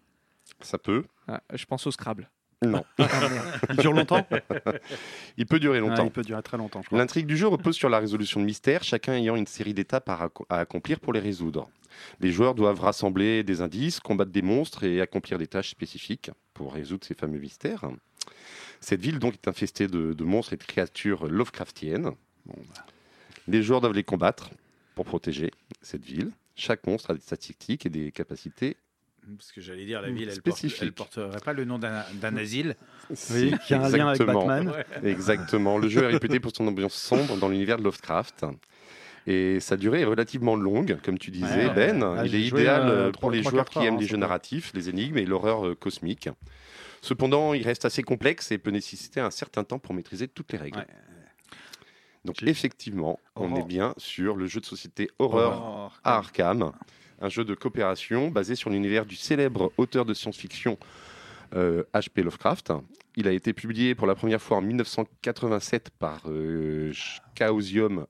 Ça peut. Ah, Je pense au Scrabble. Non. [LAUGHS] Ah. Il dure longtemps? [LAUGHS] Il peut durer Ah, longtemps. Il peut durer très longtemps, je crois. L'intrigue du jeu repose sur la résolution de mystères, chacun ayant une série d'étapes à accomplir pour les résoudre. Les joueurs doivent rassembler des indices, combattre des monstres et accomplir des tâches spécifiques pour résoudre ces fameux mystères. Cette ville donc est infestée de, de monstres et de créatures Lovecraftiennes. Bon, bah. Les joueurs doivent les combattre pour protéger cette ville. Chaque monstre a des statistiques et des capacités. Parce que j'allais dire, la ville, elle, Spécifique. porte, porterait pas le nom d'un d'un asile. Oui, qui a un lien avec Exactement. Batman. Ouais. Exactement. Le jeu est réputé pour son ambiance sombre dans l'univers de Lovecraft. Et sa durée est relativement longue, comme tu disais, Ouais. Ben. Ah, Il est idéal euh, pour les joueurs qui heures, aiment hein, les jeux narratifs, les énigmes et l'horreur euh, cosmique. Cependant, il reste assez complexe et peut nécessiter un certain temps pour maîtriser toutes les règles. Ouais. Donc, effectivement, on Horror. est bien sur le jeu de société Horreur Oh, à Arkham, un jeu de coopération basé sur l'univers du célèbre auteur de science-fiction euh, H.P. Lovecraft. Il a été publié pour la première fois en 1987 par euh, Chaosium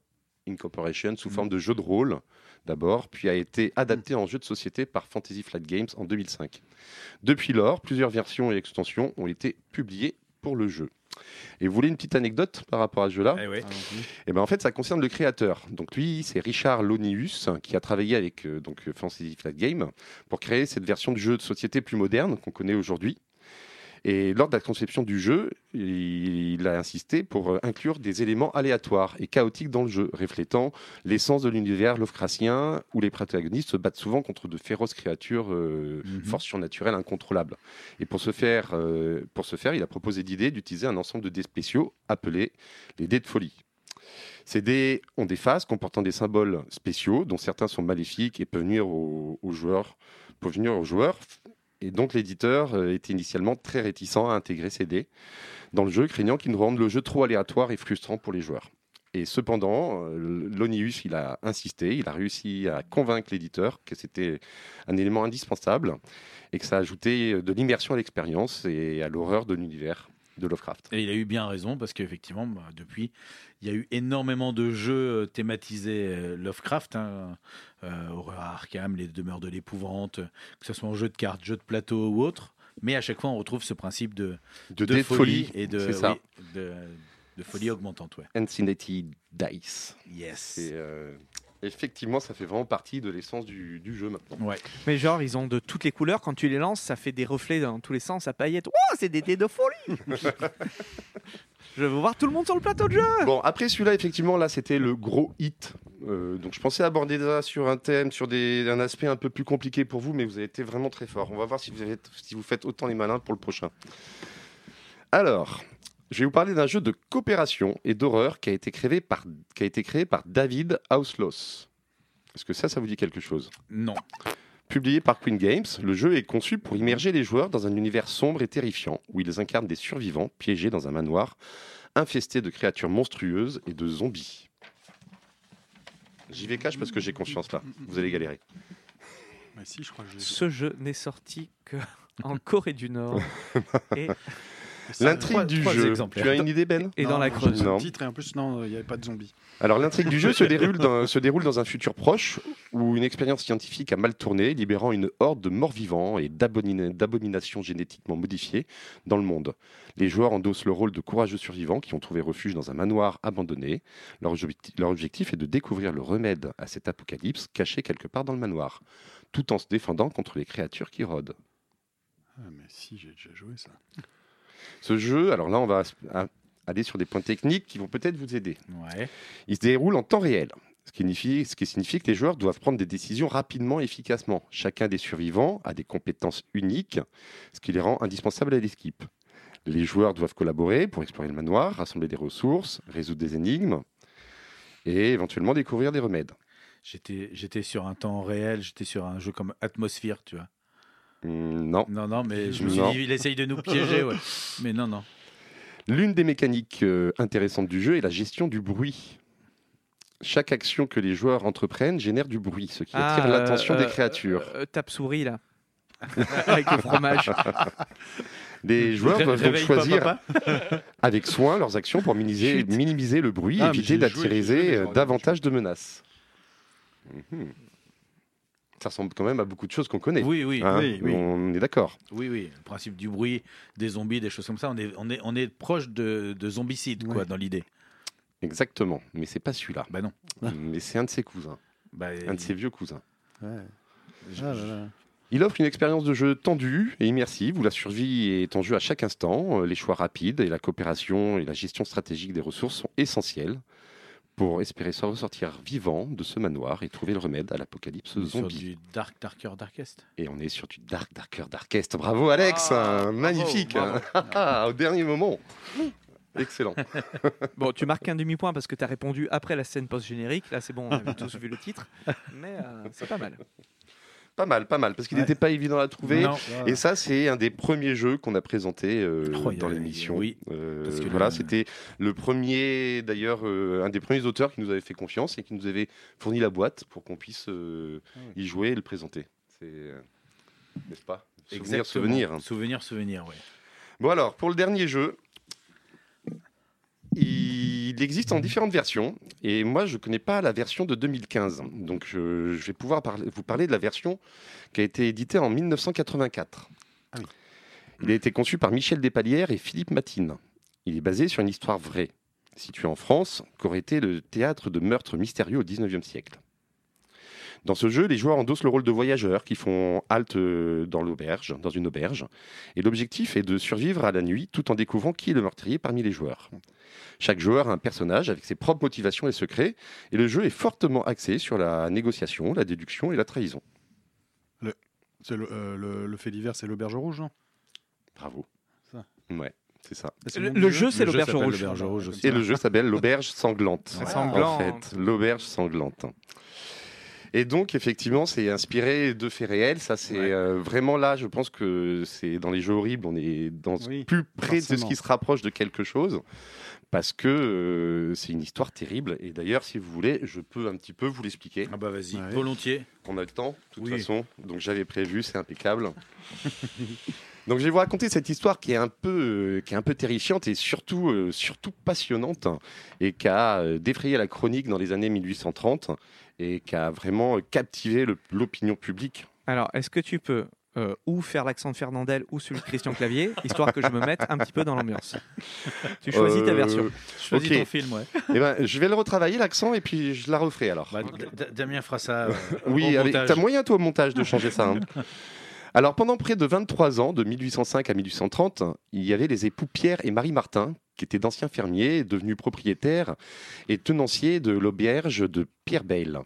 Incorporation sous forme de jeu de rôle d'abord, puis a été adapté en jeu de société par Fantasy Flight Games en 2005. Depuis lors, plusieurs versions et extensions ont été publiées pour le jeu. Et vous voulez une petite anecdote par rapport à ce jeu-là? Eh ouais. et ben en fait, ça concerne le créateur. Donc lui, c'est Richard Lonius qui a travaillé avec euh, donc Fantasy Flight Game pour créer cette version du jeu de société plus moderne qu'on connaît aujourd'hui. Et lors de la conception du jeu, il a insisté pour euh, inclure des éléments aléatoires et chaotiques dans le jeu, reflétant l'essence de l'univers Lovecraftien où les protagonistes se battent souvent contre de féroces créatures, euh, Mhm. forces surnaturelles incontrôlables. Et pour ce faire, euh, pour ce faire il a proposé l'idée d'utiliser un ensemble de dés spéciaux appelés les dés de folie. Ces dés ont des faces comportant des symboles spéciaux, dont certains sont maléfiques et peuvent nuire aux, aux joueurs. Peuvent nuire aux joueurs. Et donc l'éditeur euh, était initialement très réticent à intégrer ces dés dans le jeu, craignant qu'ils ne rendent le jeu trop aléatoire et frustrant pour les joueurs. Et cependant, euh, Lonius, il a insisté, il a réussi à convaincre l'éditeur que c'était un élément indispensable et que ça ajoutait de l'immersion à l'expérience et à l'horreur de l'univers de Lovecraft. Et il a eu bien raison parce qu'effectivement, bah, depuis, il y a eu énormément de jeux euh, thématisés euh, Lovecraft, hein, euh, Horreur à Arkham, Les Demeures de l'épouvante, que ce soit en jeu de cartes, jeu de plateau ou autre. Mais à chaque fois, on retrouve ce principe de, De, folie, folie, et de, c'est ça. oui, de, de folie augmentante. Ouais. Insanity Dice. Yes. Euh, effectivement, ça fait vraiment partie de l'essence du, du jeu maintenant. Ouais. Mais genre, ils ont de toutes les couleurs. Quand tu les lances, ça fait des reflets dans tous les sens, à paillettes. Oh, c'est des dés de folie [LAUGHS] Je veux voir tout le monde sur le plateau de jeu Bon, après celui-là, effectivement, là, c'était le gros hit. Euh, donc, je pensais aborder ça sur un thème, sur des, un aspect un peu plus compliqué pour vous, mais vous avez été vraiment très fort. On va voir si vous, avez- si vous faites autant les malins pour le prochain. Alors, je vais vous parler d'un jeu de coopération et d'horreur qui a été créé par, qui a été créé par David Auslos. Est-ce que ça, ça vous dit quelque chose? Non. Publié par Queen Games, le jeu est conçu pour immerger les joueurs dans un univers sombre et terrifiant, où ils incarnent des survivants piégés dans un manoir infesté de créatures monstrueuses et de zombies. J'y vais cash parce que j'ai confiance là. Vous allez galérer. Mais si, je crois que. Ce jeu n'est sorti que [LAUGHS] en Corée du Nord [LAUGHS] et, L'intrigue du jeu. exemplaires. Tu as une idée, Ben et Non, dans la Creuse. le Non. titre et en plus, non, il n'y avait pas de zombies. Alors l'intrigue du jeu se déroule, dans, se déroule dans un futur proche où une expérience scientifique a mal tourné, libérant une horde de morts-vivants et d'abomina- d'abominations génétiquement modifiées dans le monde. Les joueurs endossent le rôle de courageux survivants qui ont trouvé refuge dans un manoir abandonné. Leur, objecti- leur objectif est de découvrir le remède à cet apocalypse caché quelque part dans le manoir, tout en se défendant contre les créatures qui rôdent. Ah, mais si, j'ai déjà joué ça. Ce jeu, alors là on va aller sur des points techniques qui vont peut-être vous aider. Ouais. Il se déroule en temps réel, ce qui, signifie, ce qui signifie que les joueurs doivent prendre des décisions rapidement et efficacement. Chacun des survivants a des compétences uniques, ce qui les rend indispensables à l'équipe. Les joueurs doivent collaborer pour explorer le manoir, rassembler des ressources, résoudre des énigmes et éventuellement découvrir des remèdes. J'étais, j'étais sur un temps réel, j'étais sur un jeu comme Atmosphere, tu vois. Hmm, non. Non, non, mais je me suis Non. dit, il essaye de nous piéger, ouais. [LAUGHS] Mais non, non. L'une des mécaniques euh, intéressantes du jeu est la gestion du bruit. Chaque action que les joueurs entreprennent génère du bruit, ce qui attire Ah, l'attention euh, des euh, créatures. euh, tape souris là. [LAUGHS] Avec le fromage. [LAUGHS] Les joueurs Ré- doivent donc réveille pas choisir papa. avec soin leurs actions pour minimiser, le bruit Ah, et mais éviter j'ai joué, j'ai joué, mais d'attirer davantage de menaces. Mhm. Ça ressemble quand même à beaucoup de choses qu'on connaît. Oui, oui, hein, oui, oui. On est d'accord. oui, oui. Le principe du bruit, des zombies, des choses comme ça, on est, on est, on est proche de, de zombicide, quoi, dans l'idée. Exactement. Mais c'est pas celui-là. Bah non. [LAUGHS] Mais c'est un de ses cousins. Bah, Un de ses vieux cousins. Ouais. je- Ah là là. Il offre une expérience de jeu tendue et immersive où la survie est en jeu à chaque instant. Euh, Les choix rapides et la coopération et la gestion stratégique des ressources sont essentiels pour espérer se ressortir vivant de ce manoir et trouver le remède à l'apocalypse Sur zombie. du Dark Darker Darkest. Et on est sur du Dark Darker Darkest. Bravo Alex, Ah, hein, magnifique. bravo, [LAUGHS] Au dernier moment. Excellent. [LAUGHS] Bon, tu marques un demi-point parce que tu as répondu après la scène post-générique. Là, c'est bon, on avait tous vu le titre. Mais euh, c'est pas mal. Pas mal, pas mal, parce qu'il Ouais. n'était pas évident à trouver. Non. Et ça, c'est un des premiers jeux qu'on a présenté euh, Oh, dans a- l'émission. oui, Euh, parce que voilà, le- c'était le premier, d'ailleurs, euh, un des premiers auteurs qui nous avait fait confiance et qui nous avait fourni la boîte pour qu'on puisse euh, y jouer et le présenter. C'est, euh, n'est-ce pas? Souvenir, Exactement. souvenir. Souvenir, souvenir, oui. Bon alors, pour le dernier jeu, il existe en différentes versions. Et moi, je ne connais pas la version de 2015. Donc, je, je vais pouvoir vous parler de la version qui a été éditée en 1984. Ah oui. Il a été conçu par Michel Despalières et Philippe Matine. Il est basé sur une histoire vraie, située en France, qu'aurait été le théâtre de meurtres mystérieux au 19e siècle. Dans ce jeu, les joueurs endossent le rôle de voyageurs qui font halte euh, dans l'auberge, dans une auberge. Et l'objectif est de survivre à la nuit tout en découvrant qui est le meurtrier parmi les joueurs. Chaque joueur a un personnage avec ses propres motivations et secrets, et le jeu est fortement axé sur la négociation, la déduction et la trahison. C'est le, euh, le- le fait divers, c'est l'auberge rouge, non Bravo. Ça. Ouais, c'est ça. Le, jeu, c'est l'auberge rouge. rouge aussi. Et le jeu s'appelle l'auberge sanglante. Ouais. En Sanglante. fait, l'auberge sanglante. Et donc, effectivement, c'est inspiré de faits réels. Ça, c'est Ouais. euh, vraiment là, je pense que c'est dans les jeux horribles, on est dans Oui, plus près de ce qui se rapproche de quelque chose. Parce que euh, c'est une histoire terrible. Et d'ailleurs, si vous voulez, je peux un petit peu vous l'expliquer. Ah bah vas-y, Ouais. volontiers. On a le temps, de toute Oui. façon. Donc j'avais prévu, c'est impeccable. [LAUGHS] Donc je vais vous raconter cette histoire qui est un peu, euh, qui est un peu terrifiante et surtout, euh, surtout passionnante et qui a euh, défrayé la chronique dans les années 1830 et qui a vraiment captivé l'opinion publique. Alors, est-ce que tu peux euh, ou faire l'accent de Fernandel ou celui de Christian Clavier, [LAUGHS] histoire que je me mette un petit peu dans l'ambiance Tu choisis ta version. Choisis ton film, ouais. eh ben, je vais le retravailler l'accent et puis je la referai alors. Bah, Damien fera ça. euh, Oui, t'as moyen toi au montage de changer ça. hein. [LAUGHS] Alors pendant près de 23 ans, de 1805 à 1830, il y avait les époux Pierre et Marie Martin, qui étaient d'anciens fermiers, devenus propriétaires et tenanciers de l'auberge de Pierre Bayle.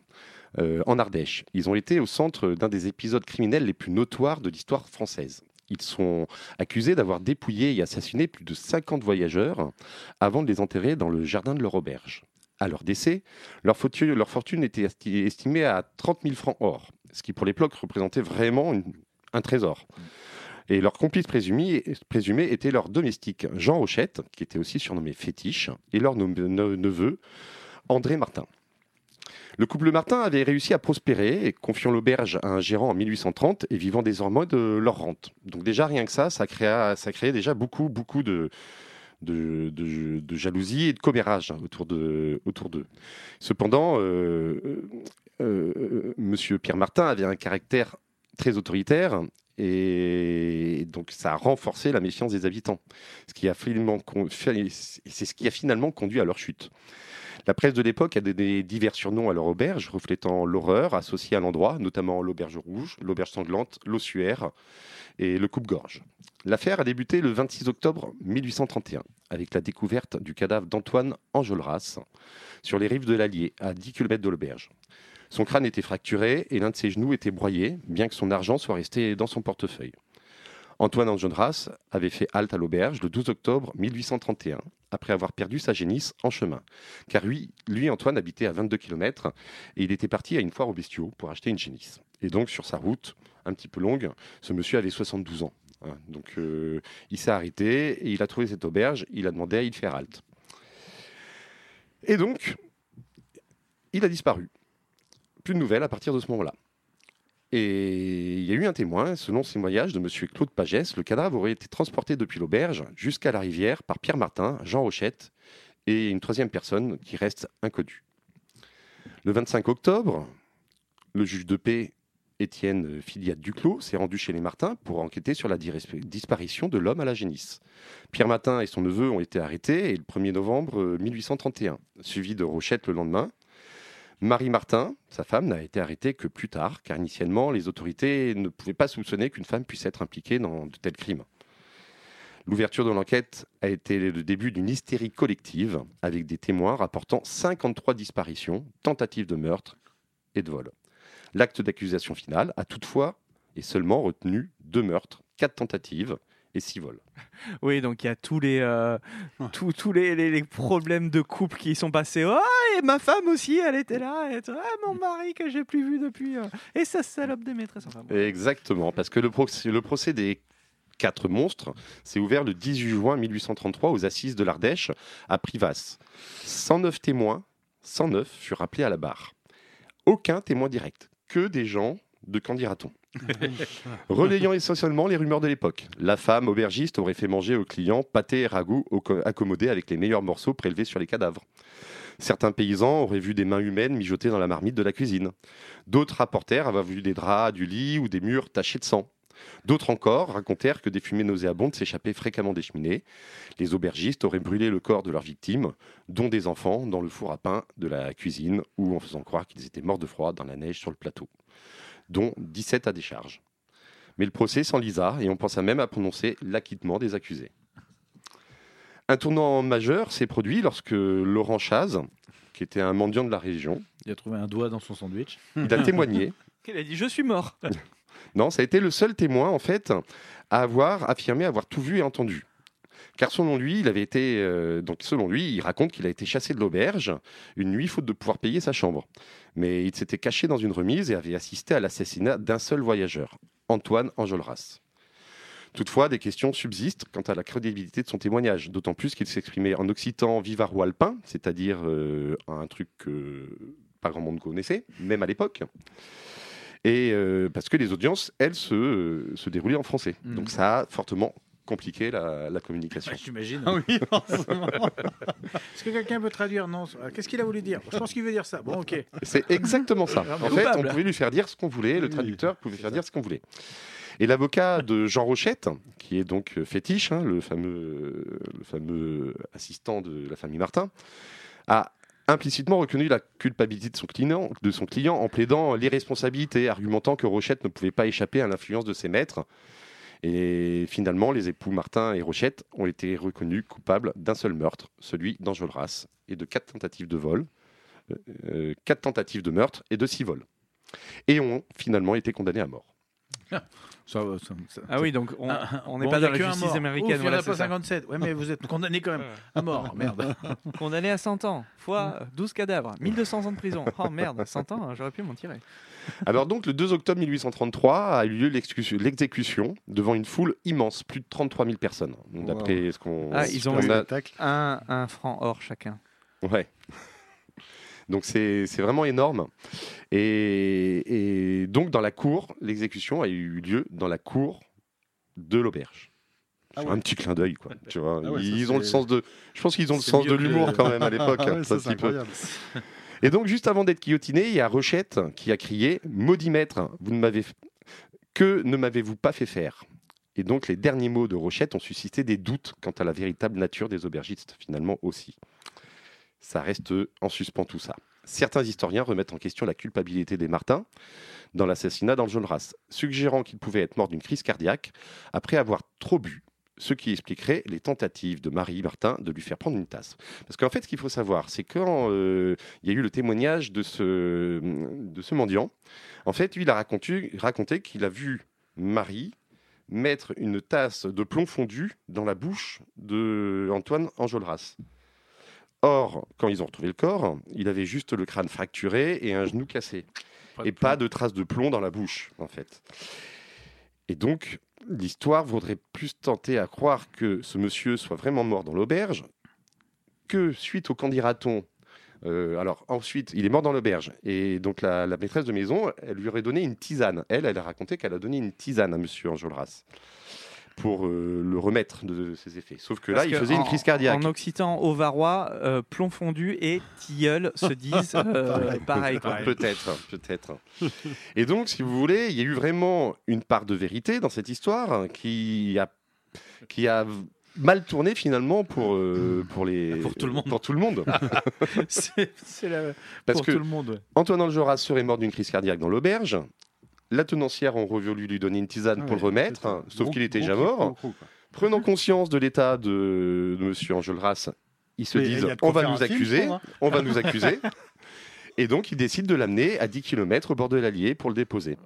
euh, en Ardèche. Ils ont été au centre d'un des épisodes criminels les plus notoires de l'histoire française. Ils sont accusés d'avoir dépouillé et assassiné plus de 50 voyageurs avant de les enterrer dans le jardin de leur auberge. À leur décès, leur fortune, était esti- estimée à 30 000 francs or, ce qui pour l'époque représentait vraiment une- un trésor. Et leur complice présumé, était leur domestique Jean Hochette, qui était aussi surnommé Fétiche, et leur ne- ne- neveu André Martin. Le couple Martin avait réussi à prospérer, confiant l'auberge à un gérant en 1830 et vivant désormais de leur rente. Donc déjà rien que ça, ça créa, déjà beaucoup, beaucoup de, de, de- jalousie et de commérage hein, autour d'eux. Cependant, euh, euh, euh, Monsieur Pierre Martin avait un caractère très autoritaire et donc ça a renforcé la méfiance des habitants, ce qui a finalement c'est ce qui a finalement conduit à leur chute. La presse de l'époque a donné divers surnoms à leur auberge, reflétant l'horreur associée à l'endroit, notamment l'auberge rouge, l'auberge sanglante, l'ossuaire et le coupe-gorge. L'affaire a débuté le 26 octobre 1831 avec la découverte du cadavre d'Antoine Enjolras sur les rives de l'Allier, à 10 km de l'auberge. Son crâne était fracturé et l'un de ses genoux était broyé, bien que son argent soit resté dans son portefeuille. Antoine Enjolras avait fait halte à l'auberge le 12 octobre 1831, après avoir perdu sa génisse en chemin. Car lui, Antoine, habitait à 22 km et il était parti à une foire aux bestiaux pour acheter une génisse. Et donc, sur sa route, un petit peu longue, ce monsieur avait 72 ans. hein. Donc, euh, il s'est arrêté et il a trouvé cette auberge. Il a demandé à y faire halte. Et donc, il a disparu. Plus à partir de ce moment-là. Et il y a eu un témoin, selon ses voyages de M. Claude Pagès, le cadavre aurait été transporté depuis l'auberge jusqu'à la rivière par Pierre Martin, Jean Rochette et une troisième personne qui reste inconnue. Le 25 octobre, le juge de paix Étienne Filiat Duclos s'est rendu chez les Martins pour enquêter sur la dis- disparition de l'homme à la génisse. Pierre Martin et son neveu ont été arrêtés le 1er novembre euh, 1831, suivi de Rochette le lendemain. Marie Martin, sa femme, n'a été arrêtée que plus tard, car initialement, les autorités ne pouvaient pas soupçonner qu'une femme puisse être impliquée dans de tels crimes. L'ouverture de l'enquête a été le début d'une hystérie collective avec des témoins rapportant 53 disparitions, tentatives de meurtre et de vol. L'acte d'accusation final a toutefois et seulement retenu deux meurtres, quatre tentatives et six vols. Oui, donc il y a tous les, euh, tous, tous les, les- les problèmes de couple qui sont passés. Oh, et ma femme aussi, elle était là. Et, ah, mon mari que j'ai plus vu depuis. euh, et sa salope de maîtresse. Enfin, bon. Exactement, parce que le, procès- le procès des quatre monstres s'est ouvert le 18 juin 1833 aux assises de l'Ardèche à Privas. 109 témoins, 109 furent appelés à la barre. Aucun témoin direct, que des gens de qu'en dira-t-on [LAUGHS] Relayant essentiellement les rumeurs de l'époque. La femme aubergiste aurait fait manger aux clients pâté et ragoût accommodés avec les meilleurs morceaux prélevés sur les cadavres. Certains paysans auraient vu des mains humaines mijotées dans la marmite de la cuisine. D'autres rapportèrent avoir vu des draps, du lit ou des murs tachés de sang. D'autres encore racontèrent que des fumées nauséabondes s'échappaient fréquemment des cheminées. Les aubergistes auraient brûlé le corps de leurs victimes, dont des enfants, dans le four à pain de la cuisine ou en faisant croire qu'ils étaient morts de froid dans la neige sur le plateau, dont 17 à décharge. Mais le procès s'enlisa et on pensa même à prononcer l'acquittement des accusés. Un tournant majeur s'est produit lorsque Laurent Chaz, qui était un mendiant de la région, Il a trouvé un doigt dans son sandwich. il a témoigné [LAUGHS] Il a dit Je suis mort. [LAUGHS] Non, ça a été le seul témoin, en fait, à avoir affirmé avoir tout vu et entendu. Car selon lui, il avait été, euh, donc selon lui, il raconte qu'il a été chassé de l'auberge une nuit faute de pouvoir payer sa chambre. Mais il s'était caché dans une remise et avait assisté à l'assassinat d'un seul voyageur, Antoine Enjolras. Toutefois, des questions subsistent quant à la crédibilité de son témoignage, d'autant plus qu'il s'exprimait en occitan vivaro-alpin, c'est-à-dire euh, un truc que pas grand monde connaissait, même à l'époque. Et euh, parce que les audiences, elles, se, euh, se déroulaient en français. Mhm. Donc ça a fortement compliqué la, la communication. J'imagine. Ah oui, [LAUGHS] Est-ce que quelqu'un peut traduire Non. Qu'est-ce qu'il a voulu dire Je pense qu'il veut dire ça. Bon, ok. C'est exactement ça. Ah, En fait, on pouvait lui faire dire ce qu'on voulait, le traducteur pouvait faire dire ce qu'on voulait. Et l'avocat de Jean Rochette, qui est donc euh, fétiche, hein, le, fameux, le fameux assistant de la famille Martin, a implicitement reconnu la culpabilité de son client, de son client en plaidant l'irresponsabilité, argumentant que Rochette ne pouvait pas échapper à l'influence de ses maîtres. Et finalement, les époux Martin et Rochette ont été reconnus coupables d'un seul meurtre, celui d'Enjolras, et de quatre tentatives de vol, euh, euh, quatre tentatives de meurtre et de six vols. Et ont finalement été condamnés à mort. [LAUGHS] Ça, ça- ça- Ah oui, donc on Ah, on n'est bon, pas il dans la justice mort. américaine. Ouf, il en voilà, a c'est pas ça. 57. Ouais, mais vous êtes condamné quand même à mort. Merde. [LAUGHS] Condamné à 100 ans, fois 12 cadavres, 1200 ans de prison. Oh merde, 100 ans, j'aurais pu m'en tirer. Alors donc, le 2 octobre 1833 a eu lieu l'exécution- devant une foule immense, plus de 33 000 personnes, d'après ce qu'on Ah, ils ont eu a- un, un franc or chacun. Ouais. Donc c'est vraiment énorme. Et, et donc dans la cour, l'exécution a eu lieu dans la cour de l'auberge. Ah ouais. Un petit clin d'œil, quoi. [LAUGHS] Tu vois, Ah ouais, ils ont le sens de. Je pense qu'ils ont le sens de que- l'humour quand même à [LAUGHS] l'époque. Ah ouais, ça. Et donc juste avant d'être guillotiné, il y a Rochette qui a crié "Maudit maître, vous ne m'avez que ne m'avez-vous pas fait faire? Et donc les derniers mots de Rochette ont suscité des doutes quant à la véritable nature des aubergistes finalement aussi. Ça reste en suspens tout ça. Certains historiens remettent en question la culpabilité des Martins dans l'assassinat d'Enjolras, suggérant qu'il pouvait être mort d'une crise cardiaque après avoir trop bu, ce qui expliquerait les tentatives de Marie Martin de lui faire prendre une tasse. Parce qu'en fait, ce qu'il faut savoir, c'est quand euh, il y a eu le témoignage de ce, mendiant, en fait, il a raconté, raconté qu'il a vu Marie mettre une tasse de plomb fondu dans la bouche de Antoine Enjolras. Or, quand ils ont retrouvé le corps, il avait juste le crâne fracturé et un genou cassé. et pas de traces de plomb dans la bouche, en fait. Et donc, l'histoire voudrait plus tenter à croire que ce monsieur soit vraiment mort dans l'auberge, que suite au candidaton, euh, alors ensuite, il est mort dans l'auberge. Et donc la, la maîtresse de maison, elle lui aurait donné une tisane. Elle, elle a raconté qu'elle a donné une tisane à monsieur Enjolras pour euh, le remettre de ses effets. Sauf que là, il faisait en- une crise cardiaque. En occitan auvarois, euh, plomb fondu et tilleul se disent euh, [LAUGHS] pareil. Peut-être, peut-être. Et donc, si vous voulez, il y a eu vraiment une part de vérité dans cette histoire qui a, qui a mal tourné finalement pour, euh, pour, les, Pour tout le monde. Pour tout le monde. [LAUGHS] C'est la... Parce pour que tout le monde. ouais. Antoine Enjolras serait mort d'une crise cardiaque dans l'auberge. La tenancière ont voulu lui donner une tisane Ah pour ouais, le remettre, hein, sauf qu'il était déjà mort. Prenant conscience de l'état de, de Monsieur Enjolras, ils se Mais disent on va nous film, accuser, hein. on va nous accuser. Et donc, ils décident de l'amener à 10 km au bord de l'Allier pour le déposer.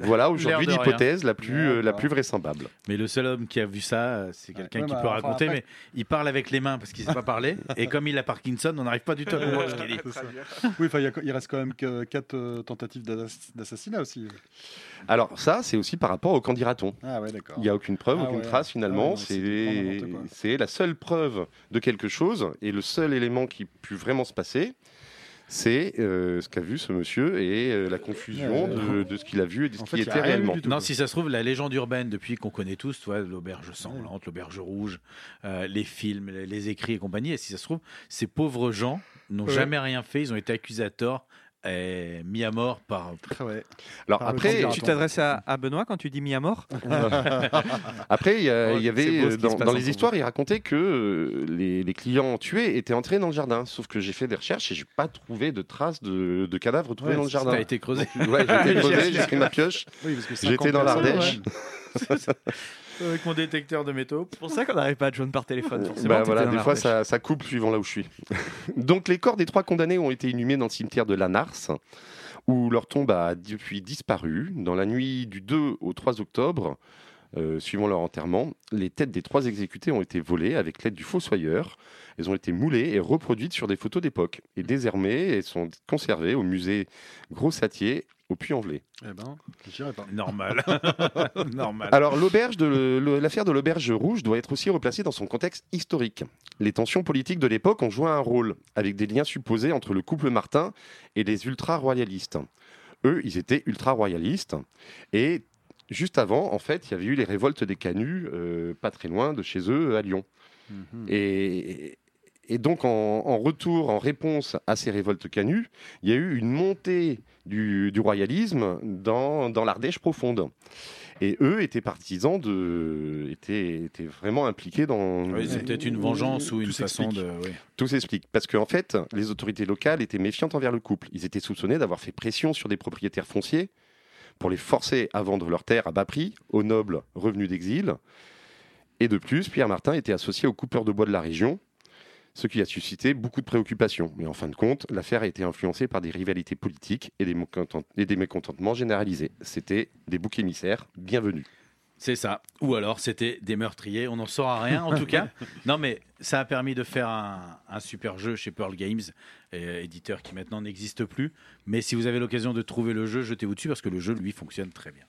Voilà [LAUGHS] aujourd'hui l'hypothèse la plus, euh, la plus vraisemble. Mais le seul homme qui a vu ça, euh, c'est quelqu'un Ouais, qui bah, peut enfin, raconter, après- mais il parle avec les mains parce qu'il ne sait pas parler. [LAUGHS] Et comme il a Parkinson, on n'arrive pas du tout à comprendre ce qu'il dit. [LAUGHS] Oui, enfin, il y a- il reste quand même que quatre euh, tentatives d'assass- d'assassinat aussi. Alors ça, c'est aussi par rapport au candidaton. Ah ouais, d'accord. Il n'y a aucune preuve, Ah aucune ouais. trace finalement. Ah c'est la seule preuve de quelque chose et le seul élément qui pu vraiment se passer, c'est euh, ce qu'a vu ce monsieur et euh, la confusion Ouais. de, de ce qu'il a vu et de ce qui était réellement. Non, si ça se trouve, la légende urbaine, depuis qu'on connaît tous, l'auberge sanglante, l'auberge rouge, euh, les films, les, les écrits et compagnie, et si ça se trouve, ces pauvres gens n'ont Ouais. jamais rien fait, ils ont été accusés à tort et mis à mort par. Ah ouais. Alors Par après. Tu t'adresses à, à Benoît quand tu dis mis à mort [LAUGHS] Après, il y, avait euh, dans, les histoires, il racontait que euh, les, les clients tués étaient entrés dans le jardin. Sauf que j'ai fait des recherches et j'ai pas trouvé de traces de, de cadavres retrouvés Ouais, dans le jardin. Ça a été creusé. Ouais, j'ai été [LAUGHS] creusé, j'ai pris ma pioche. Oui, J'étais 50 dans l'Ardèche. [LAUGHS] Avec mon détecteur de métaux. C'est pour ça qu'on n'arrive pas à joindre par téléphone. Forcément, Bah voilà, des fois ça, ça coupe suivant là où je suis. [LAUGHS] Donc les corps des trois condamnés ont été inhumés dans le cimetière de Lanars, où leur tombe a depuis disparu. Dans la nuit du 2 au 3 octobre, euh, suivant leur enterrement, les têtes des trois exécutés ont été volées avec l'aide du fossoyeur. Elles ont été moulées et reproduites sur des photos d'époque. Et déshermées, elles sont conservées au musée Gros-Satier au Puy-en-Velay. Eh ben, pas. Normal. [LAUGHS] Normal. Alors l'auberge de l'affaire de l'auberge rouge doit être aussi replacée dans son contexte historique. Les tensions politiques de l'époque ont joué un rôle, avec des liens supposés entre le couple Martin et les ultra-royalistes. Eux, ils étaient ultra-royalistes. Et juste avant, en fait, il y avait eu les révoltes des Canuts, euh, pas très loin de chez eux, à Lyon. Mhm. Et, et donc, en, en retour, en réponse à ces révoltes canuts, il y a eu une montée du, du royalisme dans, dans l'Ardèche profonde. Et eux étaient partisans de. étaient, étaient vraiment impliqués dans. Oui, c'est peut-être une vengeance ou une Tout façon s'explique. de. oui. Tout s'explique. Parce qu'en fait, les autorités locales étaient méfiantes envers le couple. Ils étaient soupçonnés d'avoir fait pression sur des propriétaires fonciers pour les forcer à vendre leurs terres à bas prix aux nobles revenus d'exil. Et de plus, Pierre Martin était associé aux coupeurs de bois de la région, ce qui a suscité beaucoup de préoccupations. Mais en fin de compte, l'affaire a été influencée par des rivalités politiques et des, mécontent- et des mécontentements généralisés. C'était des boucs émissaires bienvenus. C'est ça. Ou alors c'était des meurtriers. On n'en saura rien en tout cas. [LAUGHS] Non, mais ça a permis de faire un, un super jeu chez Pearl Games, euh, éditeur qui maintenant n'existe plus. Mais si vous avez l'occasion de trouver le jeu, jetez-vous dessus parce que le jeu lui fonctionne très bien.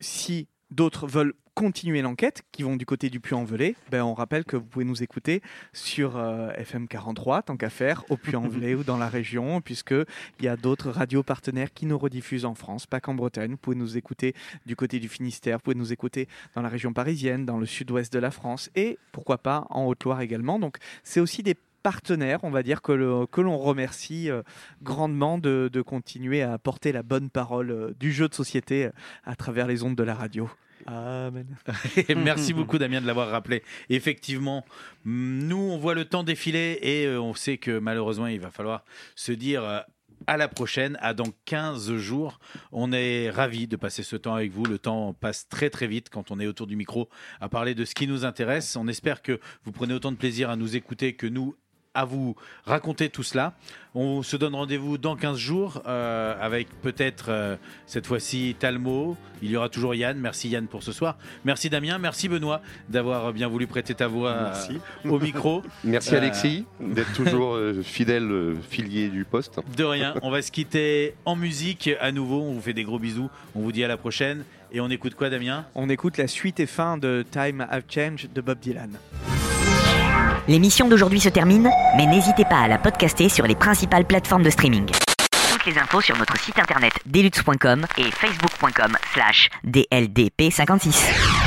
si d'autres veulent continuer l'enquête, qui vont du côté du Puy-en-Velay, ben on rappelle que vous pouvez nous écouter sur euh, FM 43, tant qu'à faire, au Puy-en-Velay [LAUGHS] ou dans la région, puisque il y a d'autres radios partenaires qui nous rediffusent en France, pas qu'en Bretagne. Vous pouvez nous écouter du côté du Finistère, vous pouvez nous écouter dans la région parisienne, dans le sud-ouest de la France, et pourquoi pas en Haute-Loire également. Donc c'est aussi des partenaires, on va dire, que, l'on remercie euh, grandement de, de continuer à porter la bonne parole euh, du jeu de société à travers les ondes de la radio. Amen. [LAUGHS] Merci beaucoup Damien de l'avoir rappelé. Effectivement, nous on voit le temps défiler et euh, on sait que malheureusement il va falloir se dire euh, à la prochaine, à dans 15 jours. On est ravis de passer ce temps avec vous. Le temps passe très très vite quand on est autour du micro à parler de ce qui nous intéresse. On espère que vous prenez autant de plaisir à nous écouter que nous à vous raconter tout cela. On se donne rendez-vous dans 15 jours euh, avec peut-être euh, cette fois-ci Talmo. Il y aura toujours Yann. Merci Yann pour ce soir. Merci Damien. Merci Benoît d'avoir bien voulu prêter ta voix euh, au micro. [LAUGHS] Merci Euh, Alexis d'être toujours euh, fidèle filier du poste. De rien. On va se quitter en musique à nouveau. On vous fait des gros bisous. On vous dit à la prochaine. Et on écoute quoi Damien? On écoute la suite et fin de Time Have Changed de Bob Dylan. L'émission d'aujourd'hui se termine, mais n'hésitez pas à la podcaster sur les principales plateformes de streaming. Toutes les infos sur notre site internet deluxe.com et facebook.com slash dldp56.